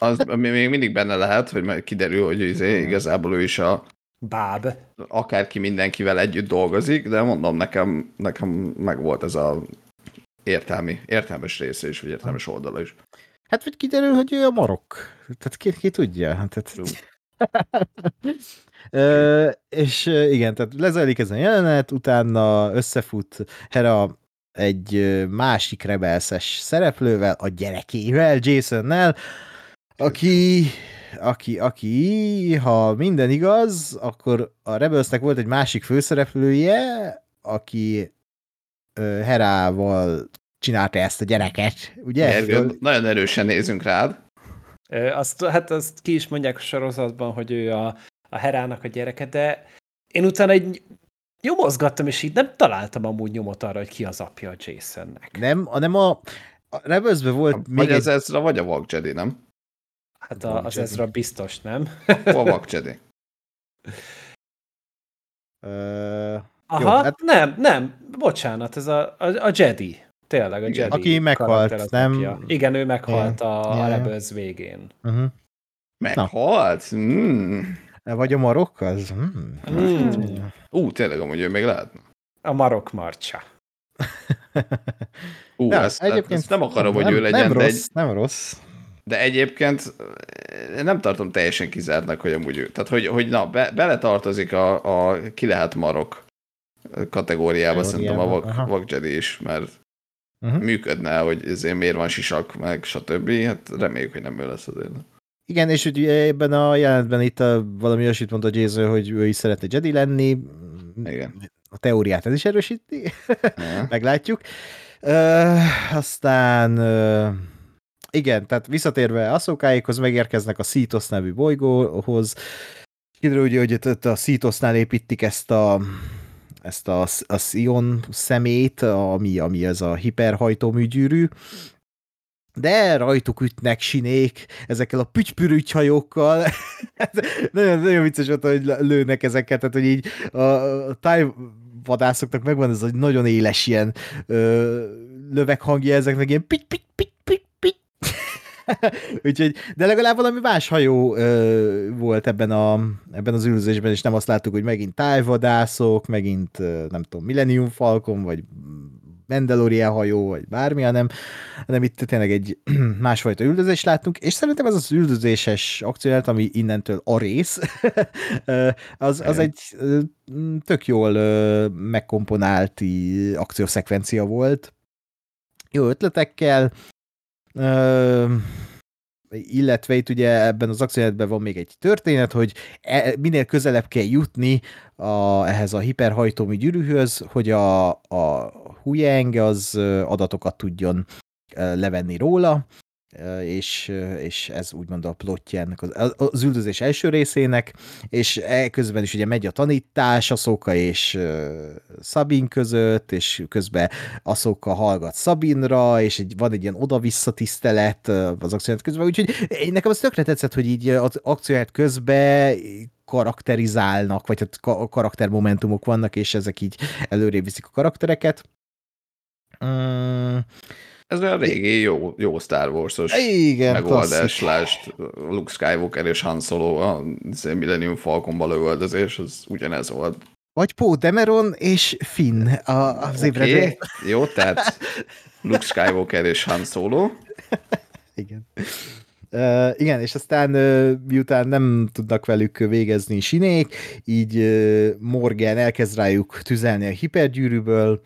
Az (laughs) még mindig benne lehet, hogy kiderül, hogy izé, igazából ő is a báb. Akárki mindenkivel együtt dolgozik, de mondom, nekem, nekem meg volt ez a értelmi, értelmes része is, vagy értelmes oldala is. Hát, vagy kiderül, hogy ő a marok. Tehát ki, ki tudja. Hát, tehát... Ö, és igen, tehát lezajlik ez a jelenet, utána összefut Hera egy másik rebelszes szereplővel, a gyerekével, Jasonnel, aki aki, aki, ha minden igaz, akkor a Rebelsnek volt egy másik főszereplője, aki Herával csinálta ezt a gyereket, ugye? Ergő, nagyon erősen nézünk rád. Azt, hát azt ki is mondják a sorozatban, hogy ő a, a Herának a gyereke, de én utána egy nyomozgattam, és így nem találtam amúgy nyomot arra, hogy ki az apja a Jasonnek. Nem, hanem a, a Rebelsben volt a, még Vagy egy... az Ezra, vagy a Vag Jedi, nem? Hát a, az Ezra biztos, nem? Hol Jedi? Aha, Jó, hát... nem, nem, bocsánat, ez a, a, a Jedi. Tényleg, a Jedi. Aki meghalt, nem? Igen, ő meghalt a, a Rebels végén. Uh-huh. Meghalt? Mm. Vagy a marok az? Mm. Mm. Ú, tényleg amúgy ő még lehet. A marok marcsa. Ú, ja, ezt, egyébként ezt nem akarom, hogy nem, ő legyen. Nem rossz, egy... nem rossz. De egyébként eh, nem tartom teljesen kizártnak, hogy amúgy ő. Tehát, hogy, hogy na, be, beletartozik a, a ki lehet marok kategóriába, szerintem a vak, is, mert uh-huh. működne, hogy ezért miért van sisak, meg stb. Hát reméljük, hogy nem ő lesz azért. Igen, és ugye ebben a jelentben itt a, valami olyasmit mondta Jason, hogy ő is szeretne Jedi lenni. Igen. A teóriát ez is erősíti. (laughs) Meglátjuk. Uh, aztán uh, igen, tehát visszatérve Aszokáikhoz megérkeznek a Szítosz nevű bolygóhoz. Kiderül, ugye, hogy itt a Szítosznál építik ezt a ezt a, a Sion szemét, ami, ami ez a hiperhajtóműgyűrű, de rajtuk ütnek sinék ezekkel a pütypürügyhajókkal. (laughs) nagyon, nagyon vicces volt, hogy lőnek ezeket, tehát hogy így a, tájvadászoknak megvan ez a nagyon éles ilyen ö, löveghangja ezeknek, ilyen pit, pit, pit, pit, pit. Úgyhogy, de legalább valami más hajó ö, volt ebben, a, ebben az üldözésben, és nem azt láttuk, hogy megint tájvadászok, megint ö, nem tudom, Millennium Falcon, vagy Mandalorian hajó, vagy bármi, hanem, hanem itt tényleg egy (clears throat) másfajta üldözést láttunk, és szerintem ez az üldözéses akcióját, ami innentől a rész, (laughs) az, az egy tök jól megkomponált akciószekvencia volt, jó ötletekkel, illetve itt ugye ebben az akciójátban van még egy történet, hogy e, minél közelebb kell jutni a, ehhez a hiperhajtómű gyűrűhöz, hogy a, a Huyang az adatokat tudjon levenni róla, és, és ez úgymond a plotja ennek az, az üldözés első részének, és e közben is ugye megy a tanítás Aszoka és Szabin között, és közben Aszoka hallgat Szabinra, és egy, van egy ilyen oda-vissza tisztelet az akcióját közben, úgyhogy nekem az tökre tetszett, hogy így az akcióját közben karakterizálnak, vagy hát karaktermomentumok vannak, és ezek így előrébb viszik a karaktereket. Mm. Ez a régi jó, jó Star Wars-os Igen, megoldás, lást Luke Skywalker és Han Solo a Millennium Falconba lövöldözés, az ugyanez volt. Vagy Poe Dameron és Finn az okay. Jó, tehát Luke Skywalker és Han Solo. Igen. Uh, igen, és aztán uh, miután nem tudnak velük végezni sinék, így uh, Morgan elkezd rájuk tüzelni a hipergyűrűből,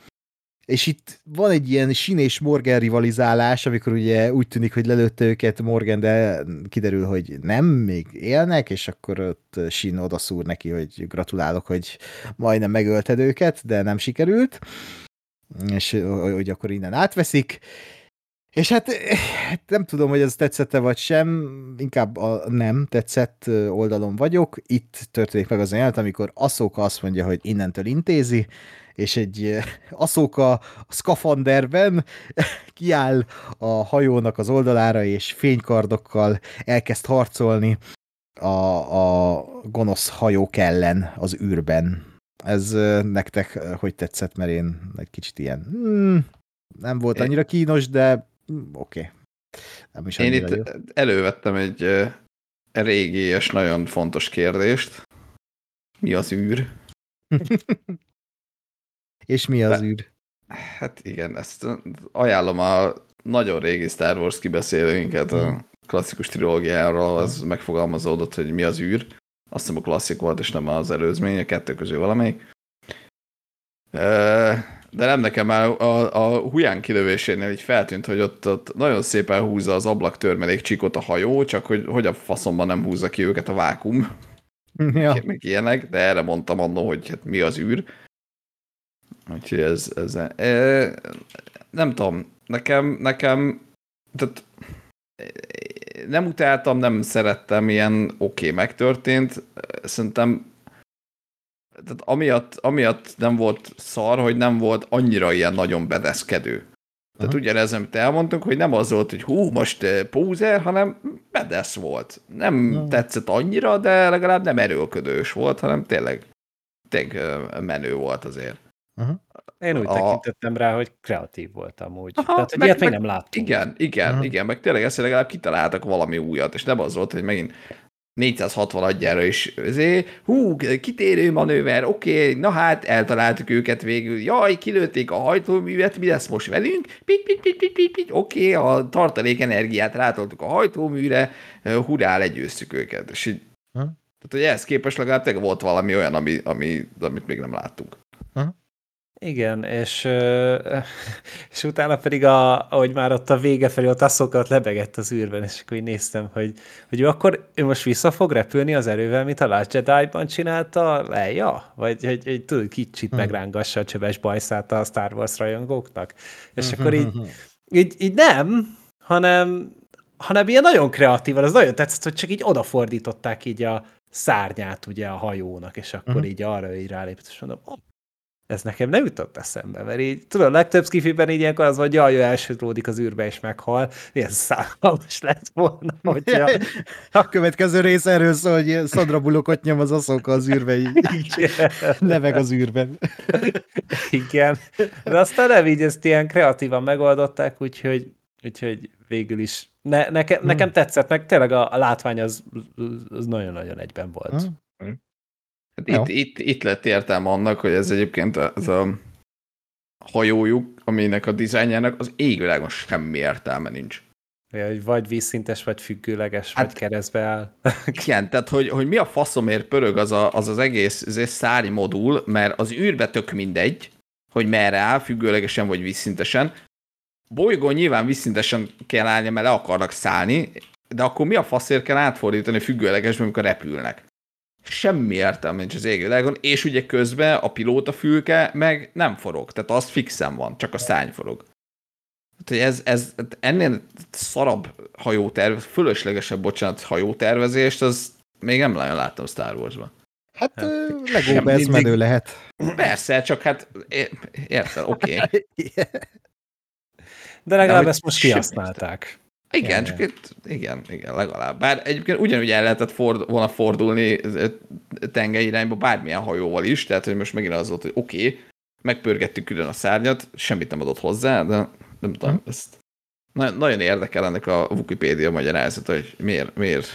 és itt van egy ilyen Sin és Morgan rivalizálás, amikor ugye úgy tűnik, hogy lelőtte őket Morgan, de kiderül, hogy nem, még élnek, és akkor ott Sin odaszúr neki, hogy gratulálok, hogy majdnem megölted őket, de nem sikerült, és hogy akkor innen átveszik, és hát nem tudom, hogy ez tetszette vagy sem, inkább a nem tetszett oldalon vagyok. Itt történik meg az jelent, amikor Aszóka azt mondja, hogy innentől intézi, és egy aszóka a szkafanderben (laughs) kiáll a hajónak az oldalára, és fénykardokkal elkezd harcolni a, a gonosz hajók ellen az űrben. Ez nektek hogy tetszett, mert én egy kicsit ilyen hmm, nem volt annyira kínos, de hmm, oké. Okay. Nem is Én itt jó. elővettem egy régi és nagyon fontos kérdést. Mi az űr? (laughs) És mi az űr? Hát igen, ezt ajánlom a nagyon régi Star Wars kibeszélőinket a hmm. klasszikus trilógiáról, az megfogalmazódott, hogy mi az űr. Azt hiszem a klasszik volt, és nem az előzmény, a kettő közül valamelyik. De nem nekem már a, a Huyán kilövésénél így feltűnt, hogy ott, ott nagyon szépen húzza az ablak törmelék csíkot a hajó, csak hogy, hogy a faszomban nem húzza ki őket a vákum. Ja. Meg ilyenek, de erre mondtam annó, hogy hát mi az űr. Úgyhogy ez, ez e, nem tudom, nekem, nekem tehát nem utáltam, nem szerettem, ilyen oké, okay, megtörtént. Szerintem tehát amiatt, amiatt nem volt szar, hogy nem volt annyira ilyen nagyon bedeszkedő. Tehát uh-huh. ugyanez, amit elmondtunk, hogy nem az volt, hogy hú, most pózer, hanem bedesz volt. Nem uh-huh. tetszett annyira, de legalább nem erőlködős volt, hanem tényleg tényleg menő volt azért. Én úgy A- tekintettem rá, hogy kreatív volt amúgy. Aha, Tehát, hogy meg- ilyet még meg- nem láttunk. Igen, igen, Aha. igen, meg tényleg ezt legalább kitaláltak valami újat, és nem az volt, hogy megint 460 adjára is, azért, hú, kitérő manőver, oké, na hát, eltaláltuk őket végül, jaj, kilőtték a hajtóművet, mi lesz most velünk? Pit, pit, pit, pit, pit, pit. oké, a tartalék energiát rátoltuk a hajtóműre, hurrá, legyőztük őket, és így, Aha. tehát, hogy ehhez képest legalább volt valami olyan, ami, ami, amit még nem láttunk. Igen, és, (laughs) és utána pedig, a, ahogy már ott a vége felé, ott asszokat lebegett az űrben, és akkor így néztem, hogy, hogy ő akkor ő most vissza fog repülni az erővel, mint a Last Jedi-ban csinálta Leia? Vagy hogy, hogy tudod, kicsit Hm. megrángassa a csöves bajszát a Star Wars rajongóknak? És akkor így, így, így nem, hanem, hanem ilyen nagyon kreatívan, az nagyon tetszett, hogy csak így odafordították így a szárnyát ugye a hajónak, és akkor Mhm. így arra így rálépett, és mondom, ez nekem nem jutott eszembe, mert így, tudod, a legtöbb skifiben így ilyenkor az, hogy jaj, ő elsődródik az űrbe és meghal, ilyen szállalmas lett volna, hogyha... (laughs) A következő rész erről szól, hogy Sandra Bullockot nyom az aszóka az űrbe, így, neveg az űrben. Igen, de aztán nem így ezt ilyen kreatívan megoldották, úgyhogy, úgyhogy végül is ne, nekem, Hmm. nekem tetszett, meg tényleg a, a látvány az, az nagyon-nagyon egyben volt. Hm? Hát itt, itt, itt lett értelme annak, hogy ez egyébként ez a hajójuk, aminek a dizájnjának az égvilágon semmi értelme nincs. Ja, hogy vagy vízszintes, vagy függőleges, Hát- vagy keresztbe áll. (laughs) Igen, tehát hogy, hogy mi a faszomért pörög az a, az, az egész, az szári modul, mert az űrbe tök mindegy, hogy merre áll, függőlegesen vagy vízszintesen. Bolygón nyilván vízszintesen kell állni, mert le akarnak szállni, de akkor mi a faszért kell átfordítani függőlegesbe, amikor repülnek? Semmi értelme nincs az égvilágon, és ugye közben a pilóta fülke meg nem forog, tehát az fixen van, csak a szárny forog. Tehát, hogy ez, ez ennél szarabb hajóterv, fölöslegesebb, bocsánat, hajótervezést, az még nem nagyon láttam Star Wars-ban. Hát Hát, ez mindig. menő lehet. Persze, csak hát érted, oké. (laughs) Okay. De legalább hogy ezt most kihasználták. Igen, Igen. csak itt, igen, igen, legalább. Bár egyébként ugyanúgy el lehetett ford, volna fordulni tengely irányba bármilyen hajóval is, tehát hogy most megint az volt, hogy oké, okay, megpörgettük külön a szárnyat, semmit nem adott hozzá, de nem tudom, ezt na- nagyon érdekel ennek a Wikipédia magyarázat, hogy miért, miért,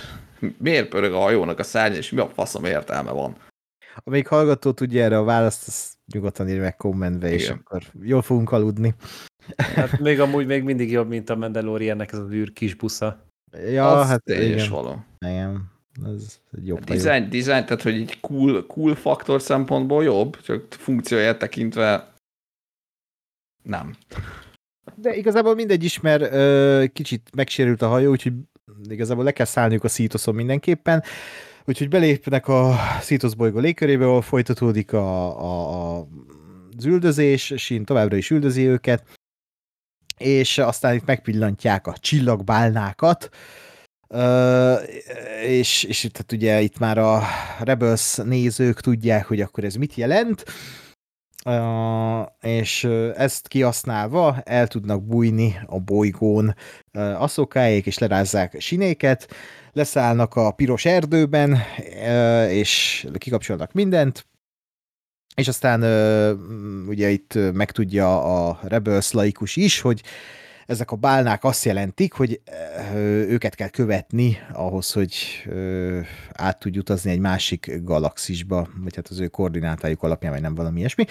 miért pörög a hajónak a szárnya, és mi a faszom értelme van. Amíg hallgató tudja erre a választ, azt nyugodtan írj meg kommentbe, és Igen. akkor jól fogunk aludni. Hát még amúgy még mindig jobb, mint a Mandaloriannek ez az űr kis busza. Ja, az hát teljes igen. való. Igen, ez egy jobb A design, design, tehát hogy így cool, cool faktor szempontból jobb, csak funkcióját tekintve nem. De igazából mindegy is, mert ö, kicsit megsérült a hajó, úgyhogy igazából le kell szállniuk a szítoszon mindenképpen. Úgyhogy belépnek a szítosz bolygó légkörébe, ahol folytatódik a, a, a, az üldözés, Sin továbbra is üldözi őket, és aztán itt megpillantják a csillagbálnákat, és, és tehát ugye itt már a Rebels nézők tudják, hogy akkor ez mit jelent, és ezt kihasználva el tudnak bújni a bolygón uh, aszokáék, és lerázzák a sinéket, leszállnak a piros erdőben, és kikapcsolnak mindent, és aztán ugye itt megtudja a Rebels laikus is, hogy ezek a bálnák azt jelentik, hogy őket kell követni ahhoz, hogy át tudj utazni egy másik galaxisba, vagy hát az ő koordinátájuk alapján, vagy nem valami ilyesmi.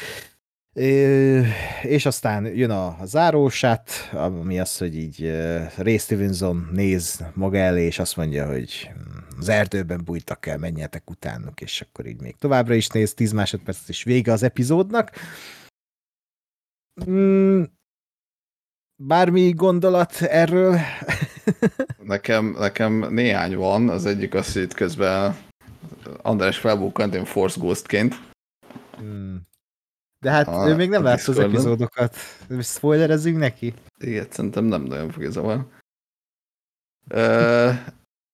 És aztán jön a, zárósát, ami az, hogy így Ray Stevenson néz maga elé, és azt mondja, hogy hm, az erdőben bújtak el, menjetek utánuk, és akkor így még továbbra is néz, 10 másodperc, és vége az epizódnak. Mm, bármi gondolat erről? (laughs) Nekem, nekem néhány van, az egyik az, hogy itt közben András felbukkant én Force Ghostként. Hmm. De hát A- ő még nem látta az epizódokat. Spoilerezzünk neki? Igen, szerintem nem nagyon fogja zavar.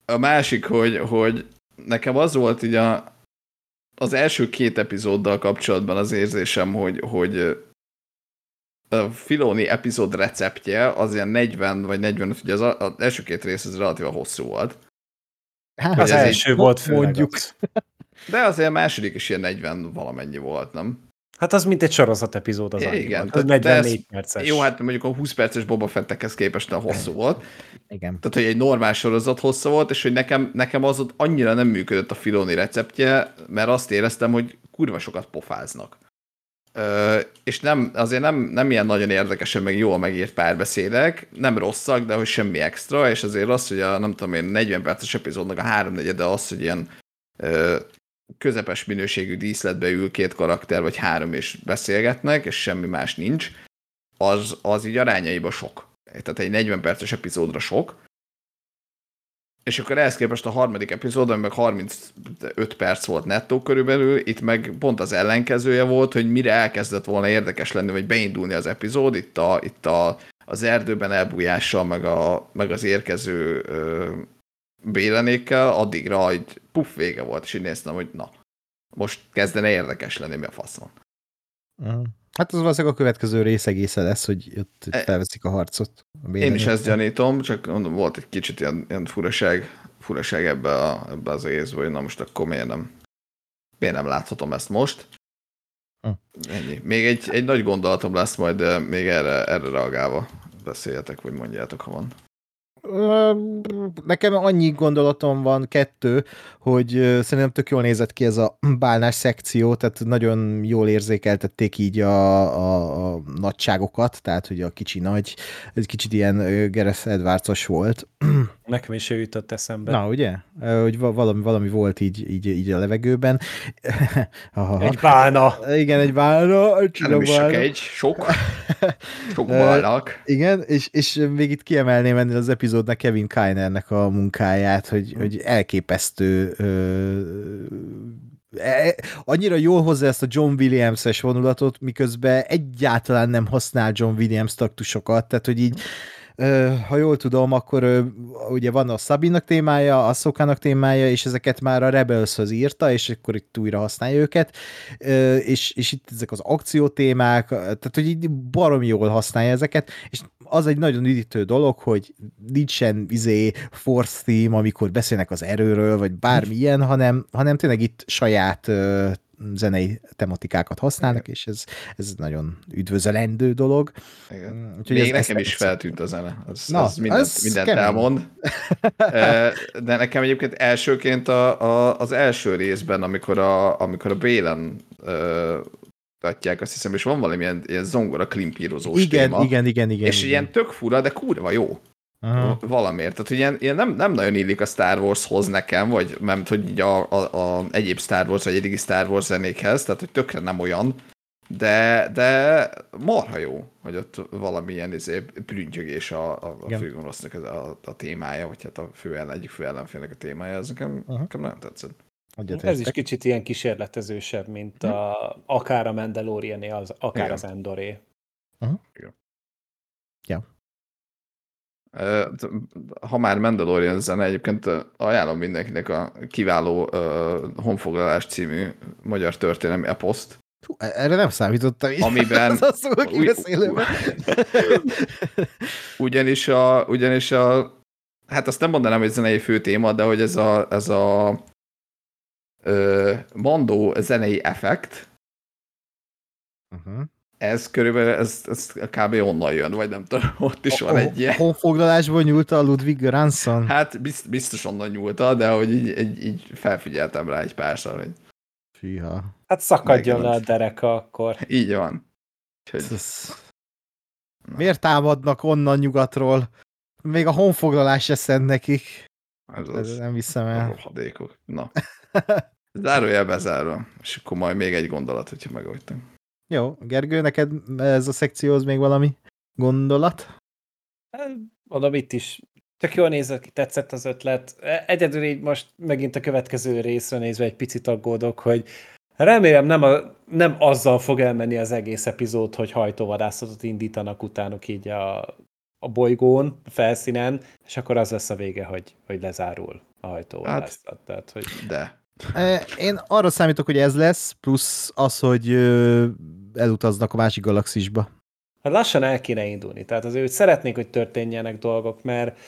A másik, hogy, hogy nekem az volt így a, az első két epizóddal kapcsolatban az érzésem, hogy, hogy a Filoni epizód receptje az ilyen 40 vagy 45, ugye az, a- az első két rész az relatíva hosszú volt. Hát, Az első volt főleg mondjuk. az. De azért a második is ilyen 40 valamennyi volt, nem? Hát az mint egy sorozat epizód az Igen, annyiban. tehát- Az 44 de ez- perces. Jó, hát mondjuk a 20 perces Boba Fettekhez képest a hosszú volt. Igen. Tehát, hogy egy normál sorozat hossza volt, és hogy nekem, nekem az ott annyira nem működött a Filoni receptje, mert azt éreztem, hogy kurva sokat pofáznak. Ö, és nem, azért nem, nem ilyen nagyon érdekesen, meg jól megírt párbeszédek, nem rosszak, de hogy semmi extra, és azért az, hogy a nem tudom én, 40 perces epizódnak a háromnegyede az, hogy ilyen ö, közepes minőségű díszletbe ül két karakter, vagy három, és beszélgetnek, és semmi más nincs, az, az így arányaiba sok. Tehát egy 40 perces epizódra sok, és akkor ehhez képest a harmadik epizódon meg 35 perc volt nettó körülbelül, itt meg pont az ellenkezője volt, hogy mire elkezdett volna érdekes lenni, vagy beindulni az epizód, itt, a, itt a, az erdőben elbújással, meg, a, meg az érkező ö, bélenékkel, addigra egy puff vége volt, és így néztem, hogy na, most kezdene érdekes lenni, mi a faszon. Mhm. Hát az valószínűleg a következő rész egésze lesz, hogy ott E- felveszik a harcot. A Én is ezt gyanítom, csak mondom, volt egy kicsit ilyen, ilyen furaság, furaság ebbe, a, ebbe az egészbe, hogy na most akkor miért nem, miért nem láthatom ezt most. Hm. Ennyi. Még egy, egy nagy gondolatom lesz, majd de még erre, erre reagálva beszéljetek, vagy mondjátok, ha van. Nekem annyi gondolatom van, kettő, hogy szerintem tök jól nézett ki ez a bálnás szekció, tehát nagyon jól érzékeltették így a, a, a nagyságokat, tehát hogy a kicsi nagy, egy kicsit ilyen Gareth Edwardsos volt. Nekem is ő jutott eszembe. Na, ugye? Hogy va- valami, valami volt így, így, így a levegőben. (laughs) Egy bálna. Igen, egy bálna, egy Nem is csak egy, sok, (laughs) sok Ö, balnak. Igen, és, és még itt kiemelném ennél az epizódnak Kevin Kinernek a munkáját, hogy, hogy elképesztő ö, e, annyira jól hozza ezt a John Williams-es vonulatot, miközben egyáltalán nem használ John Williams taktusokat, tehát hogy így ha jól tudom, akkor ugye van a Sabinak témája, a Szokának témája, és ezeket már a Rebelshöz írta, és akkor itt újra használja őket, és, és itt ezek az akciótémák, tehát hogy így baromi jól használja ezeket, és az egy nagyon üdítő dolog, hogy nincsen izé force theme, amikor beszélnek az erőről, vagy bármi ilyen, hanem, hanem tényleg itt saját zenei tematikákat használnak, és ez, ez nagyon üdvözölendő dolog. Igen. Úgyhogy Még ez- nekem ez- is feltűnt a zene. Az, Na, az mindent, az mindent kemény. elmond. (laughs) De nekem egyébként elsőként a, a, az első részben, amikor a, amikor a Bélen ö, adják, azt hiszem, és van valamilyen ilyen zongora klimpírozós Igen, téma. igen, igen, igen. és igen. ilyen tök fura, de kurva jó. Aha. Valamiért. Tehát, hogy ilyen, ilyen nem, nem nagyon illik a Star Warshoz nekem, vagy nem hogy így a, a, a, egyéb Star Wars, vagy eddigi Star Wars zenékhez, tehát, hogy tökre nem olyan, de, de marha jó, hogy ott valamilyen izé, prüntjögés a, a, a Igen. főgonosznak ez a, a, témája, vagy hát a fő ellen, egyik fő ellenfélnek a témája, ez nekem, Aha. nekem nagyon tetszett. Egyetértek. Ez is kicsit ilyen kísérletezősebb, mint a, akár a mandalorian az, akár Igen. az Endoré. Ö, Ha már Mandalorian zene, egyébként ajánlom mindenkinek a kiváló Honfoglalás című magyar történelmi eposzt, Hú, erre nem számítottam így. Amiben- (laughs) az a szó Úgy- kibeszélőben. (laughs) ugyanis a, ugyanis a, hát azt nem mondanám, hogy zenei fő téma, de hogy ez a, ez a ö, Mandó zenei effekt, Uh-huh. Ez körülbelül, ez, ez kb. onnan jön, vagy nem tudom, (laughs) ott is van egy ilyen. Honfoglalásból nyúlt a Ludwig Göransson. Hát bizt- biztos onnan nyúlta, de hogy így, így, így felfigyeltem rá egy párszor, hogy Fűha. Hát szakadjon le a dereka akkor. így van. Úgyhogy, Ez- Miért támadnak onnan nyugatról? Még a honfoglalás se szent nekik. ez Ez az nem viszem a el. rohadékok. Na. Zárójel bezárva. És akkor majd még egy gondolat, hogyha megoldtam. Jó, Gergő, neked ez a szekcióhoz még valami gondolat? Mondom, itt is tök jól nézett ki, tetszett az ötlet. Egyedül így most megint a következő részre nézve egy picit aggódok, hogy remélem nem, a, nem azzal fog elmenni az egész epizód, hogy hajtóvadászatot indítanak utánuk így a, a bolygón, a felszínen, és akkor az lesz a vége, hogy, hogy lezárul a hajtóvadászat. Hát, Tehát, hogy De. E, Én arra számítok, hogy ez lesz, plusz az, hogy elutaznak a másik galaxisba. hát lassan el kéne indulni. Tehát azért hogy szeretnék, hogy történjenek dolgok, mert,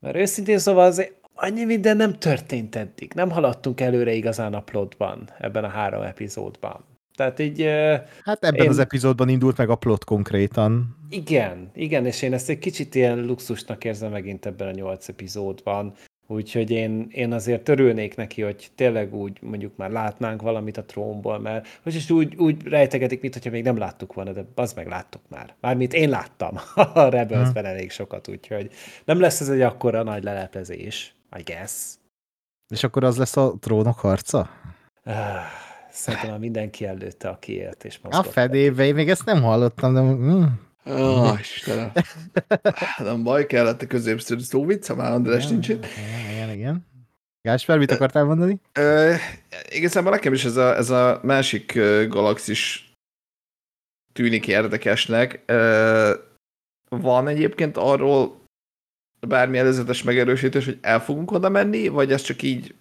mert őszintén szóval az, annyi minden nem történt eddig. Nem haladtunk előre igazán a plotban, ebben a három epizódban. Tehát így... Hát ebben én... az epizódban indult meg a plot konkrétan. Igen, igen, és én ezt egy kicsit ilyen luxusnak érzem megint ebben a nyolc epizódban, Úgyhogy én, én azért örülnék neki, hogy tényleg úgy mondjuk már látnánk valamit a trónból, mert most is úgy, úgy rejtegetik, mintha még nem láttuk volna, de az meg láttuk már. Mármint én láttam (laughs) a rebels hmm. elég sokat, úgyhogy nem lesz ez egy akkora nagy leleplezés, I guess. És akkor az lesz a trónok harca? Uh, szerintem már mindenki előtte, aki élt és mozgott. A fedébe, én még ezt nem hallottam, de... Mm. Ó, Istenem. Nem baj, kellett a középszerű szó vicc, ha már András igen, nincs itt. Igen, igen. Gásper, mit akartál mondani? Uh, igazából nekem is ez a, ez a másik galaxis tűnik érdekesnek. Uh, van egyébként arról bármi előzetes megerősítés, hogy el fogunk oda menni, vagy ezt csak így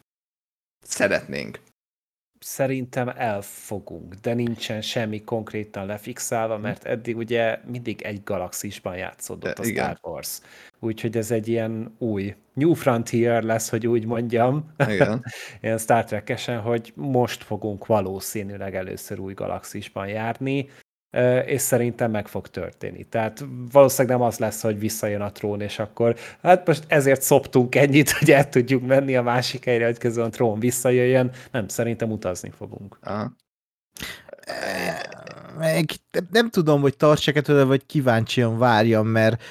szeretnénk? Szerintem elfogunk, de nincsen semmi konkrétan lefixálva, mert eddig ugye mindig egy galaxisban játszódott a Star Wars. Úgyhogy ez egy ilyen új New Frontier lesz, hogy úgy mondjam. Igen. (laughs) ilyen Star Trek-esen, hogy most fogunk valószínűleg először új galaxisban járni, és szerintem meg fog történni. Tehát valószínűleg nem az lesz, hogy visszajön a trón, és akkor hát most ezért szoptunk ennyit, (laughs) hogy el tudjuk menni a másik helyre, hogy közben a trón visszajöjjön. Nem, szerintem utazni fogunk. Aha. Meg nem tudom, hogy tartsak tőle, vagy kíváncsian várjam, mert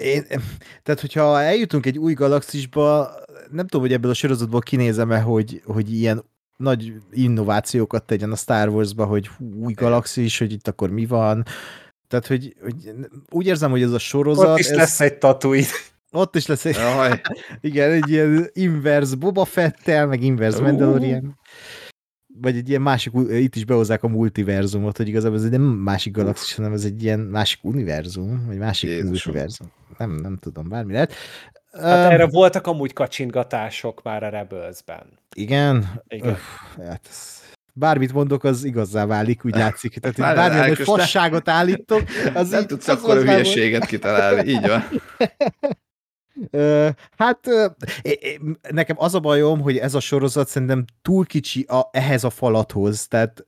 én, tehát hogyha eljutunk egy új galaxisba, nem tudom, hogy ebből a sorozatból kinézem-e, hogy, hogy ilyen nagy innovációkat tegyen a Star Wars-ba, hogy új galaxis, hogy itt akkor mi van. Tehát, hogy, hogy úgy érzem, hogy ez a sorozat... Ott is ez... lesz egy tatuid. Ott is lesz egy... (laughs) igen, egy ilyen inverse Boba Fettel, meg inverse uh. Mandalorian. Vagy egy ilyen másik, itt is behozzák a multiverzumot, hogy igazából ez egy nem másik galaxis, hanem ez egy ilyen másik univerzum, vagy másik Jézusom. multiverzum. Nem, nem tudom, bármi lehet. Hát um, erre voltak amúgy kacsintgatások már a Rebels-ben. Igen? Igen. Öff, hát ez, bármit mondok, az igazzá válik, úgy látszik. Tehát, hogy bármilyen hogy fasságot állítok, (laughs) az Nem így, tudsz akkor a hülyeséget kitalálni, így van. (laughs) Hát nekem az a bajom, hogy ez a sorozat szerintem túl kicsi a, ehhez a falathoz. Tehát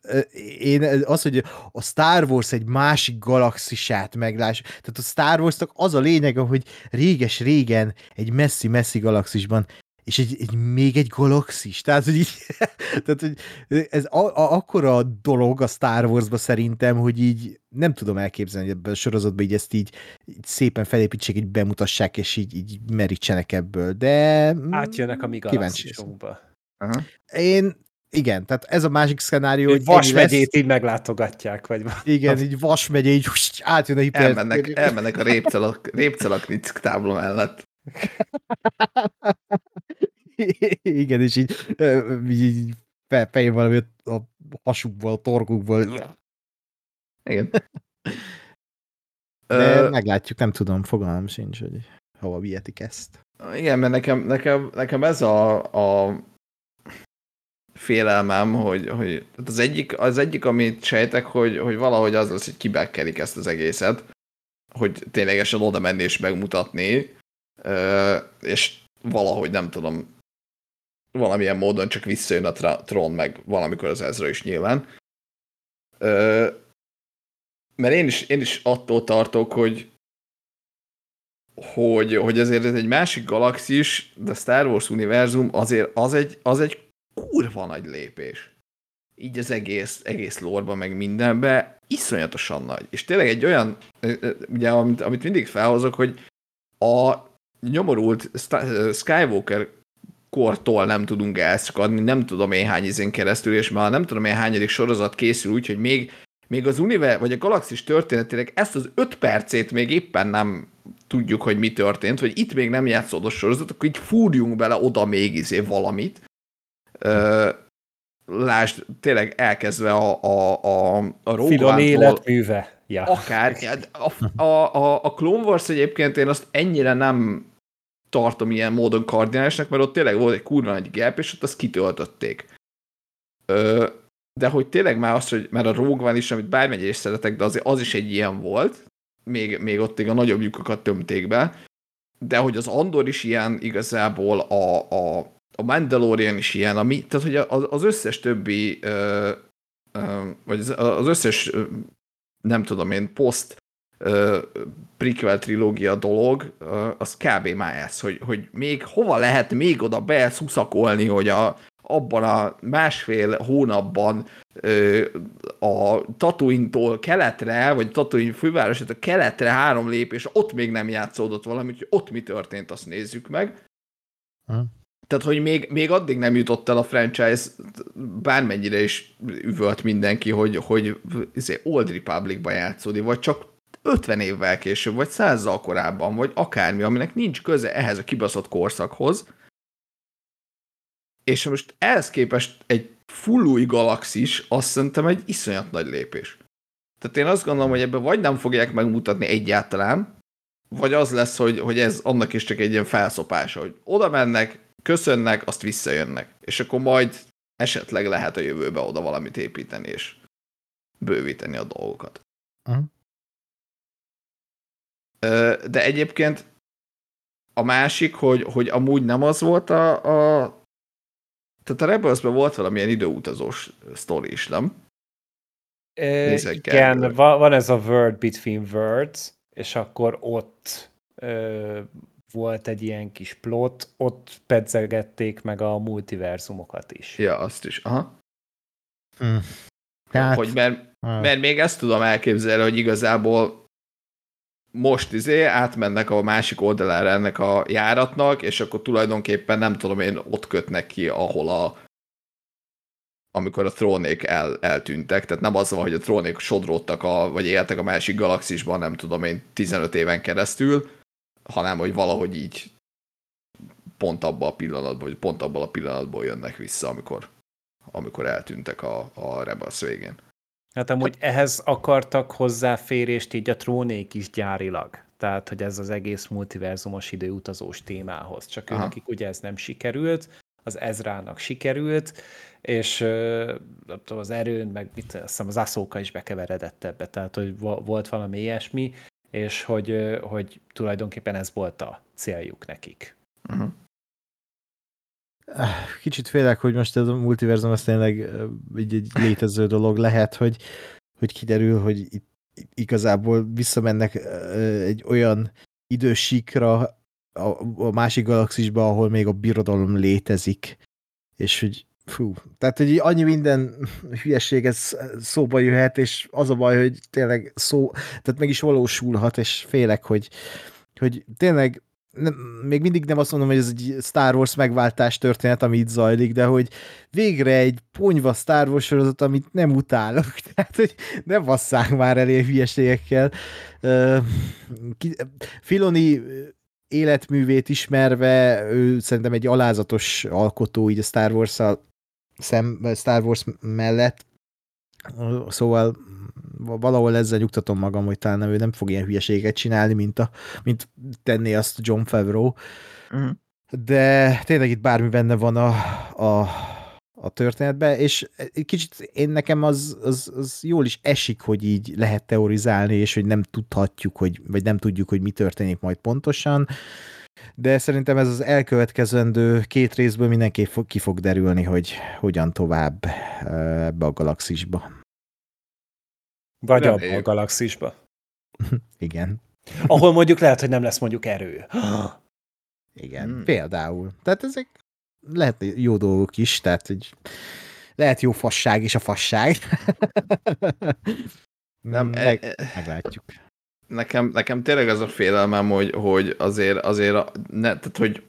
én az, hogy a Star Wars egy másik galaxisát megláss. Tehát a Star Warsnak az a lényege, hogy réges-régen egy messzi-messzi galaxisban és egy, egy, még egy galaxis. Tehát, hogy, így, (laughs) tehát, hogy ez a, a, akkora dolog a Star Wars-ba szerintem, hogy így nem tudom elképzelni, hogy ebben a sorozatban így ezt így, így szépen felépítsék, így bemutassák, és így, így merítsenek ebből, de... Átjönnek a mi galaxisunkba. Én igen, tehát ez a másik szkenárió, hogy Vas megyét lesz... így meglátogatják, vagy Igen, így Vas megye, így átjön a hiper... Elmennek, elmennek a répcelak, répcelak táblom mellett. (laughs) Igen, és így, így fején valami a hasukból, a torkukból. Igen. De meglátjuk, nem tudom, fogalmam sincs, hogy hova vihetik ezt. Igen, mert nekem, nekem, nekem ez a, a félelmem, hogy, hogy az, egyik, az egyik, amit sejtek, hogy, hogy valahogy az az, hogy kibekkelik ezt az egészet, hogy ténylegesen oda menni és megmutatni, és valahogy nem tudom, valamilyen módon csak visszajön a trón, meg valamikor az Ezra is nyilván. Mert én is, én is attól tartok, hogy hogy, hogy azért ez egy másik galaxis, de Star Wars univerzum azért az egy, az egy kurva nagy lépés. Így az egész, egész lórba, meg mindenbe iszonyatosan nagy. És tényleg egy olyan, ugye, amit, amit mindig felhozok, hogy a nyomorult Skywalker kortól nem tudunk elszakadni, nem tudom én hány izén keresztül, és már nem tudom én hányadik sorozat készül úgy, hogy még, még az univer, vagy a galaxis történetének ezt az öt percét még éppen nem tudjuk, hogy mi történt, hogy itt még nem játszódott sorozat, akkor így fúrjunk bele oda még izé valamit. Ö, lásd, tényleg elkezdve a, a, a, a Rogue életműve. Ja. Akár. A, a, a, a Clone Wars egyébként én azt ennyire nem tartom ilyen módon kardinálisnak, mert ott tényleg volt egy kurva nagy gap, és ott azt kitöltötték. Ö, de hogy tényleg már az, hogy már a Rogue van is, amit bármennyire is szeretek, de az, az is egy ilyen volt, még, még ott még a nagyobb lyukokat tömték be, de hogy az Andor is ilyen igazából, a, a, a Mandalorian is ilyen, ami, tehát hogy az, az összes többi, ö, ö, vagy az, az összes, ö, nem tudom én, post ö, prequel trilógia dolog, az kb. már ez, hogy, hogy még hova lehet még oda beszuszakolni, hogy a, abban a másfél hónapban ö, a Tatuintól keletre, vagy Tatuin fővárosától keletre három lépés, ott még nem játszódott valami, hogy ott mi történt, azt nézzük meg. Ha. Tehát, hogy még, még addig nem jutott el a franchise, bármennyire is üvölt mindenki, hogy, hogy izé, Old Republic-ba játszódik, vagy csak 50 évvel később, vagy százzal korábban, vagy akármi, aminek nincs köze ehhez a kibaszott korszakhoz, és most ehhez képest egy full új galaxis, azt szerintem egy iszonyat nagy lépés. Tehát én azt gondolom, hogy ebben vagy nem fogják megmutatni egyáltalán, vagy az lesz, hogy, hogy ez annak is csak egy ilyen felszopása, hogy oda mennek, köszönnek, azt visszajönnek. És akkor majd esetleg lehet a jövőbe oda valamit építeni, és bővíteni a dolgokat. Uh-huh. De egyébként a másik, hogy, hogy amúgy nem az volt a, a tehát a rebels volt valamilyen időutazós sztori is, nem? E, igen, van, van ez a Word Between Words, és akkor ott ö, volt egy ilyen kis plot, ott pedzegették meg a multiverzumokat is. Ja, azt is, aha. Hm. Tehát... Hogy mert, mert még ezt tudom elképzelni, hogy igazából most izé átmennek a másik oldalára ennek a járatnak, és akkor tulajdonképpen nem tudom én, ott kötnek ki, ahol a amikor a trónék el, eltűntek, tehát nem az van, hogy a trónék sodródtak, a, vagy éltek a másik galaxisban, nem tudom én, 15 éven keresztül, hanem hogy valahogy így pont abban a pillanatban, vagy pont abban a pillanatból jönnek vissza, amikor, amikor eltűntek a, a Rebels végén. Hát amúgy ehhez akartak hozzáférést így a trónék is gyárilag. Tehát, hogy ez az egész multiverzumos időutazós témához. Csak Aha. őnekik ugye ez nem sikerült, az Ezrának sikerült, és uh, az erőn, meg mit, azt hiszem az Aszóka is bekeveredett ebbe, tehát hogy volt valami ilyesmi, és hogy, hogy tulajdonképpen ez volt a céljuk nekik. Uh-huh. Kicsit félek, hogy most ez a multiverzum az tényleg egy, egy létező dolog lehet, hogy, hogy kiderül, hogy itt igazából visszamennek egy olyan idősíkra a, a másik galaxisba, ahol még a birodalom létezik, és hogy fú, tehát hogy annyi minden hülyeség ez szóba jöhet, és az a baj, hogy tényleg szó, tehát meg is valósulhat, és félek, hogy, hogy tényleg nem, még mindig nem azt mondom, hogy ez egy Star Wars megváltás történet, ami itt zajlik, de hogy végre egy ponyva Star Wars sorozat, amit nem utálok. (laughs) Tehát, hogy ne basszák már elé hülyeségekkel. Filoni életművét ismerve, ő szerintem egy alázatos alkotó így a Star wars szem, Star Wars mellett, szóval valahol ezzel nyugtatom magam, hogy talán ő nem fog ilyen hülyeséget csinálni, mint, a, mint tenné azt John Favreau. Uh-huh. De tényleg itt bármi benne van a, a, a történetben, és kicsit én nekem az, az, az jól is esik, hogy így lehet teorizálni, és hogy nem tudhatjuk, hogy, vagy nem tudjuk, hogy mi történik majd pontosan, de szerintem ez az elkövetkezendő két részből mindenképp ki fog derülni, hogy hogyan tovább ebbe a galaxisba. Vagy abba a galaxisba. (laughs) Igen. Ahol mondjuk lehet, hogy nem lesz mondjuk erő. Igen, hmm. például. Tehát ezek lehet jó dolgok is, tehát hogy lehet jó fasság is a fasság. (laughs) nem, Meg, e, e, meglátjuk. Nekem, nekem tényleg az a félelmem, hogy, hogy azért, azért ne, tehát hogy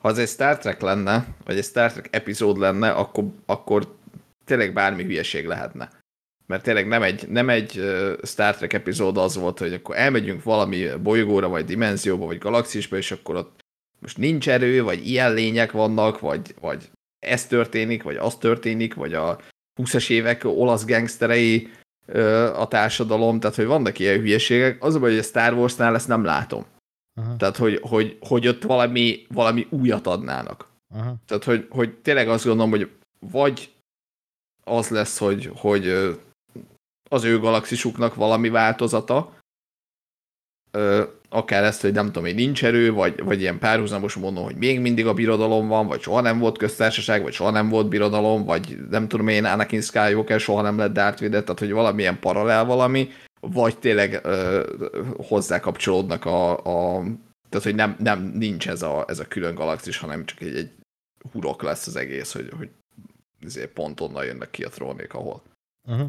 ha az egy Star Trek lenne, vagy egy Star Trek epizód lenne, akkor, akkor tényleg bármi hülyeség lehetne mert tényleg nem egy, nem egy Star Trek epizód az volt, hogy akkor elmegyünk valami bolygóra, vagy dimenzióba, vagy galaxisba, és akkor ott most nincs erő, vagy ilyen lények vannak, vagy, vagy ez történik, vagy az történik, vagy a 20-as évek olasz gangsterei a társadalom, tehát hogy vannak ilyen hülyeségek. Az a baj, hogy a Star Wars-nál ezt nem látom. Aha. Tehát, hogy, hogy, hogy ott valami, valami újat adnának. Aha. Tehát, hogy, hogy tényleg azt gondolom, hogy vagy az lesz, hogy, hogy az ő galaxisuknak valami változata, akár ezt, hogy nem tudom, hogy nincs erő, vagy, vagy ilyen párhuzamos mondom, hogy még mindig a birodalom van, vagy soha nem volt köztársaság, vagy soha nem volt birodalom, vagy nem tudom én, Anakin Skywalker soha nem lett Darth Vader, tehát hogy valamilyen paralel valami, vagy tényleg ö, hozzá kapcsolódnak a, a tehát, hogy nem, nem nincs ez a, ez a külön galaxis, hanem csak egy, egy hurok lesz az egész, hogy, hogy ezért pont onnan jönnek ki a trónék, ahol. Uh-huh.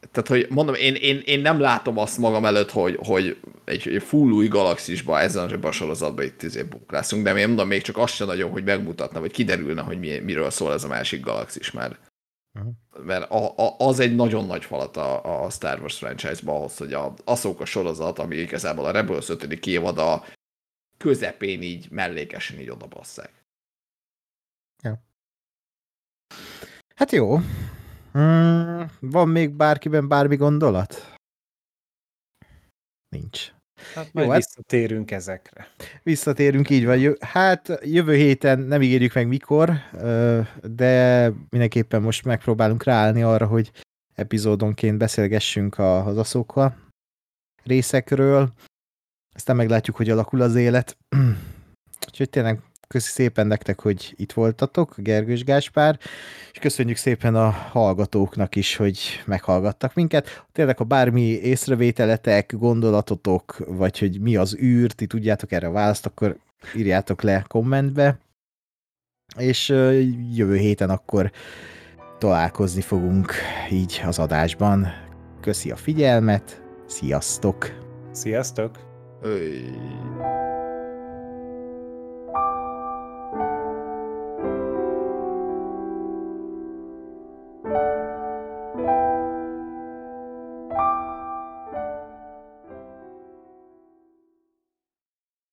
Tehát, hogy mondom, én, én, én nem látom azt magam előtt, hogy, hogy egy, egy full új galaxisba, ezen a sorozatban itt izé leszünk, de én mondom, még csak azt sem nagyon, hogy megmutatna, vagy kiderülne, hogy mi, miről szól ez a másik galaxis már. Uh-huh. Mert a, a, az egy nagyon nagy falat a, a Star Wars franchise-ba ahhoz, hogy a a sorozat, ami igazából a Rebels 5. évada közepén így mellékesen így odabasszák. Ja. Hát jó. Mm, van még bárkiben bármi gondolat? Nincs. Hát majd Jó, hát visszatérünk ezekre. Visszatérünk, így van. Hát jövő héten nem ígérjük meg mikor, de mindenképpen most megpróbálunk ráállni arra, hogy epizódonként beszélgessünk az aszókkal részekről. Aztán meglátjuk, hogy alakul az élet. (clears throat) Úgyhogy tényleg köszi szépen nektek, hogy itt voltatok, Gergős Gáspár, és köszönjük szépen a hallgatóknak is, hogy meghallgattak minket. Tényleg, ha bármi észrevételetek, gondolatotok, vagy hogy mi az űr, ti tudjátok erre választ, akkor írjátok le kommentbe, és jövő héten akkor találkozni fogunk így az adásban. Köszi a figyelmet, sziasztok! Sziasztok! Öy.